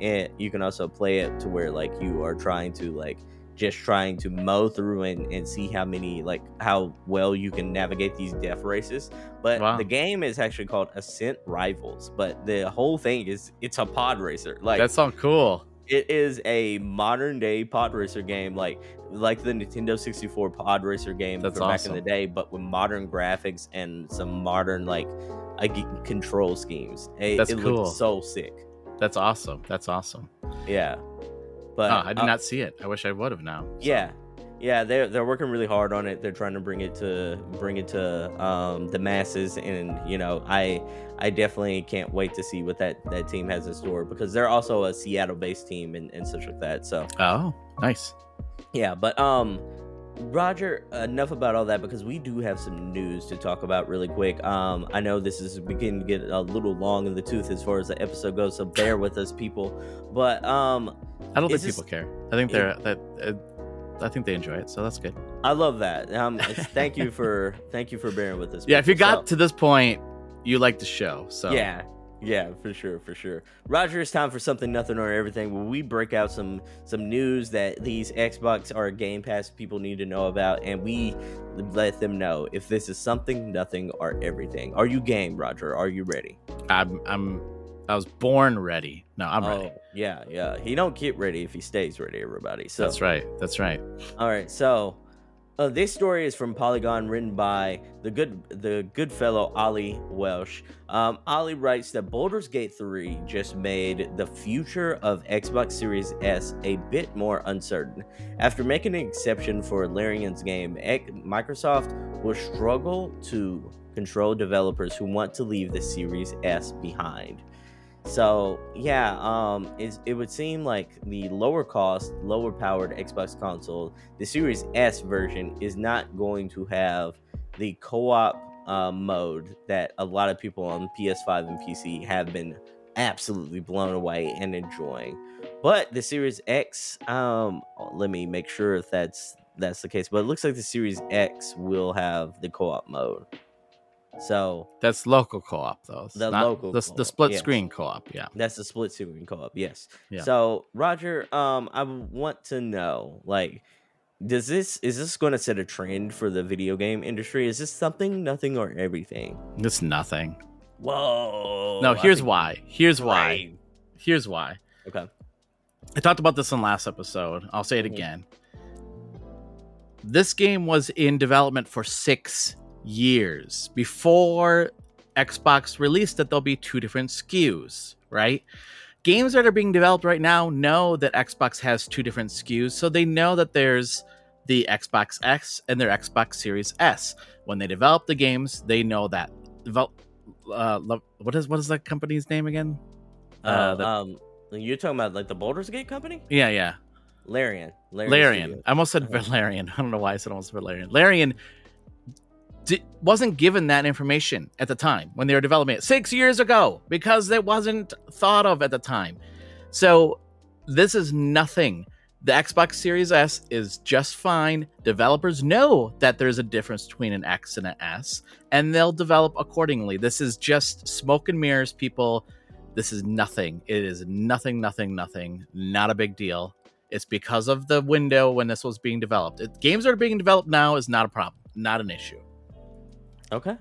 [SPEAKER 1] and you can also play it to where like you are trying to like just trying to mow through and, and see how many like how well you can navigate these death races but
[SPEAKER 2] Wow.
[SPEAKER 1] the game is actually called ascent rivals but the whole thing is it's a pod racer like
[SPEAKER 2] that sounds cool.
[SPEAKER 1] it is a modern day pod racer game like like the nintendo 64 pod racer game
[SPEAKER 2] That's
[SPEAKER 1] from back in the day but with modern graphics and some modern like control schemes it,
[SPEAKER 2] That's
[SPEAKER 1] it
[SPEAKER 2] cool.
[SPEAKER 1] looks so sick
[SPEAKER 2] That's awesome. That's awesome.
[SPEAKER 1] yeah but
[SPEAKER 2] oh, I did
[SPEAKER 1] uh,
[SPEAKER 2] not see it. I wish I would have now. So,
[SPEAKER 1] Yeah, yeah, they're they're working really hard on it. They're trying to bring it to bring it to um, the masses, and you know, I I definitely can't wait to see what that that team has in store because they're also a Seattle-based team and, and such like that. So
[SPEAKER 2] Oh, nice.
[SPEAKER 1] yeah, but um, Rodger, enough about all that because we do have some news to talk about really quick. Um, I know this is beginning to get a little long in the tooth as far as the episode goes, so bear with us, people. But um,
[SPEAKER 2] I don't think
[SPEAKER 1] this-
[SPEAKER 2] people care. I think they're that. Uh, I think they enjoy it, so that's good.
[SPEAKER 1] I love that. Um, thank you for thank you for bearing with us.
[SPEAKER 2] Yeah, if you
[SPEAKER 1] people. So-
[SPEAKER 2] got to this point, you like the show. So
[SPEAKER 1] Yeah, yeah, for sure, for sure. Rodger, it's time for something, nothing, or everything. Where we break out some some news that these Xbox or Game Pass people need to know about, and we let them know if this is something, nothing, or everything. Are you game, Rodger? Are you ready?
[SPEAKER 2] I'm. I'm. I was born ready. No, I'm ready.
[SPEAKER 1] Oh, yeah, yeah. He don't get ready if he stays ready. Everybody. So
[SPEAKER 2] That's right. That's right.
[SPEAKER 1] All right, so uh, this story is from Polygon, written by the good the good fellow Oli Welsh. Um, Oli writes that Baldur's Gate 3 just made the future of Xbox Series S a bit more uncertain. After making an exception for Larian's game, Microsoft will struggle to control developers who want to leave the Series S behind. So yeah, um, it would seem like the lower cost, lower powered Xbox console, the Series S version, is not going to have the co-op uh, mode that a lot of people on PS5 and PC have been absolutely blown away and enjoying. But the Series X, um, let me make sure if that's that's the case. But it looks like the Series X will have the co-op mode. So
[SPEAKER 2] That's local co-op though. It's
[SPEAKER 1] The local
[SPEAKER 2] the, the split
[SPEAKER 1] yes.
[SPEAKER 2] screen co-op. Yeah.
[SPEAKER 1] That's the split screen co-op. Yes.
[SPEAKER 2] Yeah.
[SPEAKER 1] So Rodger, um, I want to know, like, does this is this going to set a trend for the video game industry? Is this something, nothing, or everything?
[SPEAKER 2] It's nothing.
[SPEAKER 1] Whoa.
[SPEAKER 2] no,
[SPEAKER 1] I
[SPEAKER 2] here's
[SPEAKER 1] think-
[SPEAKER 2] why. Here's why. Here's why.
[SPEAKER 1] Okay.
[SPEAKER 2] I talked about this in last episode. I'll say it
[SPEAKER 1] Mhm.
[SPEAKER 2] again. This game was in development for six years before Xbox released that there'll be two different SKUs, right? Games that are being developed right now know that Xbox has two different SKUs, so they know that there's the Xbox X and their Xbox Series S. When they develop the games, they know that. Uh, what is what is that company's name again?
[SPEAKER 1] Uh,
[SPEAKER 2] Uh, the-
[SPEAKER 1] um, you're talking about like the Baldur's Gate company,
[SPEAKER 2] Yeah, yeah.
[SPEAKER 1] Larian. Larian.
[SPEAKER 2] Larian. I almost said
[SPEAKER 1] Uh-huh.
[SPEAKER 2] Valerian. I don't know why I said almost Valerian. Larian wasn't given that information at the time when they were developing it six years ago because it wasn't thought of at the time. So this is nothing. The Xbox Series S is just fine. Developers know that there's a difference between an X and an S, and they'll develop accordingly. This is just smoke and mirrors, people. This is nothing. It is nothing, nothing, nothing. Not a big deal. It's because of the window when this was being developed. It, games are being developed now is not a problem, not an issue.
[SPEAKER 1] Okay. All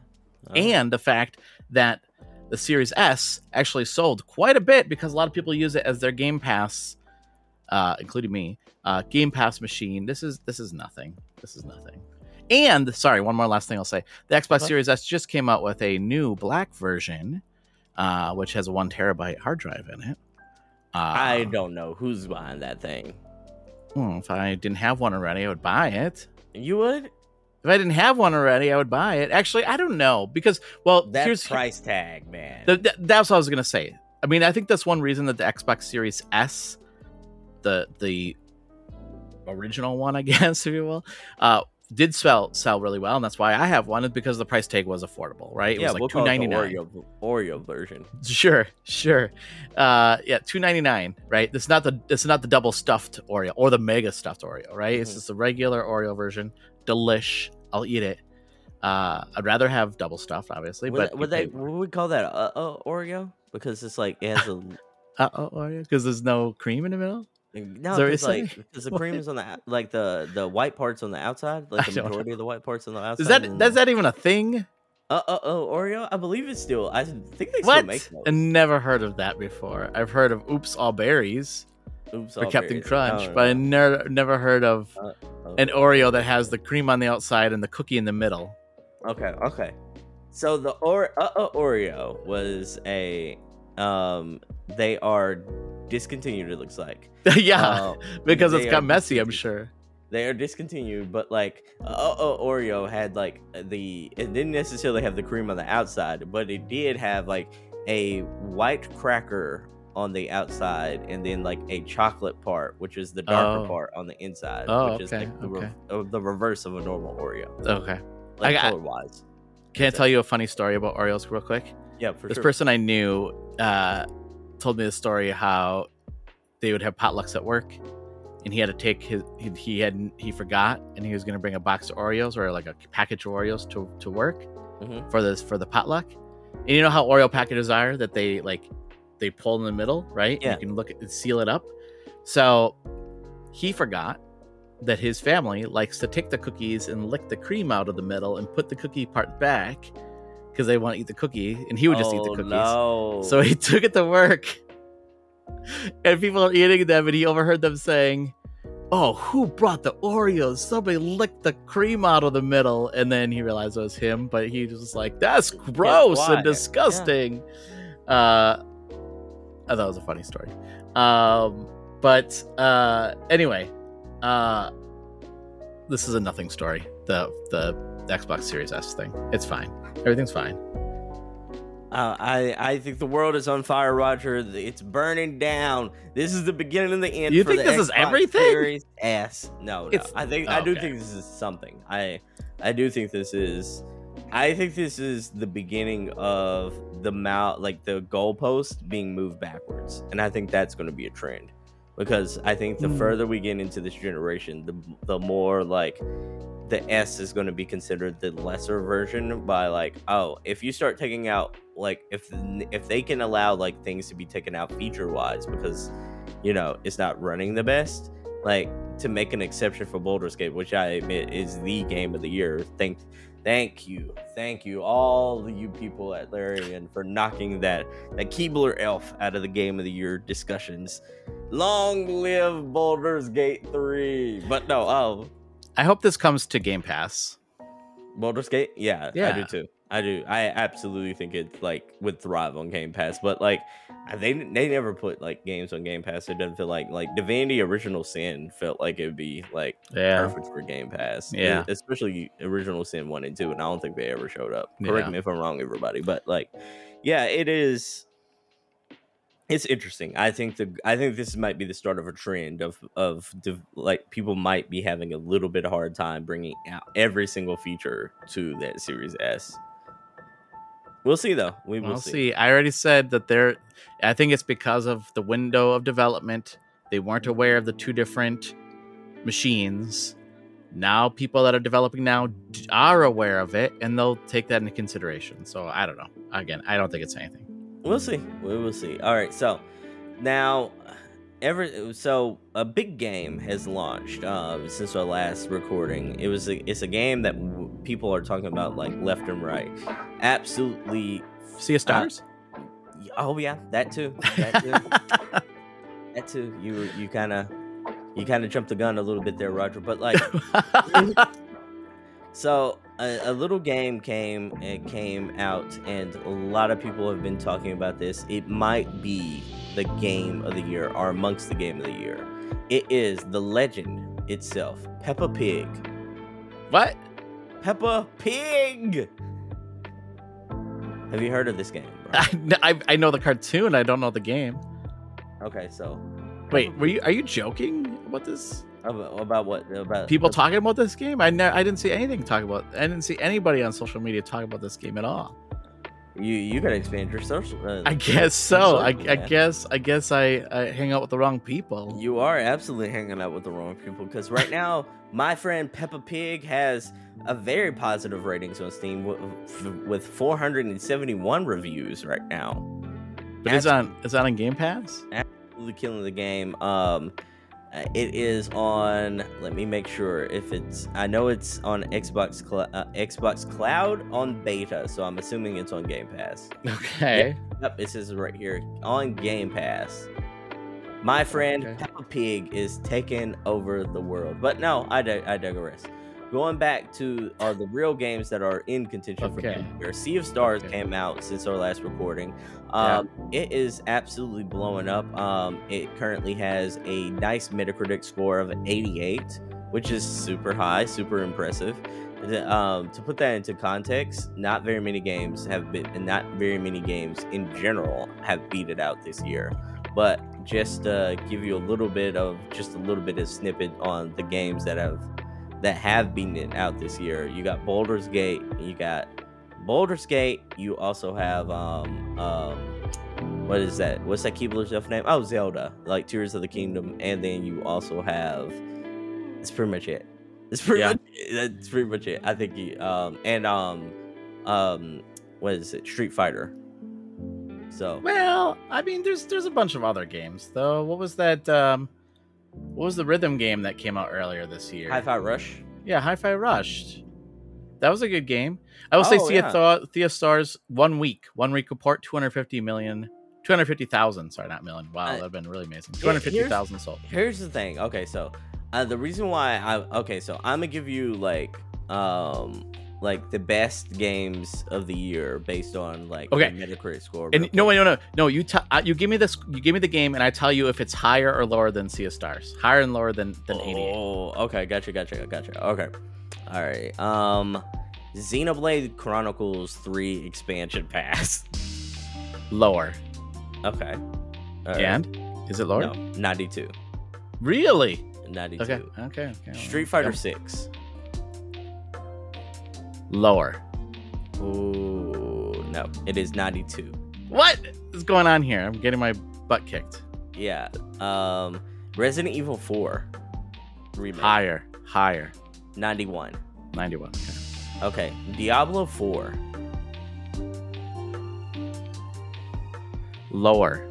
[SPEAKER 1] right.
[SPEAKER 2] And the fact that the Series S actually sold quite a bit because a lot of people use it as their Game Pass, uh, including me, uh, Game Pass machine. This is this is nothing. This is nothing. And sorry, one more last thing I'll say: the Xbox
[SPEAKER 1] Okay.
[SPEAKER 2] Series S just came out with a new black version, uh, which has a one terabyte hard drive in it. Uh,
[SPEAKER 1] I don't know who's behind that thing.
[SPEAKER 2] hmm, if I didn't have one already, I would buy it.
[SPEAKER 1] You would?
[SPEAKER 2] If I didn't have one already, I would buy it. Actually, I don't know because well,
[SPEAKER 1] That
[SPEAKER 2] here's
[SPEAKER 1] price tag, man.
[SPEAKER 2] the, th- that's what I was gonna say. I mean, I think that's one reason that the Xbox Series S, the the original one, I guess, if you will, uh, did sell sell really well, and that's why I have one. Is because the price tag was affordable, right? It
[SPEAKER 1] yeah,
[SPEAKER 2] was like
[SPEAKER 1] we'll
[SPEAKER 2] two ninety
[SPEAKER 1] the
[SPEAKER 2] nine.
[SPEAKER 1] Oreo, Oreo version.
[SPEAKER 2] Sure, sure. Uh, yeah, two ninety nine. Right. It's not the it's not the double stuffed Oreo or the mega stuffed Oreo. Right. It's
[SPEAKER 1] Mhm.
[SPEAKER 2] just the regular Oreo version. Delish. I'll eat it. Uh, I'd rather have double stuffed, obviously,
[SPEAKER 1] Would,
[SPEAKER 2] but
[SPEAKER 1] that- would they? Would we call that uh, uh Oreo? Because it's like it has a
[SPEAKER 2] uh oh Oreo because there's no cream in the middle.
[SPEAKER 1] no.
[SPEAKER 2] Is
[SPEAKER 1] It's like because the cream is on the like the the white parts on the outside, like the majority of the white parts on the outside.
[SPEAKER 2] Is that
[SPEAKER 1] and
[SPEAKER 2] that's that even a thing?
[SPEAKER 1] Uh uh oh Oreo? I believe it's still. I think they still
[SPEAKER 2] What?
[SPEAKER 1] make those.
[SPEAKER 2] I never heard of that before. I've heard of Oops All Berries
[SPEAKER 1] Oops,
[SPEAKER 2] or Captain Crunch, but I never never heard of
[SPEAKER 1] Oh.
[SPEAKER 2] an Oreo that has the cream on the outside and the cookie in the middle.
[SPEAKER 1] Okay, okay. So the or uh, uh, Oreo was a um they are discontinued it looks like.
[SPEAKER 2] yeah,
[SPEAKER 1] Uh,
[SPEAKER 2] because it's got messy. I'm sure.
[SPEAKER 1] They are discontinued, but like uh, uh Oreo had like the it didn't necessarily have the cream on the outside, but it did have like a white cracker on the outside and then like a chocolate part, which is the darker
[SPEAKER 2] Oh.
[SPEAKER 1] part on the inside,
[SPEAKER 2] Oh,
[SPEAKER 1] which is
[SPEAKER 2] okay,
[SPEAKER 1] like the,
[SPEAKER 2] okay.
[SPEAKER 1] re- uh, the reverse of a normal Oreo,
[SPEAKER 2] Okay.
[SPEAKER 1] like color wise.
[SPEAKER 2] Can I tell you a funny story about Oreos real quick?
[SPEAKER 1] Yeah, for sure.
[SPEAKER 2] this
[SPEAKER 1] sure.
[SPEAKER 2] person I knew uh, told me the story how they would have potlucks at work, and he had to take his he, he had he forgot, and he was going to bring a box of Oreos or like a package of Oreos to to work
[SPEAKER 1] Mhm.
[SPEAKER 2] for this for the potluck. And you know how Oreo packages are that they like they pull in the middle, right?
[SPEAKER 1] Yeah.
[SPEAKER 2] You can look at and seal it up. So he forgot that his family likes to take the cookies and lick the cream out of the middle and put the cookie part back because they want to eat the cookie, and he would just eat the
[SPEAKER 1] Oh,
[SPEAKER 2] cookies.
[SPEAKER 1] No.
[SPEAKER 2] So he took it to work, and people are eating them, and he overheard them saying, "Oh, who brought the Oreos? Somebody licked the cream out of the middle." And then he realized it was him, but he was like, "That's gross
[SPEAKER 1] why?
[SPEAKER 2] and disgusting." Uh, I thought it was a funny story. Um, but uh, anyway, uh, this is a nothing story. The the Xbox Series S thing. It's fine. Everything's fine.
[SPEAKER 1] Uh, I I think the world is on fire, Rodger. It's burning down. This is the beginning of the end.
[SPEAKER 2] You think this is everything?
[SPEAKER 1] Series S. No, no. I think I do think this is something. I I do think this is. I think this is the beginning of the mount, like the goalpost being moved backwards, and I think that's going to be a trend because I think the
[SPEAKER 2] Hmm.
[SPEAKER 1] further we get into this generation, the the more like the S is going to be considered the lesser version by like oh if you start taking out like if if they can allow like things to be taken out feature wise because you know it's not running the best like to make an exception for Baldur's Gate which I admit is the game of the year thank thank you thank you all you people at Larian for knocking that that Keebler elf out of the game of the year discussions long live Baldur's Gate 3 but no oh
[SPEAKER 2] I hope this comes to Game Pass.
[SPEAKER 1] Baldur's Gate? Yeah, yeah, I do too. I do. I absolutely think it like would thrive on Game Pass, but like they they never put like games on Game Pass. It doesn't feel like like Divinity Original Sin felt like it would be like
[SPEAKER 2] Yeah.
[SPEAKER 1] perfect for Game Pass.
[SPEAKER 2] Yeah.
[SPEAKER 1] E- especially Original Sin one and two, and I don't think they ever showed up. Correct
[SPEAKER 2] Yeah.
[SPEAKER 1] me if I'm wrong, everybody, but like, yeah, it is. It's interesting. I think the I think this might be the start of a trend of of div- like people might be having a little bit of hard time bringing out every single feature to that Series S. We'll see though. We will
[SPEAKER 2] We'll
[SPEAKER 1] see.
[SPEAKER 2] see. I already said that they're. I think it's because of the window of development. They weren't aware of the two different machines. Now, people that are developing now are aware of it, and they'll take that into consideration. So I don't know. Again, I don't think it's anything.
[SPEAKER 1] We'll see. We will see. All right. So now, ever so a big game has launched uh, since our last recording. It was a, it's a game that w- people are talking about like left and right. Absolutely.
[SPEAKER 2] Sea of Stars.
[SPEAKER 1] Oh yeah, that too. That too. that too. You you kind of you kind of jumped the gun a little bit there, Rodger. But like, So a, a little game came it came out, and a lot of people have been talking about this. It might be the game of the year, or amongst the game of the year. It is the legend itself, Peppa Pig.
[SPEAKER 2] What?
[SPEAKER 1] Peppa Pig. Have you heard of this game?
[SPEAKER 2] I, I I know the cartoon. I don't know the game.
[SPEAKER 1] Okay, so
[SPEAKER 2] Wait, were you? Are you joking about this?
[SPEAKER 1] about, about what? About
[SPEAKER 2] People talking about this game? I ne- I didn't see anything talk about. I didn't see anybody on social media talk about this game at all.
[SPEAKER 1] You you gotta expand your social. Uh,
[SPEAKER 2] I guess so. I, I guess I guess I, I hang out with the wrong people.
[SPEAKER 1] You are absolutely hanging out with the wrong people because right now, my friend Peppa Pig has a very positive ratings on Steam with, with 471 reviews right now.
[SPEAKER 2] But is on is that on Game Pass?
[SPEAKER 1] Absolutely killing the game. Um, it is on. Let me make sure if it's. I know it's on Xbox Cl- uh, Xbox Cloud on beta, so I'm assuming it's on Game Pass.
[SPEAKER 2] Okay.
[SPEAKER 1] Yep, it says right here on Game Pass. My friend
[SPEAKER 2] Okay.
[SPEAKER 1] Peppa Pig is taking over the world. But no, I, dig- I digress. Going back to uh, the real games that are in contention for
[SPEAKER 2] Okay.
[SPEAKER 1] Game of the Year, Sea of Stars
[SPEAKER 2] Okay.
[SPEAKER 1] came out since our last recording. Um, It is absolutely blowing up. Um, it currently has a nice Metacritic score of 88, which is super high, super impressive. The- Um, to put that into context, not very many games have been, and not very many games in general have beat it out this year. But just to give you a little bit of, just a little bit of snippet on the games that have that have been it out this year. You got Baldur's Gate, you got Baldur's Gate. You also have um um what is that? What's that Keebler stuff name? Oh, Zelda, like Tears of the Kingdom, and then you also have. That's pretty much it. That's pretty
[SPEAKER 2] Yeah.
[SPEAKER 1] much. That's pretty much it. I think you um and um um what is it? Street Fighter. So
[SPEAKER 2] Well, I mean, there's there's a bunch of other games though. What was that? Um, what was the rhythm game that came out earlier this year?
[SPEAKER 1] Hi-Fi Rush.
[SPEAKER 2] Yeah, Hi-Fi Rush. That was a good game. I will say
[SPEAKER 1] Oh,
[SPEAKER 2] Thea,
[SPEAKER 1] yeah.
[SPEAKER 2] Thaw- Thea Stars one week, one week report, 250 million, 250,000. Sorry, not million. Wow,
[SPEAKER 1] Uh,
[SPEAKER 2] that'd been really amazing.
[SPEAKER 1] here- here's-
[SPEAKER 2] 250,000 sold.
[SPEAKER 1] Here's the thing. Okay, so uh, the reason why I okay, so I'm gonna give you like um like the best games of the year based on like the
[SPEAKER 2] Okay.
[SPEAKER 1] Metacritic score.
[SPEAKER 2] And no, no, no, no. You tell uh, you give me this. You give me the game, and I tell you if it's higher or lower than Sea of Stars. Higher and lower than than 88.
[SPEAKER 1] Oh, okay, gotcha, gotcha, gotcha. Okay, all right. Um, Xenoblade Chronicles Three expansion pass.
[SPEAKER 2] Lower.
[SPEAKER 1] Okay. Right.
[SPEAKER 2] And is it lower?
[SPEAKER 1] no, 92.
[SPEAKER 2] Really?
[SPEAKER 1] 92.
[SPEAKER 2] Okay. Okay. okay.
[SPEAKER 1] Street Fighter
[SPEAKER 2] Yeah.
[SPEAKER 1] 6.
[SPEAKER 2] Lower.
[SPEAKER 1] Ooh, no, it is 92.
[SPEAKER 2] What is going on here? I'm getting my butt kicked.
[SPEAKER 1] Yeah. Um, Resident Evil 4 remake.
[SPEAKER 2] Higher. Higher.
[SPEAKER 1] 91.
[SPEAKER 2] 91. Okay.
[SPEAKER 1] Okay. Diablo 4.
[SPEAKER 2] Lower.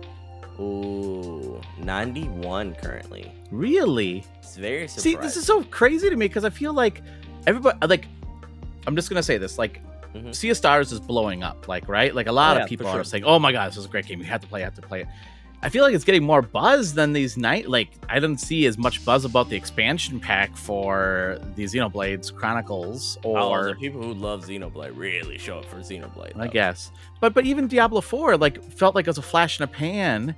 [SPEAKER 1] Ooh, 91 currently.
[SPEAKER 2] Really?
[SPEAKER 1] It's very surprising.
[SPEAKER 2] See, this is so crazy to me because I feel like everybody, like, I'm just gonna say this, like,
[SPEAKER 1] Mhm.
[SPEAKER 2] Sea of Stars is blowing up, like, right? Like, a lot
[SPEAKER 1] Oh, yeah,
[SPEAKER 2] of people
[SPEAKER 1] for
[SPEAKER 2] are
[SPEAKER 1] sure.
[SPEAKER 2] saying, "Oh my god, this is a great game. You have to play. it, have to play it." I feel like it's getting more buzz than these night. Like, I didn't see as much buzz about the expansion pack for the Xenoblades Chronicles,
[SPEAKER 1] Oh,
[SPEAKER 2] or
[SPEAKER 1] the people who love Xenoblade really show up for Xenoblade.
[SPEAKER 2] I
[SPEAKER 1] though.
[SPEAKER 2] guess. But but even Diablo Four, like, felt like it was a flash in a pan.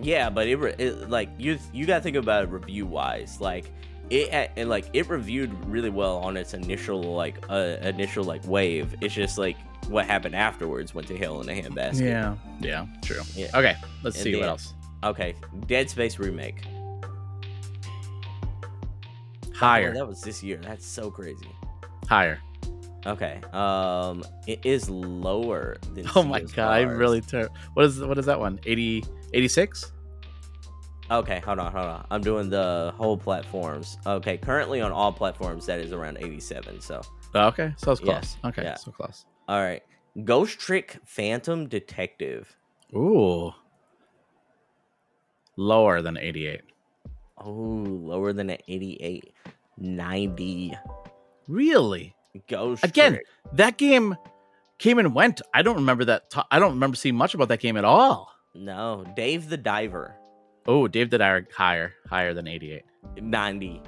[SPEAKER 1] Yeah, but it, it like you you got to think about it review wise. Like it, had- it like it reviewed really well on its initial like uh, initial like wave. It's just like what happened afterwards went to hell in a handbasket.
[SPEAKER 2] Yeah, yeah, true.
[SPEAKER 1] Yeah.
[SPEAKER 2] Okay, let's
[SPEAKER 1] And
[SPEAKER 2] see what else.
[SPEAKER 1] Okay, Dead Space remake. Oh,
[SPEAKER 2] Higher,
[SPEAKER 1] that was this year. That's so crazy.
[SPEAKER 2] higher.
[SPEAKER 1] Okay. Um, it is lower than.
[SPEAKER 2] Oh my
[SPEAKER 1] of
[SPEAKER 2] god, I
[SPEAKER 1] Stars.
[SPEAKER 2] really ter- What is what is that one? 80 86?
[SPEAKER 1] Okay, hold on, hold on. I'm doing the whole platforms. Okay, currently on all platforms that is around 87. So,
[SPEAKER 2] Oh, okay, so it's
[SPEAKER 1] Yeah,
[SPEAKER 2] close. Okay,
[SPEAKER 1] yeah.
[SPEAKER 2] so close.
[SPEAKER 1] all right. Ghost Trick Phantom Detective.
[SPEAKER 2] Ooh. Lower than 88.
[SPEAKER 1] Oh, lower than an 88. 90.
[SPEAKER 2] Really?
[SPEAKER 1] Ghost
[SPEAKER 2] Again,
[SPEAKER 1] Trick.
[SPEAKER 2] That game came and went. I don't remember that. T- I don't remember seeing much about that game at all.
[SPEAKER 1] No, Dave the Diver.
[SPEAKER 2] Oh, Dave did higher, higher than 88.
[SPEAKER 1] 90.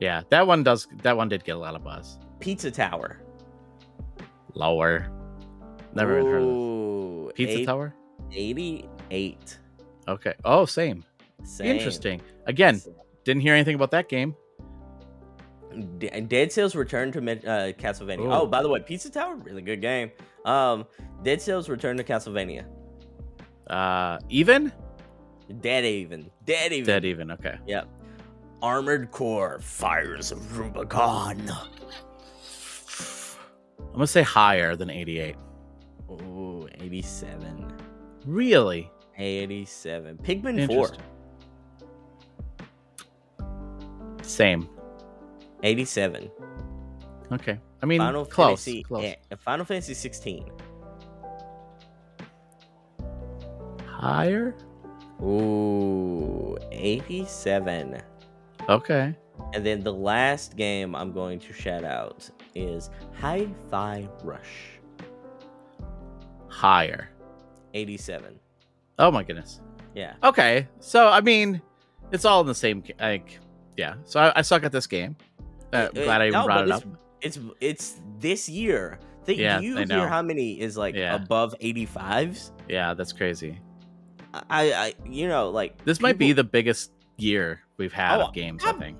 [SPEAKER 2] Yeah, that one does. That one did get a lot of buzz.
[SPEAKER 1] Pizza Tower.
[SPEAKER 2] Lower. Never even heard of
[SPEAKER 1] Ooh,
[SPEAKER 2] this. Pizza
[SPEAKER 1] eight-
[SPEAKER 2] Tower.
[SPEAKER 1] 88.
[SPEAKER 2] Okay. Oh, same.
[SPEAKER 1] Same.
[SPEAKER 2] Interesting. Again, didn't hear anything about that game.
[SPEAKER 1] D- Dead Cells Return to uh, Castlevania.
[SPEAKER 2] Ooh.
[SPEAKER 1] Oh, by the way, Pizza Tower, really good game. Um, Dead Cells Return to Castlevania.
[SPEAKER 2] Uh, even
[SPEAKER 1] Dead Even. Dead Even.
[SPEAKER 2] dead even. Okay.
[SPEAKER 1] Yep. Armored Core Fires of Rubicon.
[SPEAKER 2] I'm gonna say higher than 88.
[SPEAKER 1] Ooh, 87.
[SPEAKER 2] Really
[SPEAKER 1] 87. Pikmin 4.
[SPEAKER 2] Same.
[SPEAKER 1] 87.
[SPEAKER 2] Okay. I mean,
[SPEAKER 1] Final
[SPEAKER 2] close.
[SPEAKER 1] Fantasy.
[SPEAKER 2] close.
[SPEAKER 1] eh, Final Fantasy 16.
[SPEAKER 2] Higher.
[SPEAKER 1] Ooh, 87.
[SPEAKER 2] Okay.
[SPEAKER 1] And then the last game I'm going to shout out is Hi Fi Rush.
[SPEAKER 2] Higher.
[SPEAKER 1] 87.
[SPEAKER 2] Oh my goodness.
[SPEAKER 1] Yeah.
[SPEAKER 2] Okay. So I mean, it's all in the same. Like, yeah. So I, I suck at this game. Uh,
[SPEAKER 1] Uh,
[SPEAKER 2] glad I
[SPEAKER 1] no,
[SPEAKER 2] brought it up.
[SPEAKER 1] It's it's this year. Think
[SPEAKER 2] Yeah,
[SPEAKER 1] do you hear how many is like
[SPEAKER 2] Yeah.
[SPEAKER 1] above 85s?
[SPEAKER 2] Yeah, that's crazy.
[SPEAKER 1] I I you know like
[SPEAKER 2] This might be the biggest year we've had
[SPEAKER 1] Oh,
[SPEAKER 2] of games. I
[SPEAKER 1] I'm-
[SPEAKER 2] think.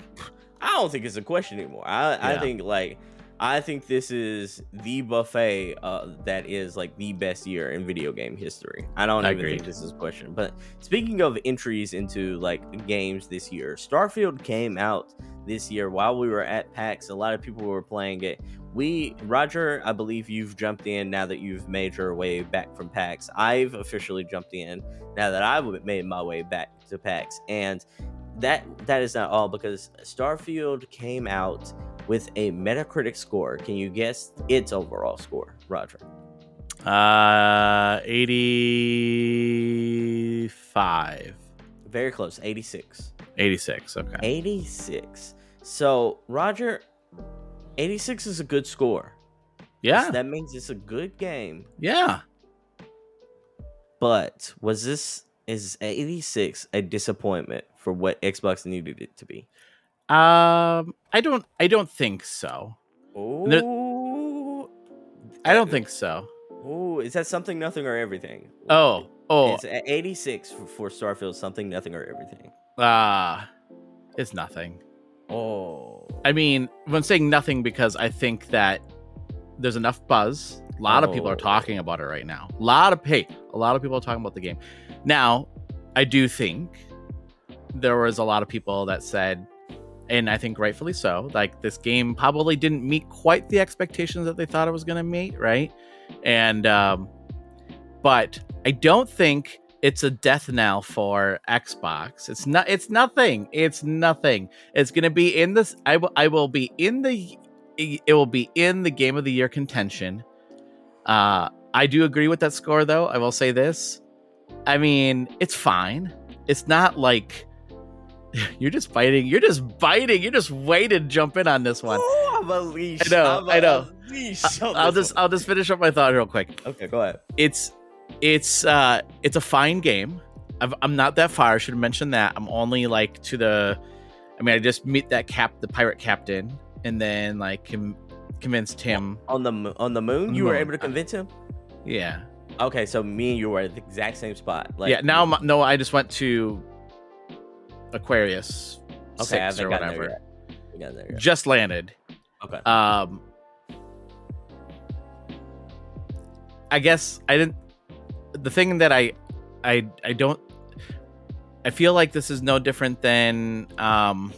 [SPEAKER 1] I don't think it's a question anymore. I I think like I think this is the buffet uh, that is like the best year in video game history. I don't even
[SPEAKER 2] Agreed.
[SPEAKER 1] think this is a question. But speaking of entries into like games this year, Starfield came out this year while we were at PAX. A lot of people were playing it. We, Rodger, I believe you've jumped in now that you've made your way back from PAX. I've officially jumped in now that I've made my way back to PAX, and that that is not all because Starfield came out with a Metacritic score. Can you guess its overall score, Rodger?
[SPEAKER 2] Uh, eighty-five.
[SPEAKER 1] Very close, 86.
[SPEAKER 2] 86. Okay.
[SPEAKER 1] 86. So, Rodger, 86 is a good score.
[SPEAKER 2] Yeah.
[SPEAKER 1] That means it's a good game.
[SPEAKER 2] Yeah.
[SPEAKER 1] But was this is 86 a disappointment for what Xbox needed it to be?
[SPEAKER 2] Um, I don't. I don't think so.
[SPEAKER 1] Oh,
[SPEAKER 2] I don't think so.
[SPEAKER 1] Oh, is that something, nothing, or everything?
[SPEAKER 2] Oh. Oh.
[SPEAKER 1] It's 86 for, for Starfield, something, nothing, or everything.
[SPEAKER 2] Ah. it's nothing.
[SPEAKER 1] Oh.
[SPEAKER 2] I mean, I'm saying nothing because I think that there's enough buzz. A lot of people are
[SPEAKER 1] Oh.
[SPEAKER 2] talking about it right now. A lot of hey, a lot of people are talking about the game. Now, I do think there was a lot of people that said, and I think rightfully so, like this game probably didn't meet quite the expectations that they thought it was going to meet, right? And um, but I don't think it's a death knell for Xbox. It's not. It's nothing. It's nothing. It's gonna be in this. I will. I will be in the. It will be in the game of the year contention. Uh, I do agree with that score, though. I will say this. I mean, it's fine. It's not like you're just biting. You're just biting. You're just waiting to jump in on this one.
[SPEAKER 1] Oh, I'm a leash.
[SPEAKER 2] I know,
[SPEAKER 1] I'm
[SPEAKER 2] I know.
[SPEAKER 1] leash
[SPEAKER 2] I'll just. I'll just finish up my thought real quick.
[SPEAKER 1] Okay, go ahead.
[SPEAKER 2] it's it's uh it's a fine game I've, i'm not that far i should mention that i'm only like to the i mean i just meet that cap the pirate captain and then like com- convinced him
[SPEAKER 1] On the on the moon, you were able to convince him.
[SPEAKER 2] yeah
[SPEAKER 1] Okay, so me and you were at the exact same spot. Like,
[SPEAKER 2] yeah now I'm, no i just went to aquarius
[SPEAKER 1] Okay,
[SPEAKER 2] six or whatever. Just landed
[SPEAKER 1] Okay.
[SPEAKER 2] um i guess i didn't the thing that i i i don't i feel like this is no different than um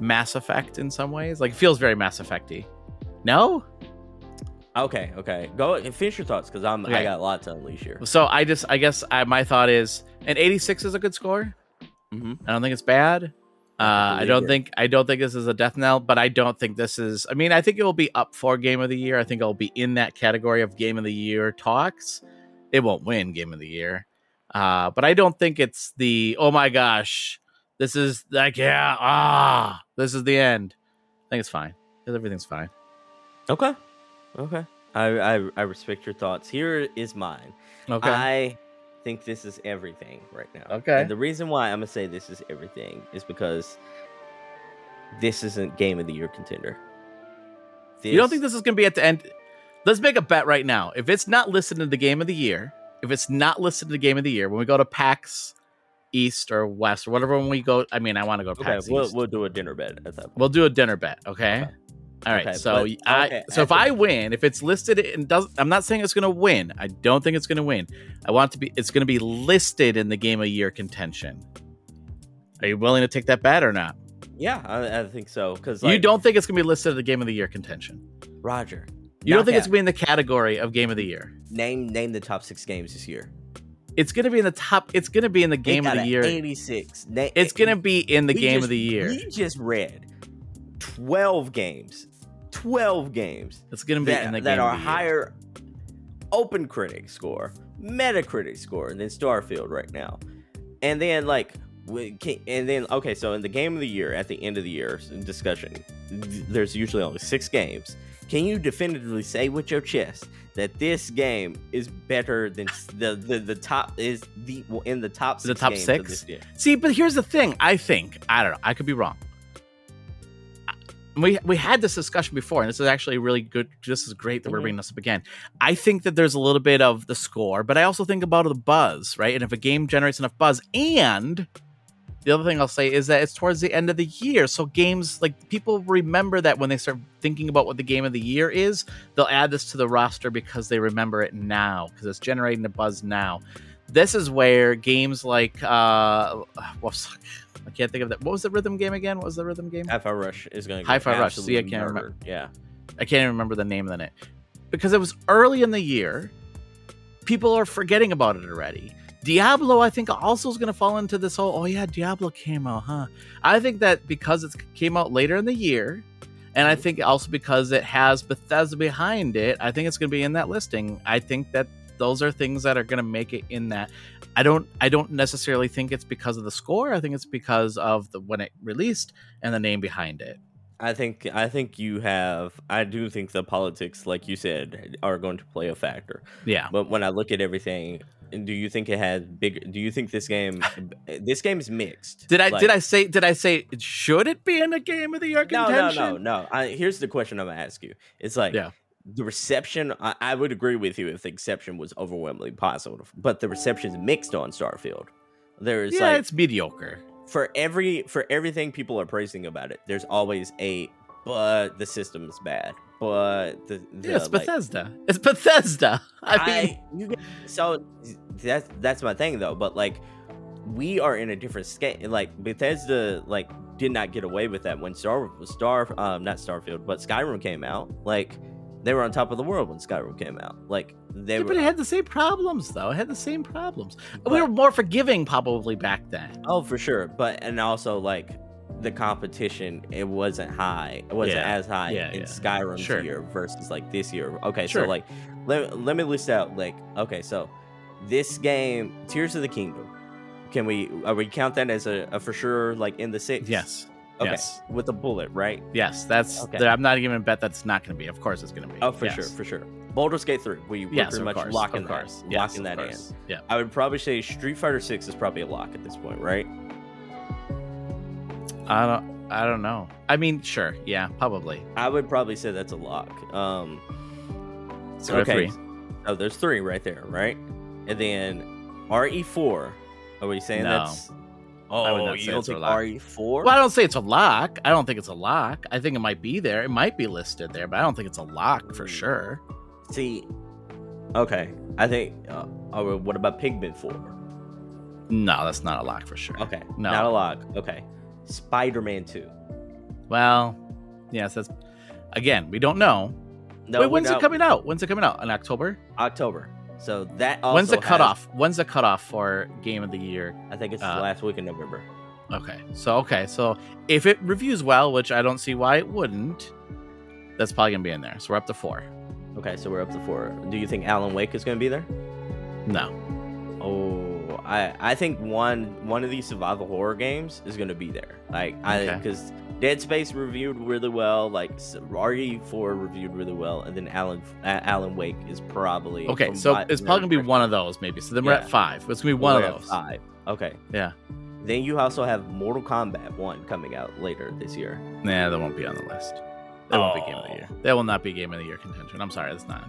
[SPEAKER 2] mass effect in some ways like it feels very mass effecty no
[SPEAKER 1] Okay, okay. Go finish your thoughts because I'm I got a lot to unleash here.
[SPEAKER 2] so i just i guess I, my thought is an 86 is a good score
[SPEAKER 1] Mm-hmm.
[SPEAKER 2] i don't think it's bad uh, I don't think I don't think this is a death knell, but I don't think this is. I mean, I think it will be up for game of the year. I think it'll be in that category of game of the year talks. It won't win game of the year, uh, but I don't think it's the oh my gosh, this is like yeah ah this is the end. I think it's fine. Everything's fine.
[SPEAKER 1] Okay, okay. I, I I respect your thoughts. Here is mine.
[SPEAKER 2] Okay.
[SPEAKER 1] I think this is everything right now.
[SPEAKER 2] Okay.
[SPEAKER 1] And the reason why I'm gonna say this is everything is because this isn't game of the year contender.
[SPEAKER 2] You don't think this is going to be at the end? Let's make a bet right now. If it's not listed in the game of the year, if it's not listed in the game of the year, when we go to PAX East or West or whatever, when we go, I mean, I want to go to
[SPEAKER 1] Okay,
[SPEAKER 2] PAX
[SPEAKER 1] we'll,
[SPEAKER 2] East.
[SPEAKER 1] we'll do a dinner bet at that point.
[SPEAKER 2] We'll do a dinner bet, okay?
[SPEAKER 1] Okay.
[SPEAKER 2] All right.
[SPEAKER 1] Okay,
[SPEAKER 2] so
[SPEAKER 1] but-
[SPEAKER 2] I
[SPEAKER 1] okay,
[SPEAKER 2] so if I win, if it's listed and does I'm not saying it's going to win. I don't think it's going to win. I want it to be it's going to be listed in the game of year contention. Are you willing to take that bet or not?
[SPEAKER 1] Yeah, I, I think so. Because
[SPEAKER 2] you don't think it's going to be listed in the game of the year contention.
[SPEAKER 1] Rodger.
[SPEAKER 2] You don't think it's going to be in the category of game of the year.
[SPEAKER 1] name name the top six games this year.
[SPEAKER 2] It's going to be in the top it's going to be in the game of the year.
[SPEAKER 1] 86. Na-
[SPEAKER 2] It's going to be in the game
[SPEAKER 1] just-
[SPEAKER 2] of the year.
[SPEAKER 1] We just read 12 games. 12 games
[SPEAKER 2] It's to be
[SPEAKER 1] that,
[SPEAKER 2] in the
[SPEAKER 1] that
[SPEAKER 2] game
[SPEAKER 1] are higher open critic score, Metacritic score than Starfield right now. And then like and then okay, so in the game of the year at the end of the year discussion, there's usually only 6 games. Can you definitively say with your chest that this game is better than the the, the top is the in the top
[SPEAKER 2] The
[SPEAKER 1] six
[SPEAKER 2] top
[SPEAKER 1] games of
[SPEAKER 2] six?
[SPEAKER 1] this year?
[SPEAKER 2] See, but here's the thing. I think I don't know. I could be wrong. We we had this discussion before, and this is actually really good. This is great that we're
[SPEAKER 1] Mhm.
[SPEAKER 2] bringing this up again. I think that there's a little bit of the score, but I also think about the buzz, right? And if a game generates enough buzz, and the other thing I'll say is that it's towards the end of the year, so games like people remember that when they start thinking about what the game of the year is, they'll add this to the roster because they remember it now because it's generating the buzz now. This is where games like uh, what's I can't think of that. What was the rhythm game again? What was the rhythm game?
[SPEAKER 1] Hi-Fi Rush is going to
[SPEAKER 2] Hi-Fi Rush. See, I can't remember.
[SPEAKER 1] Yeah.
[SPEAKER 2] I can't even remember the name of it because it was early in the year. People are forgetting about it already. Diablo, I think, also is going to fall into this whole. Oh yeah, Diablo came out, huh? I think that because it came out later in the year, and I think also because it has Bethesda behind it, I think it's going to be in that listing. I think that those are things that are going to make it in that. I don't. I don't necessarily think it's because of the score. I think it's because of the when it released and the name behind it.
[SPEAKER 1] I think I think you have I do think the politics like you said are going to play a factor.
[SPEAKER 2] Yeah.
[SPEAKER 1] But when I look at everything, do you think it has big do you think this game this game is mixed?
[SPEAKER 2] Did I
[SPEAKER 1] Like-
[SPEAKER 2] did I say did I say should it be in a game of the year
[SPEAKER 1] No, no, no, no. I, here's the question I'm going to ask you. It's like
[SPEAKER 2] Yeah.
[SPEAKER 1] The reception I, I would agree with you if the exception was overwhelmingly positive, but the reception's mixed on Starfield. There's
[SPEAKER 2] Yeah,
[SPEAKER 1] like
[SPEAKER 2] it's mediocre.
[SPEAKER 1] for every for everything people are praising about it, there's always a but the system's bad. But the, the
[SPEAKER 2] Yeah, it's
[SPEAKER 1] like,
[SPEAKER 2] Bethesda. It's Bethesda. I mean,
[SPEAKER 1] I, get, so that's that's my thing though. But like, we are in a different scale. Like Bethesda, like did not get away with that when Star Star um not Starfield, but Skyrim came out. Like they were on top of the world when Skyrim came out. Like they
[SPEAKER 2] yeah,
[SPEAKER 1] were.
[SPEAKER 2] but it had the same problems though. It had the same problems. we were more forgiving probably back then.
[SPEAKER 1] Oh, for sure. But and also like the competition, it wasn't high. It wasn't
[SPEAKER 2] Yeah.
[SPEAKER 1] as high
[SPEAKER 2] Yeah,
[SPEAKER 1] in. Skyrim's
[SPEAKER 2] Sure.
[SPEAKER 1] year versus like this year. Okay,
[SPEAKER 2] Sure.
[SPEAKER 1] so like let, let me list out like okay, so this game, Tears of the Kingdom. Can we are we count that as a, a for sure like in the six?
[SPEAKER 2] Yes.
[SPEAKER 1] Okay.
[SPEAKER 2] Yes.
[SPEAKER 1] With a bullet, right?
[SPEAKER 2] Yes. That's.
[SPEAKER 1] Okay.
[SPEAKER 2] I'm not even bet that's not going to be. Of course, it's going to be.
[SPEAKER 1] Oh, for
[SPEAKER 2] Yes.
[SPEAKER 1] sure, for sure. Baldur's Gate 3. We we're
[SPEAKER 2] Yes,
[SPEAKER 1] pretty much
[SPEAKER 2] course.
[SPEAKER 1] locking that.
[SPEAKER 2] course. Yes,
[SPEAKER 1] locking that in.
[SPEAKER 2] Yeah.
[SPEAKER 1] I would probably say Street Fighter 6 is probably a lock at this point, right?
[SPEAKER 2] I don't. I don't know. I mean, sure. Yeah, probably.
[SPEAKER 1] I would probably say that's a lock. Um
[SPEAKER 2] So
[SPEAKER 1] okay.
[SPEAKER 2] three.
[SPEAKER 1] Oh, there's three right there, right? And then RE4. Are we saying
[SPEAKER 2] No.
[SPEAKER 1] that's?
[SPEAKER 2] I would
[SPEAKER 1] Oh,
[SPEAKER 2] not
[SPEAKER 1] you don't think. RE4?
[SPEAKER 2] Well, I don't say it's a lock. I don't think it's a lock. I think it might be there. It might be listed there, but I don't think it's a lock for
[SPEAKER 1] Mm.
[SPEAKER 2] sure.
[SPEAKER 1] See, okay. I think. Uh, oh, what about Pikmin 4?
[SPEAKER 2] No, that's not a lock for sure.
[SPEAKER 1] Okay,
[SPEAKER 2] No.
[SPEAKER 1] not a lock. Okay, Spider-Man 2.
[SPEAKER 2] Well, yes, that's again, we don't know.
[SPEAKER 1] No,
[SPEAKER 2] Wait, when's it coming out? When's it coming out? In October?
[SPEAKER 1] October. So that also
[SPEAKER 2] when's the
[SPEAKER 1] has-
[SPEAKER 2] cutoff? When's the cutoff for game of the year?
[SPEAKER 1] I think it's
[SPEAKER 2] Uh,
[SPEAKER 1] the last week in November.
[SPEAKER 2] Okay. So okay, so if it reviews well, which I don't see why it wouldn't, that's probably gonna be in there. So we're up to four.
[SPEAKER 1] Okay, so we're up to four. Do you think Alan Wake is going to be there?
[SPEAKER 2] No.
[SPEAKER 1] Oh, I I think one one of these survival horror games is going to be there. Like I
[SPEAKER 2] Okay.
[SPEAKER 1] Dead Space reviewed really well, like s- RE4 reviewed really well, and then Alan uh, Alan Wake is probably
[SPEAKER 2] Okay, so it's probably gonna be one of those maybe. So then we're at five. It's gonna be one
[SPEAKER 1] we're
[SPEAKER 2] of
[SPEAKER 1] at
[SPEAKER 2] those.
[SPEAKER 1] Five. Okay.
[SPEAKER 2] Yeah.
[SPEAKER 1] Then you also have Mortal Kombat one coming out later this year.
[SPEAKER 2] Nah, that won't be on the list. That won't be game of the year. That will not be game of the year contention. I'm sorry, that's not.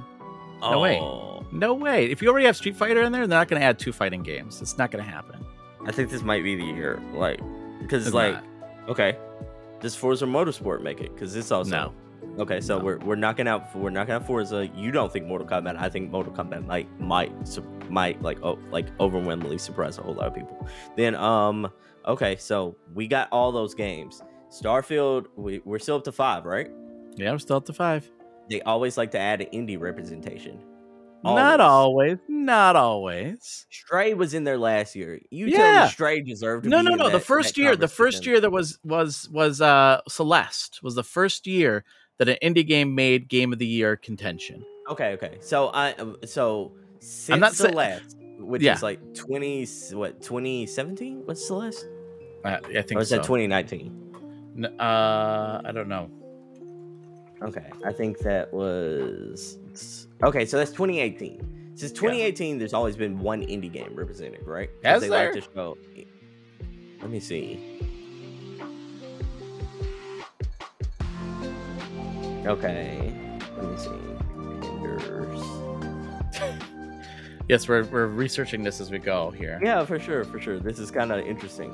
[SPEAKER 2] No way.
[SPEAKER 1] Oh.
[SPEAKER 2] No way. If you already have Street Fighter in there, they're not going to add two fighting games. It's not going to happen.
[SPEAKER 1] I think this might be the year, like, because
[SPEAKER 2] It's
[SPEAKER 1] like,
[SPEAKER 2] not.
[SPEAKER 1] okay, does Forza Motorsport make it? Because it's also
[SPEAKER 2] No.
[SPEAKER 1] Okay, so
[SPEAKER 2] No.
[SPEAKER 1] we're we're knocking out we're knocking out Forza. You don't think Mortal Kombat? I think Mortal Kombat might might might like oh like overwhelmingly surprise a whole lot of people. Then um okay, so we got all those games. Starfield, we, we're still up to five, right?
[SPEAKER 2] Yeah, we're still up to five.
[SPEAKER 1] They always like to add an indie representation.
[SPEAKER 2] Not always. Not always.
[SPEAKER 1] Stray was in there last year. You tell me Stray deserved to
[SPEAKER 2] No,
[SPEAKER 1] be
[SPEAKER 2] no, no. The first year, the first year that was was was uh Celeste was the first year that an indie game made game of the year contention.
[SPEAKER 1] Okay, okay. So I so since
[SPEAKER 2] not sa-
[SPEAKER 1] Celeste, which
[SPEAKER 2] Yeah.
[SPEAKER 1] is like twenty what twenty seventeen? What's Celeste?
[SPEAKER 2] Uh, I think
[SPEAKER 1] Or is
[SPEAKER 2] so.
[SPEAKER 1] that twenty nineteen?
[SPEAKER 2] N- uh, I don't know.
[SPEAKER 1] Okay, I think that was okay. So that's 2018. Since 2018, there's always been one indie game represented, right?
[SPEAKER 2] Has
[SPEAKER 1] they
[SPEAKER 2] there?
[SPEAKER 1] like to show. Let me see. Okay, let me see.
[SPEAKER 2] Yes, we're we're researching this as we go here.
[SPEAKER 1] Yeah, for sure, for sure. This is kind of interesting.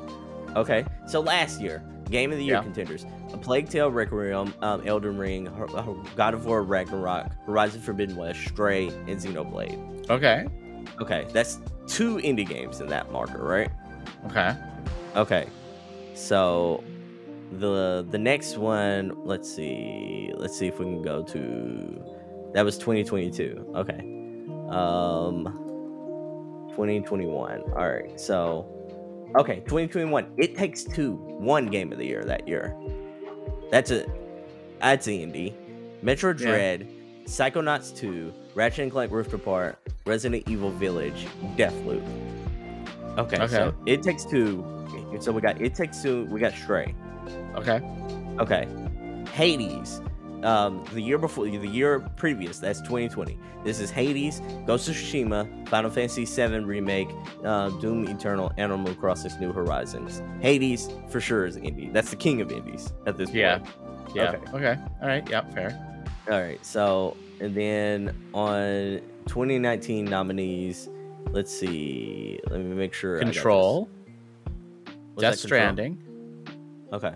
[SPEAKER 1] Okay, so last year, Game of the Year
[SPEAKER 2] Yeah.
[SPEAKER 1] contenders: A Plague Tale, Requiem, um, Elden Ring, Ho- God of War, Ragnarok, Horizon Forbidden West, Stray, and Xenoblade.
[SPEAKER 2] Okay.
[SPEAKER 1] Okay, that's two indie games in that marker, right?
[SPEAKER 2] Okay.
[SPEAKER 1] Okay, so the the next one, let's see, let's see if we can go to that was 2022. Okay, um, 2021. All right, so okay, 2021. It takes two, one game of the year that year. That's a that's the indie. Metroid
[SPEAKER 2] Yeah.
[SPEAKER 1] Dread, Psychonauts 2, Ratchet and Clank Rift Apart, Resident Evil Village, Deathloop. Okay,
[SPEAKER 2] Okay.
[SPEAKER 1] so it takes two. So we got it takes two. We got Stray.
[SPEAKER 2] Okay.
[SPEAKER 1] Okay, Hades. Um, the year before, the year previous, that's 2020. This is Hades, Ghost of Tsushima, Final Fantasy VII remake, uh, Doom Eternal, Animal Crossing New Horizons. Hades for sure is indie. That's the king of indies at this point.
[SPEAKER 2] Yeah. Yeah.
[SPEAKER 1] Okay.
[SPEAKER 2] Okay. All right. Yeah. Fair.
[SPEAKER 1] All right. So, and then on 2019 nominees, let's see. Let me make sure. I got this.
[SPEAKER 2] Control. Death
[SPEAKER 1] that Control?
[SPEAKER 2] Stranding.
[SPEAKER 1] Okay.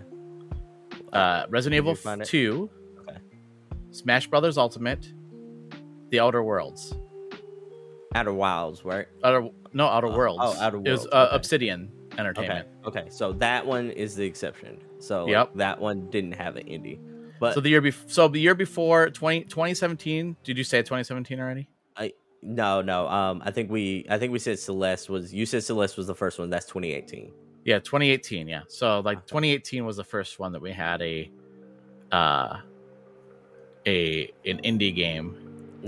[SPEAKER 2] Uh, Resident
[SPEAKER 1] Did
[SPEAKER 2] Evil
[SPEAKER 1] find it?
[SPEAKER 2] Two.
[SPEAKER 1] Okay.
[SPEAKER 2] Smash Brothers Ultimate. The Outer Worlds.
[SPEAKER 1] Outer Wilds, right?
[SPEAKER 2] Outer no Outer
[SPEAKER 1] Oh,
[SPEAKER 2] Worlds.
[SPEAKER 1] oh, Outer Worlds.
[SPEAKER 2] It was uh,
[SPEAKER 1] okay.
[SPEAKER 2] Obsidian
[SPEAKER 1] Okay.
[SPEAKER 2] Entertainment.
[SPEAKER 1] Okay. So that one is the exception. So
[SPEAKER 2] Yep.
[SPEAKER 1] that one didn't have an indie. But
[SPEAKER 2] so the year before, so the year before 20, 2017. Did you say 2017 already?
[SPEAKER 1] I no, no. Um, I think we, I think we said Celeste was. You said Celeste was the first one. That's 2018.
[SPEAKER 2] Yeah, 2018. Yeah. So like
[SPEAKER 1] Okay.
[SPEAKER 2] 2018 was the first one that we had a, uh, a an indie game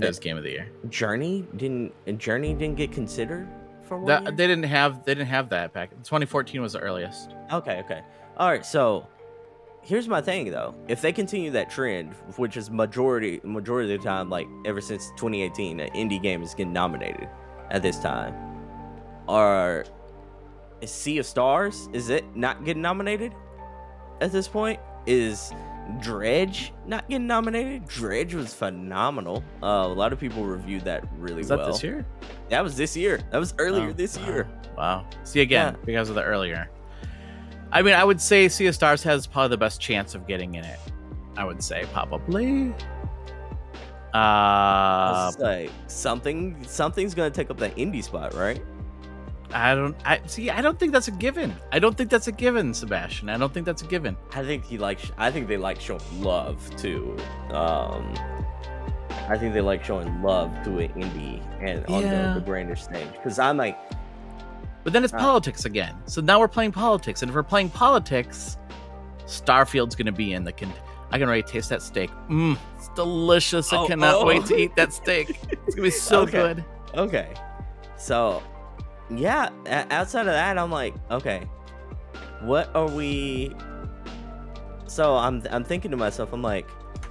[SPEAKER 2] as game of the year.
[SPEAKER 1] Journey didn't. Journey didn't get considered for one.
[SPEAKER 2] That, they didn't have they didn't have that back. 2014 was the earliest.
[SPEAKER 1] Okay, okay. All right, so here's my thing though. If they continue that trend, which is majority majority of the time, like ever since 2018, an indie game is getting nominated at this time. Are Sea of Stars? Is it not getting nominated at this point? Is Dredge not getting nominated? Dredge was phenomenal. Uh, a lot of people reviewed that really
[SPEAKER 2] that
[SPEAKER 1] well.
[SPEAKER 2] this year?
[SPEAKER 1] That was this year. That was earlier
[SPEAKER 2] Oh,
[SPEAKER 1] this
[SPEAKER 2] wow.
[SPEAKER 1] year.
[SPEAKER 2] Wow. See again
[SPEAKER 1] Yeah.
[SPEAKER 2] because of the earlier. I mean, I would say Sea of Stars has probably the best chance of getting in it. I would say probably. Uh,
[SPEAKER 1] like something something's gonna take up that indie spot, right?
[SPEAKER 2] I don't. I see. I don't think that's a given. I don't think that's a given, Sebastion. I don't think that's a given.
[SPEAKER 1] I think he likes. I think they like showing love to. Um, I think they like showing love to an indie and on
[SPEAKER 2] Yeah.
[SPEAKER 1] the, the grander stage. Because I'm like,
[SPEAKER 2] But then it's
[SPEAKER 1] Uh.
[SPEAKER 2] politics again. So now we're playing politics, and if we're playing politics, Starfield's going to be in the. Con- I can already taste that steak. Mmm, it's delicious. I
[SPEAKER 1] Oh,
[SPEAKER 2] cannot
[SPEAKER 1] oh.
[SPEAKER 2] wait to eat that steak. It's gonna be so
[SPEAKER 1] Okay.
[SPEAKER 2] good.
[SPEAKER 1] okay, so yeah. outside of that, I'm like, okay, what are we? So I'm I'm thinking to myself, I'm like,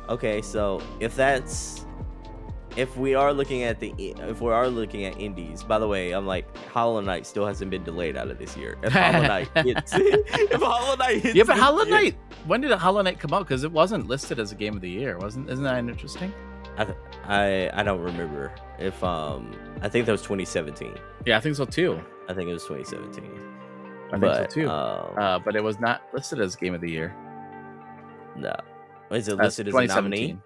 [SPEAKER 1] okay, so if that's if we are looking at the if we are looking at indies, by the way, I'm like Hollow Knight still hasn't been delayed out of this year. If Hollow Knight hits, if Hollow Knight hits,
[SPEAKER 2] Yeah, but Hollow Knight. When did Hollow Knight come out? Because it wasn't listed as a game of the year, wasn't? Isn't that interesting?
[SPEAKER 1] I I don't remember if um I think that was 2017.
[SPEAKER 2] Yeah, I think so too.
[SPEAKER 1] I think it was 2017.
[SPEAKER 2] I
[SPEAKER 1] but,
[SPEAKER 2] think so too.
[SPEAKER 1] Um,
[SPEAKER 2] uh, but it was not listed as game of the year.
[SPEAKER 1] no, is it listed as a nominee?
[SPEAKER 2] 2017.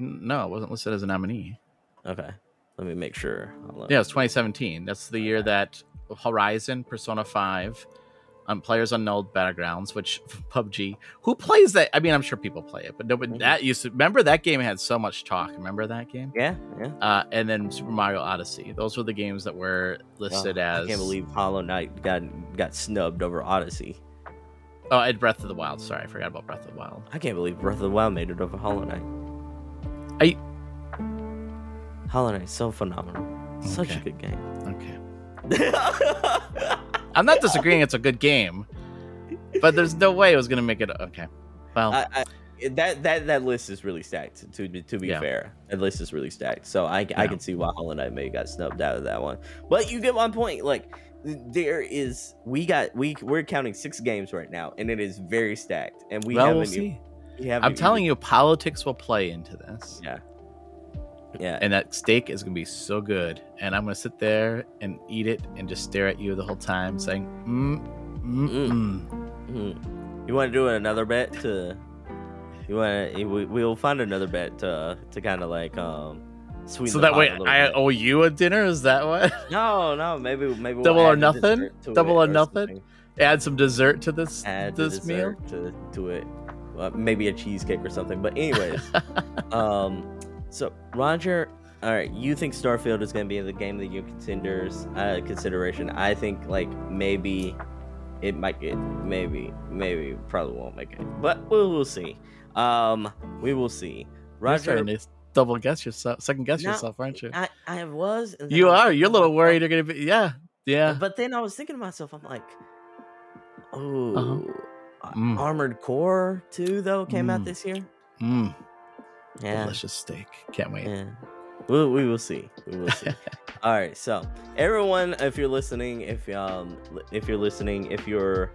[SPEAKER 2] N- No, it wasn't listed as a nominee.
[SPEAKER 1] Okay, let me make sure.
[SPEAKER 2] Yeah, it's 2017. That's the year that Horizon, Persona 5, um, Players Unknown Battlegrounds, which PUBG. Who plays that? I mean, I'm sure people play it, but no, but
[SPEAKER 1] Mhm.
[SPEAKER 2] that used to remember that game had so much talk. Remember that game?
[SPEAKER 1] yeah, yeah.
[SPEAKER 2] Uh, and then Super Mario Odyssey. Those were the games that were listed
[SPEAKER 1] Oh,
[SPEAKER 2] as.
[SPEAKER 1] I can't believe Hollow Knight got got snubbed over Odyssey.
[SPEAKER 2] Oh, and Breath of the Wild. Sorry, I forgot about Breath of the Wild.
[SPEAKER 1] I can't believe Breath of the Wild made it over Hollow Knight.
[SPEAKER 2] I-
[SPEAKER 1] Hollow Knight so phenomenal. Such a good game.
[SPEAKER 2] Okay. I'm not disagreeing. It's a good game, but there's no way it was gonna make it. Okay. Well,
[SPEAKER 1] I, I, that that that list is really stacked. To be to be
[SPEAKER 2] Yeah.
[SPEAKER 1] fair, that list is really stacked. So I, I can see why Hollow Knight may got snubbed out of that one. But you get my point. Like there is, we got we we're counting six games right now, and it is very stacked. And we
[SPEAKER 2] well,
[SPEAKER 1] haven't.
[SPEAKER 2] we'll see.
[SPEAKER 1] we haven't
[SPEAKER 2] I'm telling you, politics will play into this.
[SPEAKER 1] Yeah. Yeah.
[SPEAKER 2] and that steak is gonna be so good and i'm gonna sit there and eat it and just stare at you the whole time saying mm, mm, mm.
[SPEAKER 1] Mhm. You want to do another bet to? You want to? We, we'll find another bet to to kind of like um. Sweeten
[SPEAKER 2] so that way i
[SPEAKER 1] bit.
[SPEAKER 2] owe you a dinner is that what
[SPEAKER 1] No, no, maybe maybe we'll
[SPEAKER 2] Double or nothing?
[SPEAKER 1] to
[SPEAKER 2] Double
[SPEAKER 1] it
[SPEAKER 2] or nothing?
[SPEAKER 1] something.
[SPEAKER 2] add some dessert to this
[SPEAKER 1] Add
[SPEAKER 2] this meal
[SPEAKER 1] to to it. Maybe a cheesecake or something. But anyways, um, so Rodger, all right, you think Starfield is going to be in the game of the year contenders uh, consideration? I think like maybe it might get maybe maybe probably won't make it, but we'll we'll see. Um, we will see.
[SPEAKER 2] You're
[SPEAKER 1] Rodger,
[SPEAKER 2] starting to double guess yourself second guess
[SPEAKER 1] No,
[SPEAKER 2] yourself aren't you
[SPEAKER 1] I I was.
[SPEAKER 2] you
[SPEAKER 1] I
[SPEAKER 2] are you're a little worried you're gonna be yeah yeah
[SPEAKER 1] But then I was thinking to myself, I'm like, oh,
[SPEAKER 2] Uh-huh. Mm.
[SPEAKER 1] Armored Core 2 though came out
[SPEAKER 2] Mm.
[SPEAKER 1] this year.
[SPEAKER 2] mm,
[SPEAKER 1] Yeah,
[SPEAKER 2] delicious steak can't wait
[SPEAKER 1] yeah. We, we will see. We will see. All right, so everyone, if you're listening, if um, if you're listening, if you're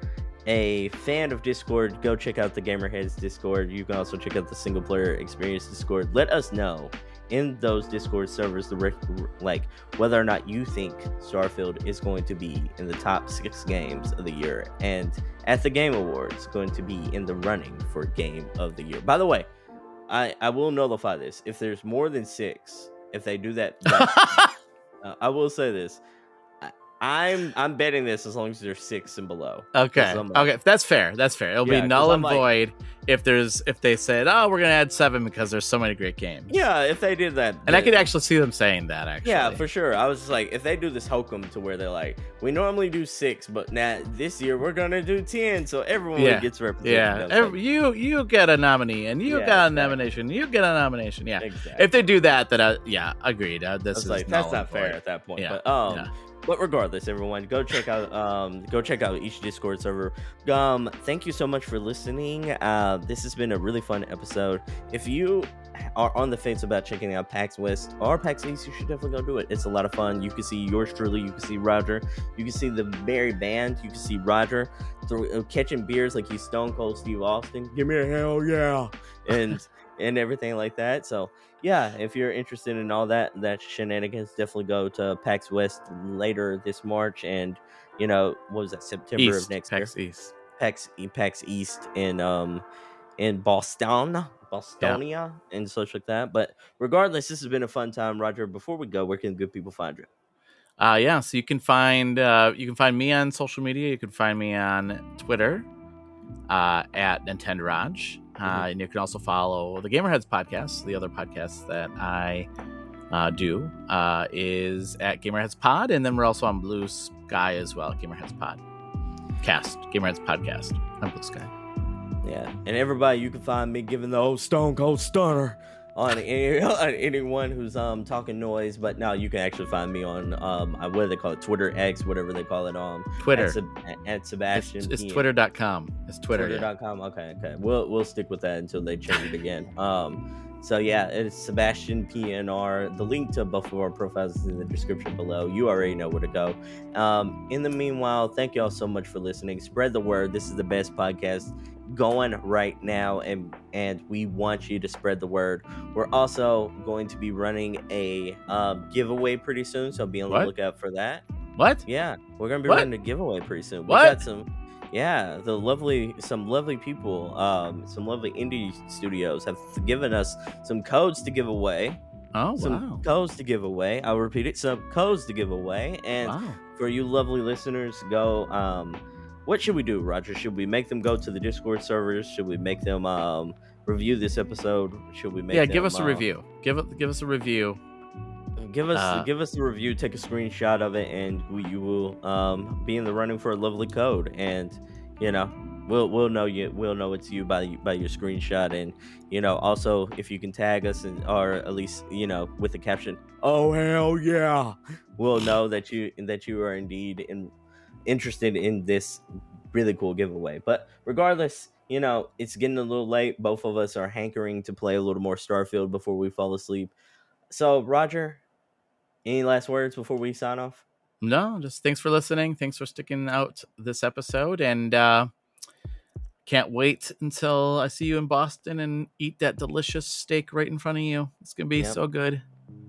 [SPEAKER 1] a fan of Discord, go check out the Gamerheads Discord. You can also check out the Single Player Experience Discord. Let us know in those Discord servers, the like whether or not you think Starfield is going to be in the top six games of the year, and at the Game Awards, going to be in the running for Game of the Year. By the way, I I will nullify this if there's more than six. If they do that, that uh, I will say this. I'm I'm betting this as long as there's six and below.
[SPEAKER 2] Okay.
[SPEAKER 1] Like-
[SPEAKER 2] okay. That's fair. That's fair. It'll
[SPEAKER 1] Yeah,
[SPEAKER 2] be null and
[SPEAKER 1] like-
[SPEAKER 2] void if there's if they said, "Oh, we're gonna add seven because there's so many great games."
[SPEAKER 1] Yeah, if they did that,
[SPEAKER 2] And I could actually see them saying that. Actually.
[SPEAKER 1] Yeah, for sure. I was just like, if they do this hokum to where they're like, we normally do six, but now this year we're gonna do ten, so everyone
[SPEAKER 2] Yeah,
[SPEAKER 1] gets represented.
[SPEAKER 2] Yeah. Every, you you get a nominee, and you
[SPEAKER 1] Yeah,
[SPEAKER 2] got a
[SPEAKER 1] exactly.
[SPEAKER 2] nomination. You get a nomination. Yeah.
[SPEAKER 1] exactly.
[SPEAKER 2] If they do that, then I, yeah, agreed. Uh,
[SPEAKER 1] I
[SPEAKER 2] this
[SPEAKER 1] was
[SPEAKER 2] is
[SPEAKER 1] like, that's not fair at that point.
[SPEAKER 2] Yeah,
[SPEAKER 1] But um,
[SPEAKER 2] yeah.
[SPEAKER 1] But regardless, everyone, go check out um, go check out each Discord server. Um, thank you so much for listening. Uh, this has been a really fun episode. If you are on the fence about checking out PAX West or PAX East, you should definitely go do it. It's a lot of fun. You can see yours truly. You can see Rodger. You can see the very band. You can see Rodger throw, uh, catching beers like he's Stone Cold Steve Austin. Give me a hell yeah, and and everything like that. So yeah, if you're interested in all that that shenanigans, definitely go to PAX West later this March, and you know what was that September
[SPEAKER 2] East,
[SPEAKER 1] of next
[SPEAKER 2] PAX
[SPEAKER 1] year?
[SPEAKER 2] East.
[SPEAKER 1] PAX PAX East in um in Boston, Bostonia, and such like that. But regardless, this has been a fun time, Rodger. Before we go, where can good people find you?
[SPEAKER 2] Uh, yeah, so you can find uh, you can find me on social media. You can find me on Twitter uh, at Nintendo Raj, uh, and you can also follow the Gamerheads podcast. The other podcast that I uh, do uh, is at Gamerheads Pod, and then we're also on Blue Sky as well. Gamerheads Pod cast, Gamerheads podcast on Blue Sky.
[SPEAKER 1] Yeah, and everybody, you can find me giving the old Stone Cold Stunner on, any, on anyone who's um talking noise. But now you can actually find me on um uh, what do they call it, Twitter X, whatever they call it, um
[SPEAKER 2] Twitter.
[SPEAKER 1] at, Seb- at Sebastion.
[SPEAKER 2] It's, it's
[SPEAKER 1] PM.
[SPEAKER 2] twitter.com. It's Twitter. yeah.
[SPEAKER 1] Twitter.com. Okay, okay. We'll we'll stick with that until they change it again. Um, So yeah, it's Sebastion PNR. The link to both of our profiles is in the description below. You already know where to go. Um, in the meanwhile, thank you all so much for listening. Spread the word. This is the best podcast going right now, and and we want you to spread the word. We're also going to be running a um, giveaway pretty soon, so be on the lookout for that.
[SPEAKER 2] What?
[SPEAKER 1] Yeah, we're gonna be
[SPEAKER 2] What?
[SPEAKER 1] running a giveaway pretty soon. We
[SPEAKER 2] What?
[SPEAKER 1] got some, yeah, the lovely, some lovely people, um, some lovely indie studios have given us some codes to give away.
[SPEAKER 2] Oh
[SPEAKER 1] Some
[SPEAKER 2] wow.
[SPEAKER 1] codes to give away. I'll repeat it. Some codes to give away. And
[SPEAKER 2] Wow.
[SPEAKER 1] for you lovely listeners, go. Um, what should we do, Rodger? Should we make them go to the Discord servers? Should we make them um review this episode? Should we make?
[SPEAKER 2] Yeah, give us a
[SPEAKER 1] uh,
[SPEAKER 2] review. Give it. Give us a review.
[SPEAKER 1] Give us
[SPEAKER 2] Uh,
[SPEAKER 1] give us the review, take a screenshot of it, and we, you will um, be in the running for a lovely code. And you know, we'll we'll know you we'll know it's you by by your screenshot. And you know, also if you can tag us and or at least you know with the caption, "Oh hell yeah," we'll know that you that you are indeed in, interested in this really cool giveaway. But regardless. You know, it's getting a little late. Both of us are hankering to play a little more Starfield before we fall asleep. So, Rodger, any last words before we sign off?
[SPEAKER 2] No, just thanks for listening. Thanks for sticking out this episode, and uh, can't wait until I see you in Boston and eat that delicious steak right in front of you. It's gonna be
[SPEAKER 1] Yep.
[SPEAKER 2] so good.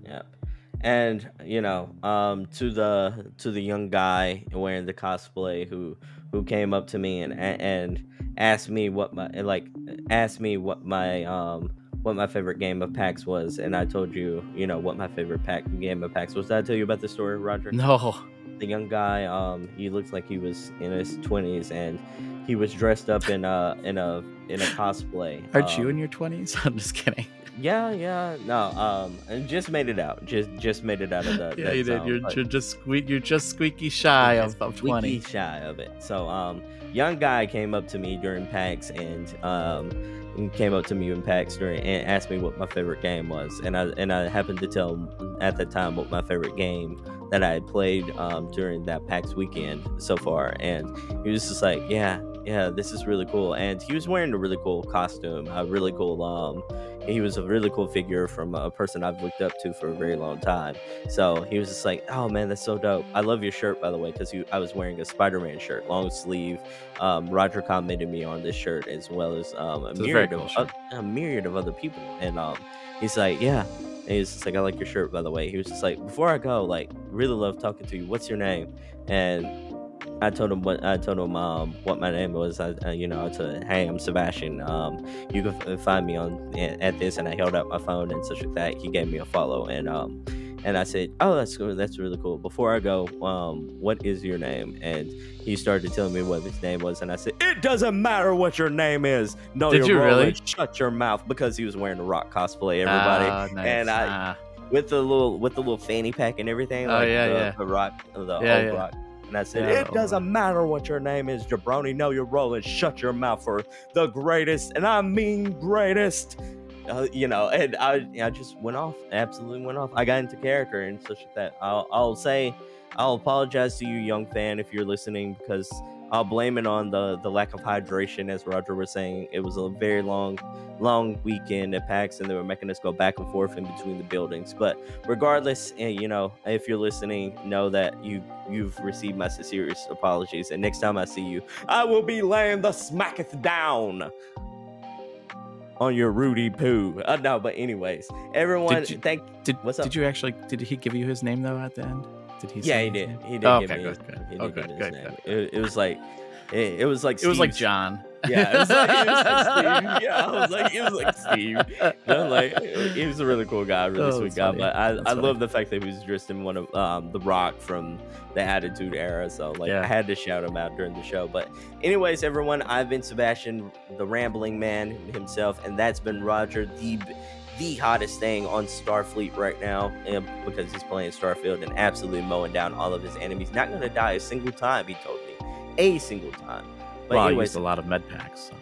[SPEAKER 1] Yep. And you know, um, to the to the young guy wearing the cosplay who who came up to me and and asked me what my like asked me what my um what my favorite game of PAX was, and I told you, you know, what my favorite pack game of PAX was. Did I tell you about the story, Rodger?
[SPEAKER 2] No,
[SPEAKER 1] the young guy um he looked like he was in his 20s and he was dressed up in a in a in a cosplay
[SPEAKER 2] aren't you
[SPEAKER 1] Um,
[SPEAKER 2] in your twenties? I'm just kidding.
[SPEAKER 1] Yeah yeah no um I just made it out just just made it out of the
[SPEAKER 2] Yeah, you did.
[SPEAKER 1] zone,
[SPEAKER 2] You're,
[SPEAKER 1] but
[SPEAKER 2] you're just sque- you're just squeaky shy of, of
[SPEAKER 1] squeaky
[SPEAKER 2] twenty.
[SPEAKER 1] shy of it so um young guy came up to me during pax and um came up to me in PAX during and asked me what my favorite game was, and I and I happened to tell him at the time what my favorite game that I had played um, during that PAX weekend so far, and he was just like, "Yeah, yeah, this is really cool," and he was wearing a really cool costume, a really cool um, he was a really cool figure from a person I've looked up to for a very long time. So he was just like, "Oh man, that's so dope! I love your shirt, by the way, because I was wearing a Spider-Man shirt, long sleeve." Um, Rodger commented me on this shirt as well as um, a
[SPEAKER 2] a
[SPEAKER 1] myriad
[SPEAKER 2] cool
[SPEAKER 1] of
[SPEAKER 2] shirt.
[SPEAKER 1] a myriad of other people, and um, he's like, "Yeah." And he's just like, "I like your shirt, by the way." He was just like, "Before I go, like, really love talking to you. What's your name?" And I told him what I told him um, what my name was. I, uh, you know, I him, hey, I'm Sebastion. Um, you can f- find me on at this, and I held up my phone and such like that. He gave me a follow, and um, and I said, oh, that's cool. That's really cool. Before I go, um, what is your name? And he started telling me what his name was, and I said, it doesn't matter what your name is. No,
[SPEAKER 2] Did you really?
[SPEAKER 1] Shut your mouth, because he was wearing a rock cosplay. Everybody
[SPEAKER 2] Ah, nice.
[SPEAKER 1] And I-
[SPEAKER 2] Ah.
[SPEAKER 1] with the little with the little fanny pack and everything.
[SPEAKER 2] Oh,
[SPEAKER 1] like
[SPEAKER 2] yeah,
[SPEAKER 1] the,
[SPEAKER 2] yeah.
[SPEAKER 1] the rock, the
[SPEAKER 2] Yeah,
[SPEAKER 1] old
[SPEAKER 2] yeah.
[SPEAKER 1] rock. And I said,
[SPEAKER 2] Yeah,
[SPEAKER 1] it doesn't matter what your name is, jabroni. Know your role and shut your mouth for the greatest, and I mean greatest. Uh, you know, and I, I just went off, absolutely went off. I got into character and such like that. I'll, I'll say, I'll apologize to you, young fan, if you're listening, because I'll blame it on the the lack of hydration, as Rodger was saying. It was a very long, long weekend at PAX, and they were making us go back and forth in between the buildings. But regardless, and you know, if you're listening, know that you you've received my sincerest apologies. And next time I see you, I will be laying the smacketh down on your Rudy poo. Uh, no, but anyways, everyone,
[SPEAKER 2] you-
[SPEAKER 1] thank.
[SPEAKER 2] Did
[SPEAKER 1] What's up?
[SPEAKER 2] Did you actually? Did he give you his name though at the end? Did he?
[SPEAKER 1] Yeah,
[SPEAKER 2] say
[SPEAKER 1] he did. He did.
[SPEAKER 2] Oh,
[SPEAKER 1] give
[SPEAKER 2] okay,
[SPEAKER 1] me
[SPEAKER 2] good,
[SPEAKER 1] his-
[SPEAKER 2] good.
[SPEAKER 1] he did
[SPEAKER 2] Oh, good, good,
[SPEAKER 1] name.
[SPEAKER 2] good.
[SPEAKER 1] It, it was like, it, it was like.
[SPEAKER 2] It was like John.
[SPEAKER 1] Yeah, it was like, it was like Steve. Yeah, I was like, it was like Steve. You know, like he was a really cool guy, really
[SPEAKER 2] Oh,
[SPEAKER 1] sweet guy.
[SPEAKER 2] funny.
[SPEAKER 1] But I,
[SPEAKER 2] That's
[SPEAKER 1] I
[SPEAKER 2] funny.
[SPEAKER 1] love the fact that he was dressed in one of um, the Rock from the Attitude Era. So like,
[SPEAKER 2] Yeah.
[SPEAKER 1] I had to shout him out during the show. But anyways, everyone, I've been Sebastion, the rambling man himself, and that's been Rodger, the the hottest thing on Starfleet right now because he's playing Starfield and absolutely mowing down all of his enemies. Not going to die a single time, he told me, a single time. But
[SPEAKER 2] well,
[SPEAKER 1] anyways,
[SPEAKER 2] used a lot of med packs. So.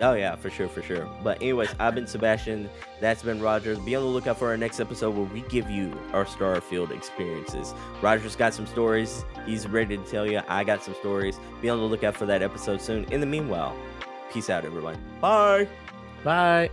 [SPEAKER 1] Oh yeah, for sure, for sure. But anyways, I've been Sebastion. That's been Rodgers. Be on the lookout for our next episode where we give you our Starfield experiences. Rodger's got some stories. He's ready to tell you. I got some stories. Be on the lookout for that episode soon. In the meanwhile, peace out, everyone. Bye.
[SPEAKER 2] Bye.